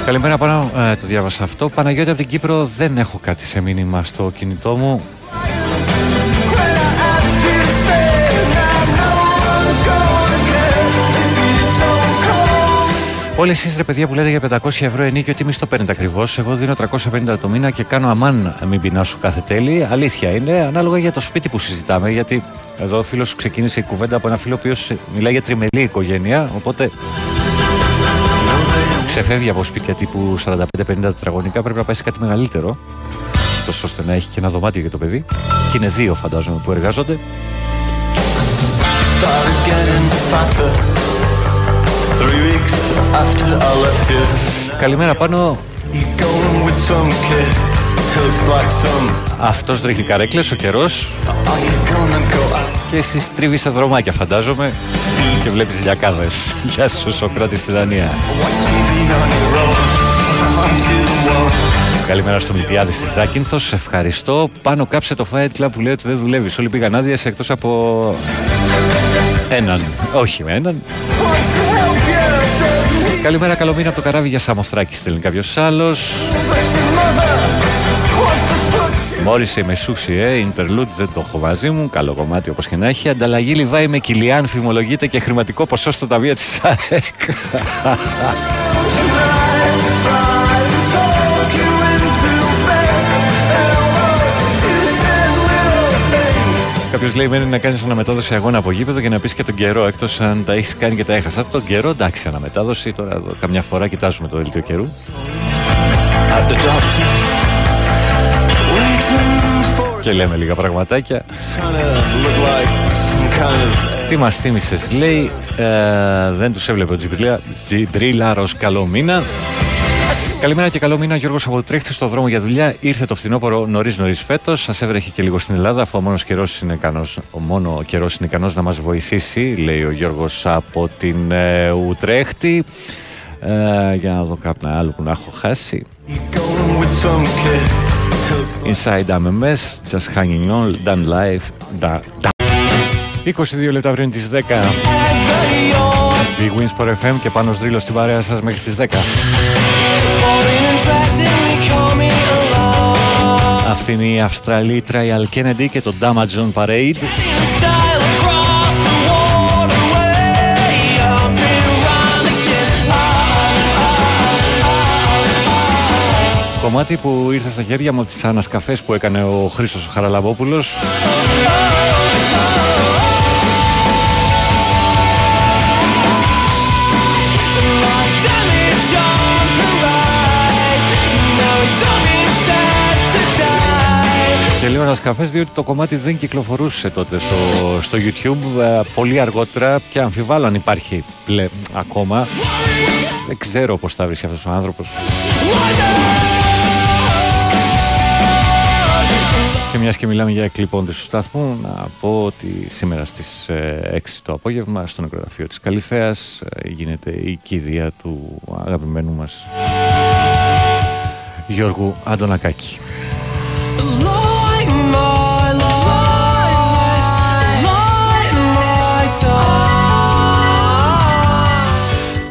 Καλημέρα πάνω, ε, το διάβασα αυτό. Παναγιώτη από την Κύπρο, δεν έχω κάτι σε μήνυμα στο κινητό μου. Όλοι εσείς ρε παιδιά που λέτε για 500 ευρώ ενίκιο, τι μισθό παίρνετε ακριβώς; Εγώ δίνω 350 το μήνα και κάνω αμάν μην πεινάσω κάθε τέλη. Αλήθεια είναι, ανάλογα για το σπίτι που συζητάμε. Γιατί εδώ ο φίλος ξεκίνησε η κουβέντα από ένα φίλο ο οποίος μιλάει για τριμελή οικογένεια. Οπότε ξεφεύγει από σπίτια τύπου 45-50 τετραγωνικά. Πρέπει να πάει σε κάτι μεγαλύτερο. Τόσο ώστε να έχει και ένα δωμάτιο για το παιδί. Και είναι δύο φαντάζομαι που εργάζονται. started getting fatter. Three weeks after I left you, Καλημέρα πάνω. You going with some kid. Looks like some. Αυτός ρίχνει καρέκλες ο καιρός Are you gonna go out? και εσείς τρίβεις σε δρομάκια φαντάζομαι και βλέπεις λιακάδες. Γεια σου Σοκράτη στη Δανία. Watch TV on your own. Aren't you alone? Καλημέρα στο Μιλτιάδης στη Ζάκυνθο. Σε ευχαριστώ. Πάνω κάψε το Fight Club που λέει ότι δεν δουλεύεις. Όλοι πήγαν άδειες εκτός από. έναν. Όχι με έναν. Καλημέρα, καλό μήνα από το καράβι για Σαμοθράκη. Στέλνει κάποιο άλλος; Μόρισε με σούσι, ε. Interlude δεν το έχω μαζί μου. Καλό κομμάτι όπως και να έχει. Ανταλλαγή Λιβάη με Κιλιάν φημολογείται και χρηματικό ποσό στο ταμείο της ΑΕΚ. Κάποιος λέει: Μένει να κάνεις αναμετάδοση αγώνα από γήπεδο και να πεις και τον καιρό. Εκτός αν τα έχεις κάνει και τα έχασα. Τον καιρό, εντάξει, αναμετάδοση. Τώρα εδώ, καμιά φορά κοιτάζουμε το δελτίο καιρού. Και λέμε λίγα πραγματάκια. trying to look like some kind of. Τι μας θύμισες, λέει. Ε, δεν τους έβλεπε ο Τζιμπρίλα- Τζιμπρίλαρο. Καλό μήνα. Καλημέρα και καλό μήνα. Γιώργος από τρέχτη στο δρόμο για δουλειά. Ήρθε το φθινόπωρο νωρίς νωρίς φέτος. Σας έβρεχε και λίγο στην Ελλάδα, αφού ο μόνος καιρός είναι ικανός, ο μόνο καιρός είναι ικανός να μας βοηθήσει, λέει ο Γιώργος από την ε, Ουτρέχτη. Ε, για να δω κάποιο άλλο που να έχω χάσει. Inside I'm a mess, just hanging on, done life, da, da. 22 λεπτά πριν τις 10 The Wins for FM και πάνω δρύλο στην παρέα σας μέχρι τις 10 Αυτή είναι η Αυστραλή Trial Kennedy και το Damage on Parade Κομμάτι που ήρθε στα χέρια μου από τις ανασκαφές που έκανε ο Χρήστος ο Χαραλαμπόπουλος. Και λέω ανασκαφές διότι το κομμάτι δεν κυκλοφορούσε τότε στο, στο YouTube ε, πολύ αργότερα και αμφιβάλλω αν υπάρχει πλε, ακόμα. Δεν ξέρω πως θα βρίσκει αυτός ο άνθρωπος Και μιας και μιλάμε για εκλειπώντες του σταθμού, να πω ότι σήμερα στις ε, 6 το απόγευμα στο νεκροταφείο της Καλυθέας ε, γίνεται η κηδεία του αγαπημένου μας Γιώργου Αντωνακάκη.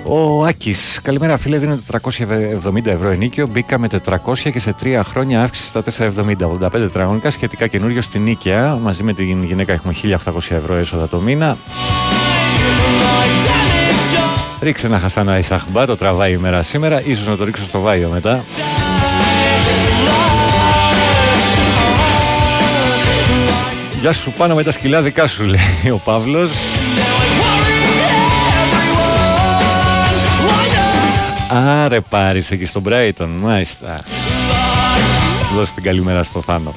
Ο Άκης. Καλημέρα, φίλε. Δίνω 470 ευρώ ενίκιο. Μπήκα με 400 και σε 3 χρόνια αύξηση στα 470. 85 τετραγωνικά σχετικά καινούριο στην Νίκαια. Μαζί με την γυναίκα έχουμε 1800 ευρώ έσοδα το μήνα. Ρίξε ένα χασάνα Ισαχμπά, το τραβάει η μέρα σήμερα. Ίσως να το ρίξω στο βάιο μετά. Γεια σου πάνω με τα σκυλά δικά σου λέει ο Παύλος Άρε πάρεις εκεί στον Brighton Μάλιστα Δώσε την καλημέρα στο Θάνο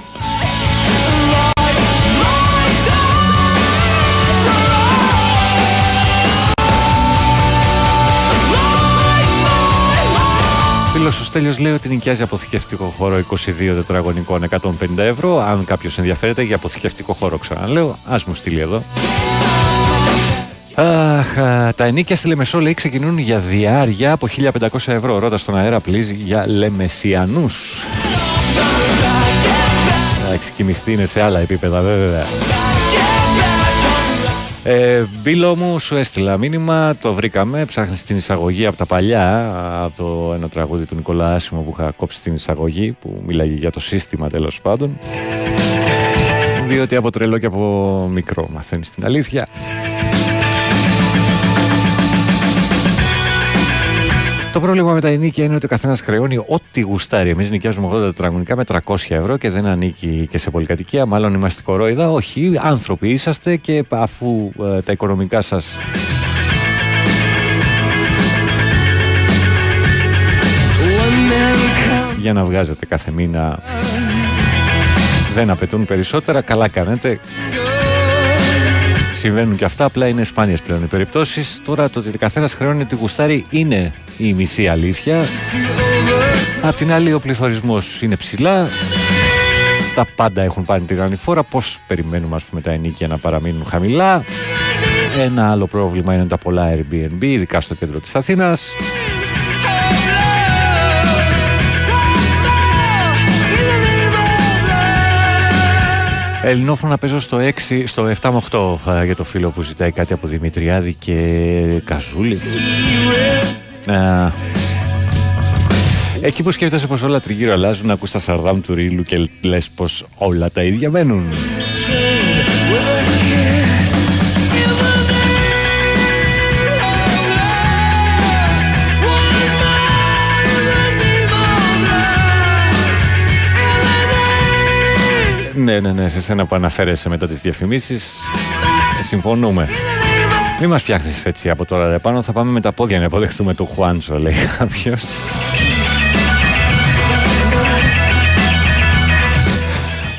Φίλος ο Στέλιος λέει ότι νοικιάζει αποθηκευτικό χώρο 22 τετραγωνικών 150 ευρώ. Αν κάποιος ενδιαφέρεται για αποθηκευτικό χώρο, ξαναλέω, ας μου στείλει εδώ. Αχ, α, τα ενίκια στη Λεμεσό λέει ξεκινούν για διάρκεια από 1500 ευρώ. Ρώτα στον αέρα πλήζει για Λεμεσιανούς. Εντάξει, και η μισθή είναι σε άλλα επίπεδα βέβαια. Ε, Μπίλο μου, σου έστειλα μήνυμα, το βρήκαμε. Ψάχνεις την εισαγωγή από τα παλιά, από το ένα τραγούδι του Νικόλα Άσιμο που είχα κόψει την εισαγωγή, που μιλάγε για το σύστημα τέλος πάντων. Διότι από τρελό και από μικρό μαθαίνεις την αλήθεια. Το πρόβλημα με τα ενίκια είναι ότι ο καθένας χρεώνει ό,τι γουστάρει. Εμείς νοικιάζουμε 80 τετραγωνικά με 300 ευρώ και δεν ανήκει και σε πολυκατοικία. Μάλλον είμαστε κορόιδα. Όχι, άνθρωποι είσαστε και αφού ε, τα οικονομικά σα. Για να βγάζετε κάθε μήνα δεν απαιτούν περισσότερα. Καλά κάνετε. Συμβαίνουν και αυτά, απλά είναι σπάνιες πλέον οι περιπτώσεις. Τώρα το ότι καθένας χρεώνει ότι γουστάρει είναι η μισή αλήθεια. Απ' την άλλη, ο πληθωρισμός είναι ψηλά. Τα πάντα έχουν πάρει τη φόρα. Πώς περιμένουμε, ας πούμε, τα ενίκια να παραμείνουν χαμηλά. Ένα άλλο πρόβλημα είναι τα πολλά Airbnb, ειδικά στο κέντρο της Αθήνας. Ελληνόφωνα παίζω στο 6, στο 7 με 8 για το φίλο που ζητάει κάτι από Δημητριάδη και Καζούλη. Εκεί που σκέφτεσαι πως όλα τριγύρω αλλάζουν, ακούς τα σαρδάμ του ρίλου και λες πως όλα τα ίδια μένουν. Ναι, ναι, ναι, σε σένα που αναφέρεσαι μετά τις διαφημίσεις. Συμφωνούμε. Μην μας φτιάχνεις έτσι από τώρα ρε πάνω. Θα πάμε με τα πόδια να υποδεχτούμε του Χουάντσο λέει κάποιος.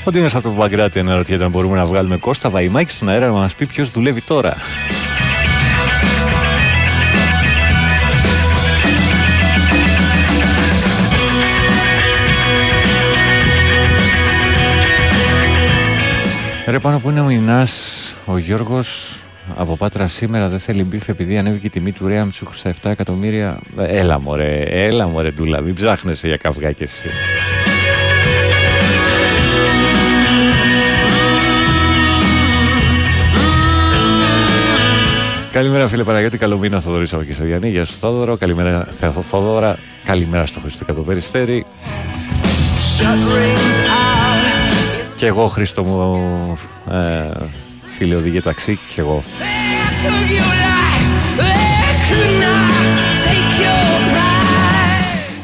Ο Ντίνος από το Παγκράτη αναρωτιέται αν μπορούμε να βγάλουμε Κώστα Βαϊμάκη στον αέρα να μας πει ποιος δουλεύει τώρα Ρε πάνω που είναι ο Μινάς, ο Γιώργος από Πάτρα σήμερα δεν θέλει μπίφ επειδή ανέβηκε η τιμή του Ρέαμ στα 7 εκατομμύρια. Έλα μωρέ, έλα μωρέ ντούλα, μην ψάχνεσαι για καυγά κι εσύ. Καλημέρα φίλε Παναγιώτη, καλό μήνα Θοδωρής από Κισαριανή. Γεια σου Θόδωρο, καλημέρα Θόδωρα, καλημέρα στο Χριστό και Περιστέρι. Και εγώ Χρήστο μου ε, φίλε οδηγεί ταξί και εγώ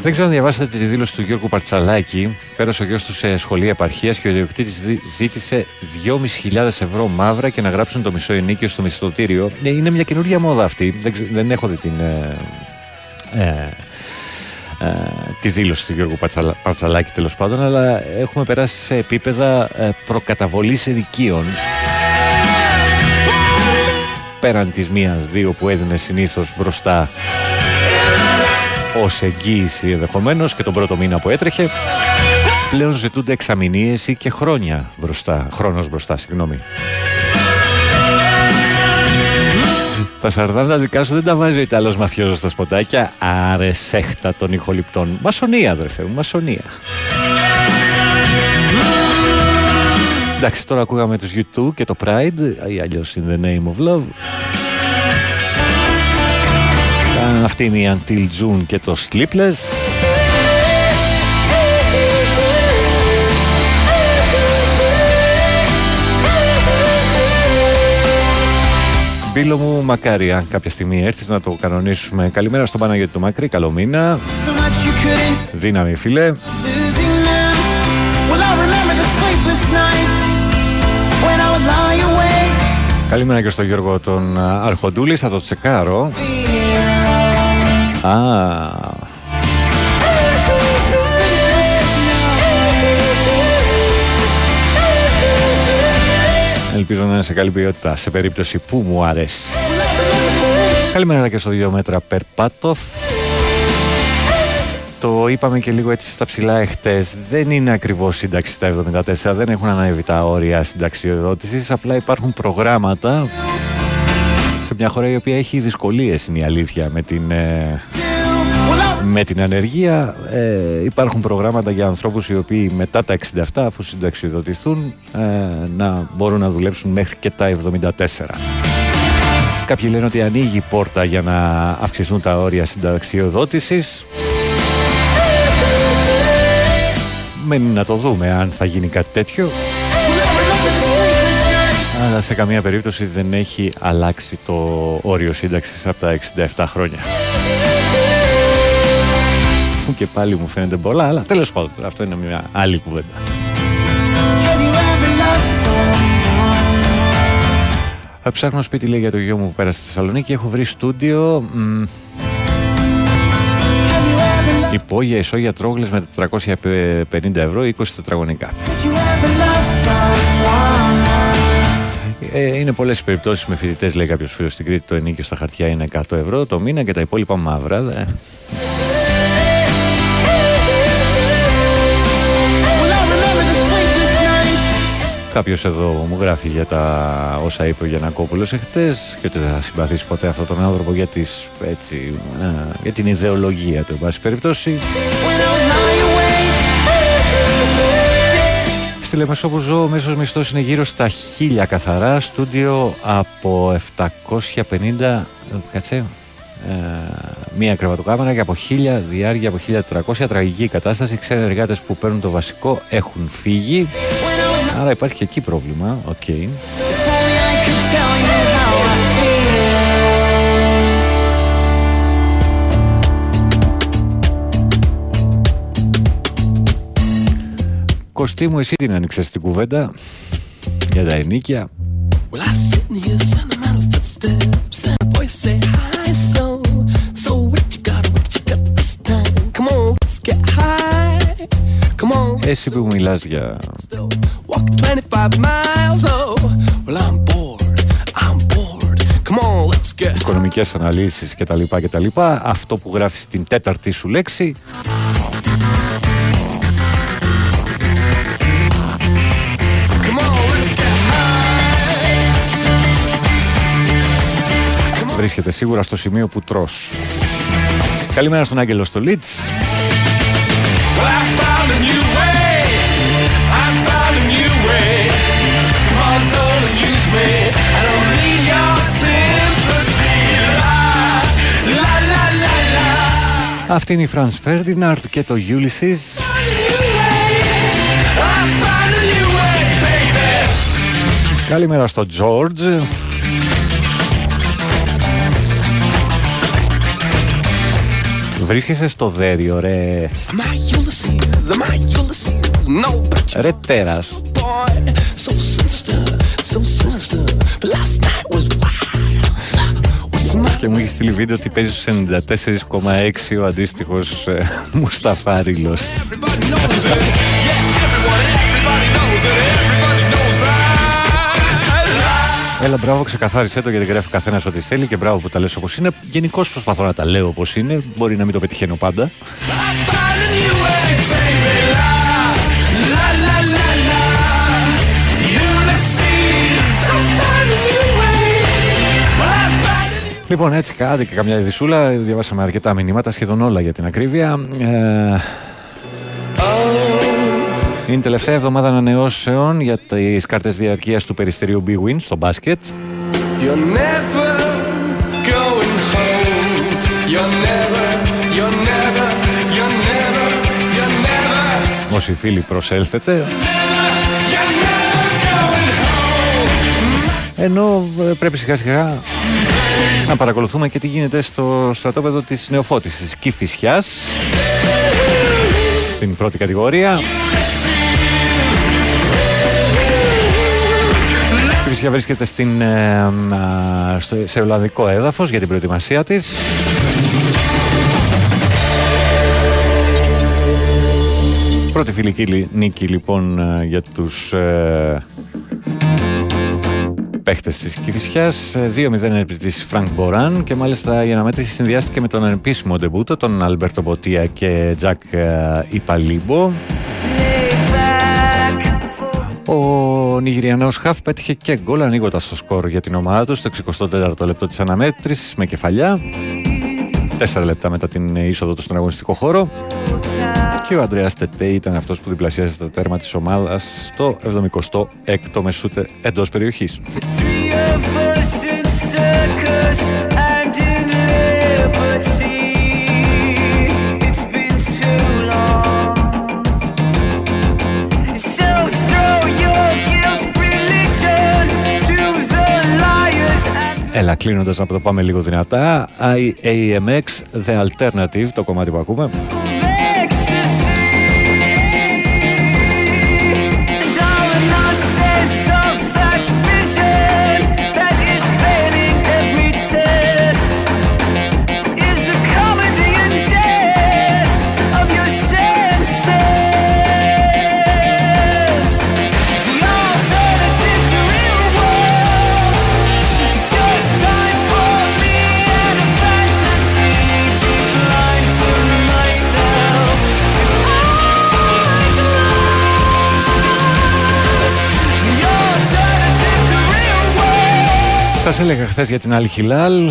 Δεν ξέρω αν διαβάσατε τη δήλωση του Γιώργου Παρτσαλάκη. Πέρασε ο γιος του σε σχολεία επαρχίας και ο ιδιοκτήτης ζήτησε 2.500 ευρώ μαύρα και να γράψουν το μισό ενίκιο στο μισθωτήριο. Ε, είναι μια καινούργια μόδα αυτή. Δεν, δεν έχω δει την, ε, ε, ε, τη δήλωση του Γιώργου Παρτσαλάκη τέλος πάντων, αλλά έχουμε περάσει σε επίπεδα ε, προκαταβολής ενοικίων πέραν της μίας δύο που έδινε συνήθως μπροστά ως εγγύηση ενδεχομένως και τον πρώτο μήνα που έτρεχε πλέον ζητούνται εξαμηνίες ή και χρόνια μπροστά, χρόνος μπροστά, συγγνώμη. Τα σαρδάμ δικά σου δεν τα βάζει ο Ιταλός μαφιόζος στα σποτάκια. Άρε σέχτα των ηχοληπτών. Μασονία αδερφέ μου, μασονία. Εντάξει, τώρα ακούγαμε τους YouTube και το Pride ή αλλιώς In the Name of Love. Αυτή είναι η Until June και το Sleepless. Μπίλο μου, μακάρι αν κάποια στιγμή έρθεις να το κανονίσουμε. Καλημέρα στον Παναγιώτη του Μακρύ, καλό μήνα. Δύναμη φίλε. Well, I remember the sleepless nights when I was Καλημέρα και στο Γιώργο τον α, Αρχοντούλη, θα το τσεκάρω. Α, Ελπίζω να είναι σε καλή ποιότητα σε περίπτωση που μου αρέσει. Καλημέρα και στο 2 μέτρα Περπάτοφ. Το είπαμε και λίγο έτσι στα ψηλά εχθές. Δεν είναι ακριβώς σύνταξη τα 74, δεν έχουν ανέβει τα όρια συνταξιοδότησης, απλά υπάρχουν προγράμματα σε μια χώρα η οποία έχει δυσκολίες είναι η αλήθεια με την, ε, με την ανεργία. Ε, υπάρχουν προγράμματα για ανθρώπους οι οποίοι μετά τα 67 αφού συνταξιοδοτηθούν ε, να μπορούν να δουλέψουν μέχρι και τα 74. Κάποιοι λένε ότι ανοίγει η πόρτα για να αυξηθούν τα όρια συνταξιοδότησης. Μένει να το δούμε αν θα γίνει κάτι τέτοιο. Αλλά σε καμία περίπτωση δεν έχει αλλάξει το όριο σύνταξης από τα 67 χρόνια. Αφού και πάλι μου φαίνεται πολλά, αλλά τέλος πάντων αυτό είναι μια άλλη κουβέντα. Θα ψάχνω σπίτι λέει για το γιο μου που πέρασε στη Θεσσαλονίκη. Έχω βρει στούντιο. μ, Υπόγεια ισόγεια τρόγλες με 450 ευρώ, 20 τετραγωνικά. Ε, είναι πολλές οι περιπτώσεις με φοιτητές, λέει κάποιος φίλος στην Κρήτη, το ενίκιο στα χαρτιά είναι 100 ευρώ το μήνα και τα υπόλοιπα μαύρα. Κάποιος εδώ μου γράφει για τα όσα είπε ο Γιανακόπουλος εχθές και ότι δεν θα συμπαθήσει ποτέ αυτόν τον άνθρωπο για, τις, έτσι, α, για την ιδεολογία του, εν πάση περιπτώσει. Στη Λεμεσό που ζω, ο μέσος μισθός είναι γύρω στα 1000 καθαρά, στούντιο από 750, ε, κάτσε, ε, μία κρεβατοκάμερα και από 1000, διάρκεια από 1300, τραγική κατάσταση, ξένοι εργάτες που παίρνουν το βασικό έχουν φύγει. Άρα υπάρχει και εκεί πρόβλημα. Οκ. Κωστή μου, εσύ την άνοιξες την κουβέντα για τα ενοίκια. Well, I sit in here, sentimental footsteps. Then a voice say, Hi, so, so what you got, what you Εσύ που μιλάς για walk 25 miles. Oh, well, I'm bored, I'm bored. Come on, let's get οικονομικές αναλύσεις και τα λοιπά και τα λοιπά, αυτό που γράφεις στην τέταρτη σου λέξη Come on, let's get high. βρίσκεται σίγουρα στο σημείο που τρως. Καλημέρα στον Άγγελο στο Λίτς. Αυτή είναι η Franz Ferdinand και το Ulysses. I found a new way, baby. Καλημέρα στο George. Βρίσκεσαι στο δέριο ρε. Am I Και μου έχει στείλει βίντεο ότι παίζει στους 94,6 ο αντίστοιχος ε, Μουσταφάριλος. Everybody knows it. Yeah, everyone, everybody knows it. Everybody knows I Έλα, μπράβο, ξεκαθάρισέ το γιατί γράφει καθένας ό,τι θέλει και μπράβο που τα λες όπως είναι. Γενικώς προσπαθώ να τα λέω όπως είναι. Μπορεί να μην το πετυχαίνω πάντα. Λοιπόν, έτσι κάντε και καμιά ειδισούλα. Διαβάσαμε αρκετά μηνύματα, σχεδόν όλα για την ακρίβεια. Ε, είναι η τελευταία εβδομάδα ανανεώσεων για τις κάρτες διαρκείας του περιστερίου Big Win στο μπάσκετ. You're never going Ενώ ε, πρέπει σιγά σιγά να παρακολουθούμε και τι γίνεται στο στρατόπεδο της νεοφώτης της Κηφισιάς στην πρώτη κατηγορία. Κορσία βρίσκεται στην, ε, α, στο, σε Ολλανδικό έδαφος για την προετοιμασία της. Πρώτη φιλική νίκη λοιπόν ε, για τους ε, παίχτες της Κυρισιάς 2-0 επί της Φρανκ Μποράν και μάλιστα η αναμέτρηση συνδυάστηκε με τον επίσημο ντεμπούτο τον Αλμπέρτο Μποτία και Τζακ ε, Ιπαλίμπο. Ο Νιγηριανός Χαφ πέτυχε και γκολ ανοίγοντα το σκορ για την ομάδα του στο 64ο λεπτό της αναμέτρησης με κεφαλιά 4 λεπτά μετά την είσοδο του στον αγωνιστικό χώρο και ο Ανδρέας Τετέ ήταν αυτός που διπλασίασε το τέρμα της ομάδας στο 76ο μεσούτε εντός περιοχής. Έλα, κλείνοντας να το πάμε λίγο δυνατά. IAMX, The Alternative, το κομμάτι που ακούμε. Σας έλεγα χθες για την Άλλη Χιλάλ.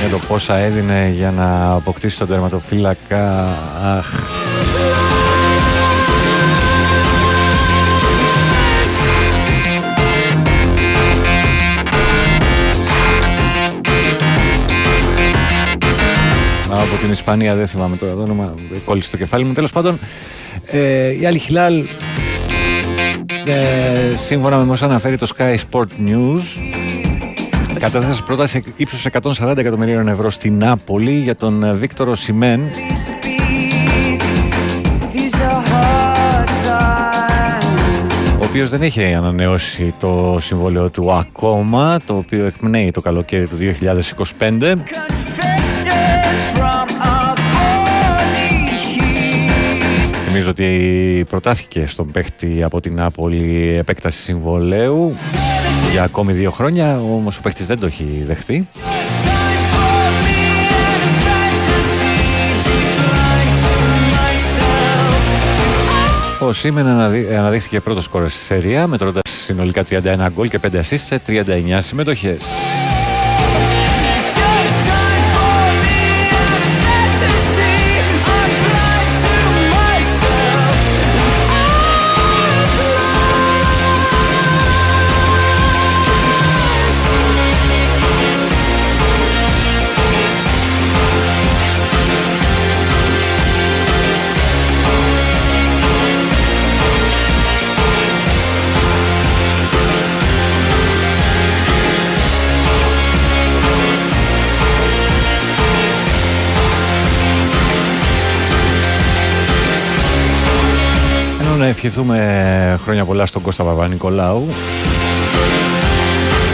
Για το πόσα έδινε για να αποκτήσει τον τερματοφύλακα. Αχ. Από την Ισπανία, δεν θυμάμαι τώρα το όνομα, κόλλησε το κεφάλι μου. Τέλος πάντων, ε, η Άλλη Χιλάλ ε, σύμφωνα με όσα αναφέρει το Sky Sport News κατέθεσε πρόταση ύψους 140 εκατομμυρίων ευρώ στην Νάπολη για τον ε, Βίκτορο Σιμέν. Ο οποίος δεν έχει ανανεώσει το συμβόλαιο του ακόμα το οποίο εκπνέει το καλοκαίρι του 2025 Νομίζω ότι προτάθηκε στον παίχτη από την Νάπολη επέκταση συμβολέου για ακόμη δύο χρόνια, όμως ο παίχτης δεν το έχει δεχτεί. Ο Σίμεν αναδείχθηκε πρώτος κόρος στη σερία, μετρώντας συνολικά 31 γκολ και 5 assist σε 39 συμμετοχές. Ευχηθούμε χρόνια πολλά στον Κώστα Παπα-Νικολάου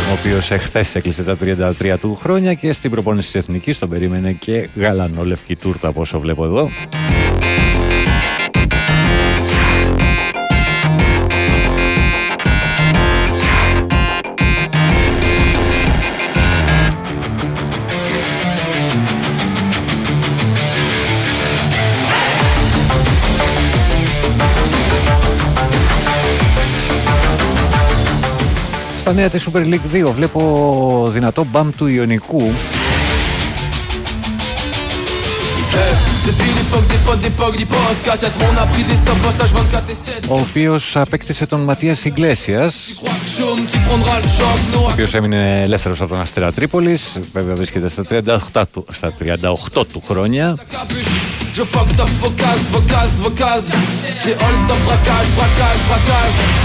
ο οποίος εχθές έκλεισε τα 33 του χρόνια και στην προπόνηση της Εθνικής τον περίμενε και γαλανόλευκη τούρτα από όσο βλέπω εδώ. Στα νέα της Super League 2 βλέπω δυνατό μπαμ του Ιωνικού ο οποίος απέκτησε τον Ματίας Ιγκλέσιας, ο οποίος έμεινε ελεύθερος από τον Αστέρα Τρίπολης. Βέβαια βρίσκεται στα 38 του, στα 38 του χρόνια.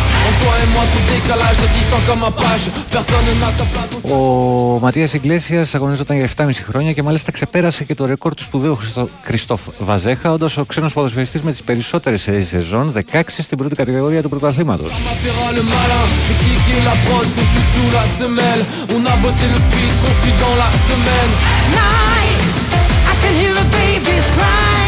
En toi et moi tout décalage résistant comme Apache Personne n'a sa place Ο Ματίας Ιγκλέσιας αγωνίζονταν για 7,5 χρόνια και μάλιστα ξεπέρασε και το ρεκόρ τους σπουδαίου Χριστο- Κριστόφ Βαζέχα, όντα ο ξένος ποδοσφαιριστής με τις περισσότερες σεζόν, 16 στην πρώτη κατηγορία του πρωταθλήματος. M'appellera le malin J'ai kické la prod conçu sous la semelle On a bossé le feed conçu dans la semaine Night, I can hear a baby's cry.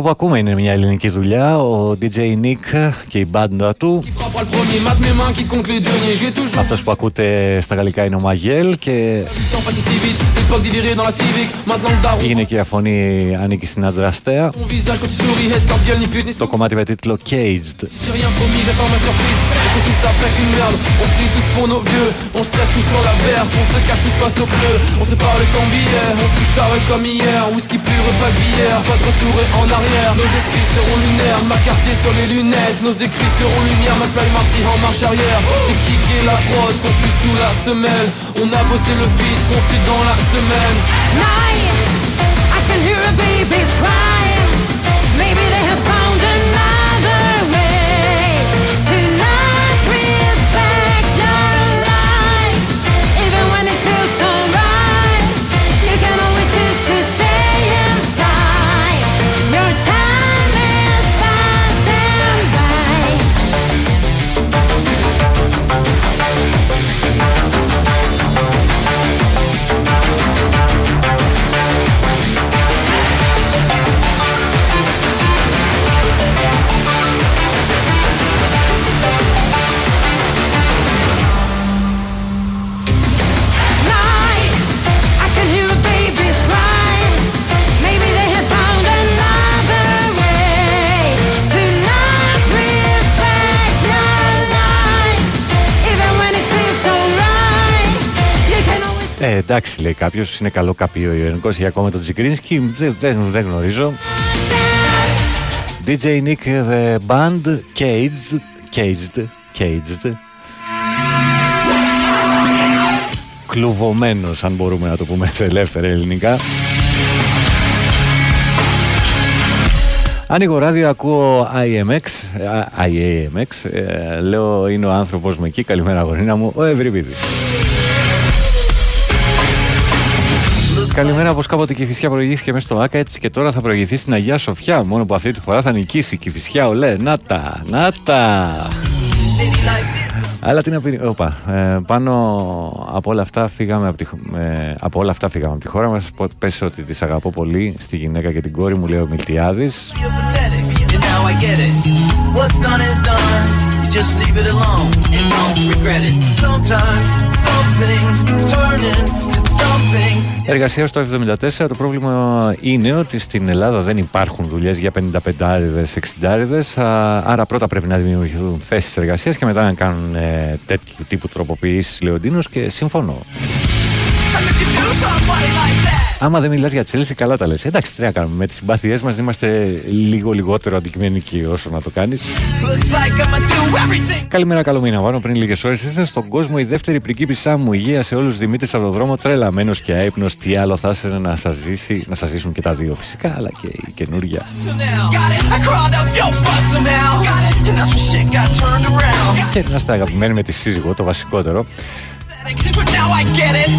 Αυτό που ακούμε είναι μια ελληνική δουλειά. Ο DJ Nick και η μπάντα του. frappera le premier Mat mes mains qui compte les deniers J'ai toujours Αυτός που ακούτε στα γαλλικά είναι ο Μαγέλ και le temps passé si vite L'époque d'y dans la civique Maintenant le daron η γυναικεία φωνή ανήκει στην Αντραστέα. Mon visage quand tu souris Escorte gueule ni pute ni Το κομμάτι με τίτλο Caged. J'ai rien promis, j'attends ma surprise Et que tout ça pète une merde On prie tous pour nos vieux On stresse tous sur la verte On se cache tous face au bleu On se parle comme billet On se couche tard et comme hier Whisky pur, pas de bière Pas de retour et en arrière Nos esprits seront lunaires Ma quartier sur les lunettes Nos écrits seront lumière McFly Marty en marche arrière J'ai kické la prod Conçu sous la semelle On a bossé le feed Conçu dans la semaine I can hear a baby's cry. Maybe they have Ε, εντάξει, λέει κάποιος, είναι καλό καπίο ο Ιωνικός ή ακόμα τον Τζικρίνσκι. Δεν, δεν, δεν γνωρίζω. DJ Nick The Band Caged. Caged. Caged. Κλουβωμένος, αν μπορούμε να το πούμε σε ελεύθερα ελληνικά. Ανοίγω ράδιο, ακούω IMX, α, IAMX, ε, λέω είναι ο άνθρωπος μου εκεί, καλημέρα αγορίνα μου, ο Ευρυπίδης. Καλημέρα, όπως κάποτε η Κυφυσιά προηγήθηκε μέσα στο ΑΚΑ, έτσι και τώρα θα προηγηθεί στην Αγία Σοφιά. Μόνο που αυτή τη φορά θα νικήσει η Κυφυσιά, ολέ. Να τα, να τα. Αλλά τι να πει, όπα, ε, πάνω από όλα αυτά φύγαμε από, τη, χ- ε, από όλα αυτά φύγαμε από τη χώρα μας. Πο- Πες ότι τις αγαπώ πολύ στη γυναίκα και την κόρη μου, λέει ο Μιλτιάδης. And now I get it. What's done is done. You just leave it alone and don't regret it. Sometimes some things turn into dumb things. Εργασία στο 74. Το πρόβλημα είναι ότι στην Ελλάδα δεν υπάρχουν δουλειές για 55άριδες, 60άριδες. Άρα πρώτα πρέπει να δημιουργηθούν θέσεις εργασίας και μετά να κάνουν ε, τέτοιου τύπου τροποποιήσεις Λεοντίνο και συμφωνώ. Άμα δεν μιλάς για Τσέλση, καλά τα λες. Εντάξει, τι να κάνουμε. Με τις συμπάθειές μας είμαστε λίγο λιγότερο αντικειμενικοί όσο να το κάνεις. Looks like I'ma do everything. Καλημέρα, καλό μήνα. Πάνω πριν λίγες ώρες ήρθε στον κόσμο η δεύτερη πριγκίπισσά μου. Υγεία σε όλους του Δημήτρης από τον δρόμο. Τρελαμένος και άϊπνος. Τι άλλο θα ήθελε να σας ζήσει, να σας ζήσουν και τα δύο φυσικά, αλλά και η καινούργια. Got it. I crawled up your butt somehow. Got it. And that's when shit got turned around. Και να είστε αγαπημένοι με τη σύζυγο, το βασικότερο. But now I get it.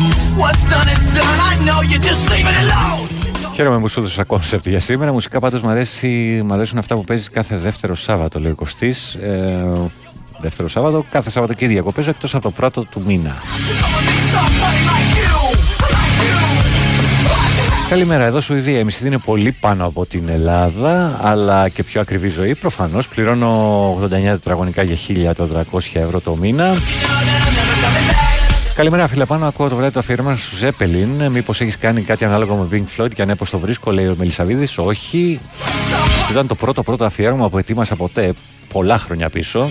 What's done is done. I know you just leave it alone. Χαίρομαι που σου έδωσα κόνσεπτ για σήμερα. Μουσικά πάντως μου, αρέσει, μ' αρέσουν αυτά που παίζεις κάθε δεύτερο Σάββατο, λέει ο Κωστής. Ε, δεύτερο Σάββατο, κάθε Σαββατοκύριακο παίζω εκτός από το πρώτο του μήνα. Καλημέρα, εδώ Σουηδία. Οι μισθοί είναι πολύ πάνω από την Ελλάδα, αλλά και πιο ακριβή ζωή. Προφανώς πληρώνω 89 τετραγωνικά για 1400 ευρώ το μήνα. Καλημέρα, φίλε. Πάνω ακούω το βράδυ το αφιέρωμα σου Ζέπελιν. Μήπως έχεις κάνει κάτι ανάλογο με Pink Floyd και αν ναι, πώς το βρίσκω, λέει ο Μελισαβίδης. Όχι. Αυτό ήταν το πρώτο πρώτο αφιέρωμα που ετοίμασα ποτέ πολλά χρόνια πίσω.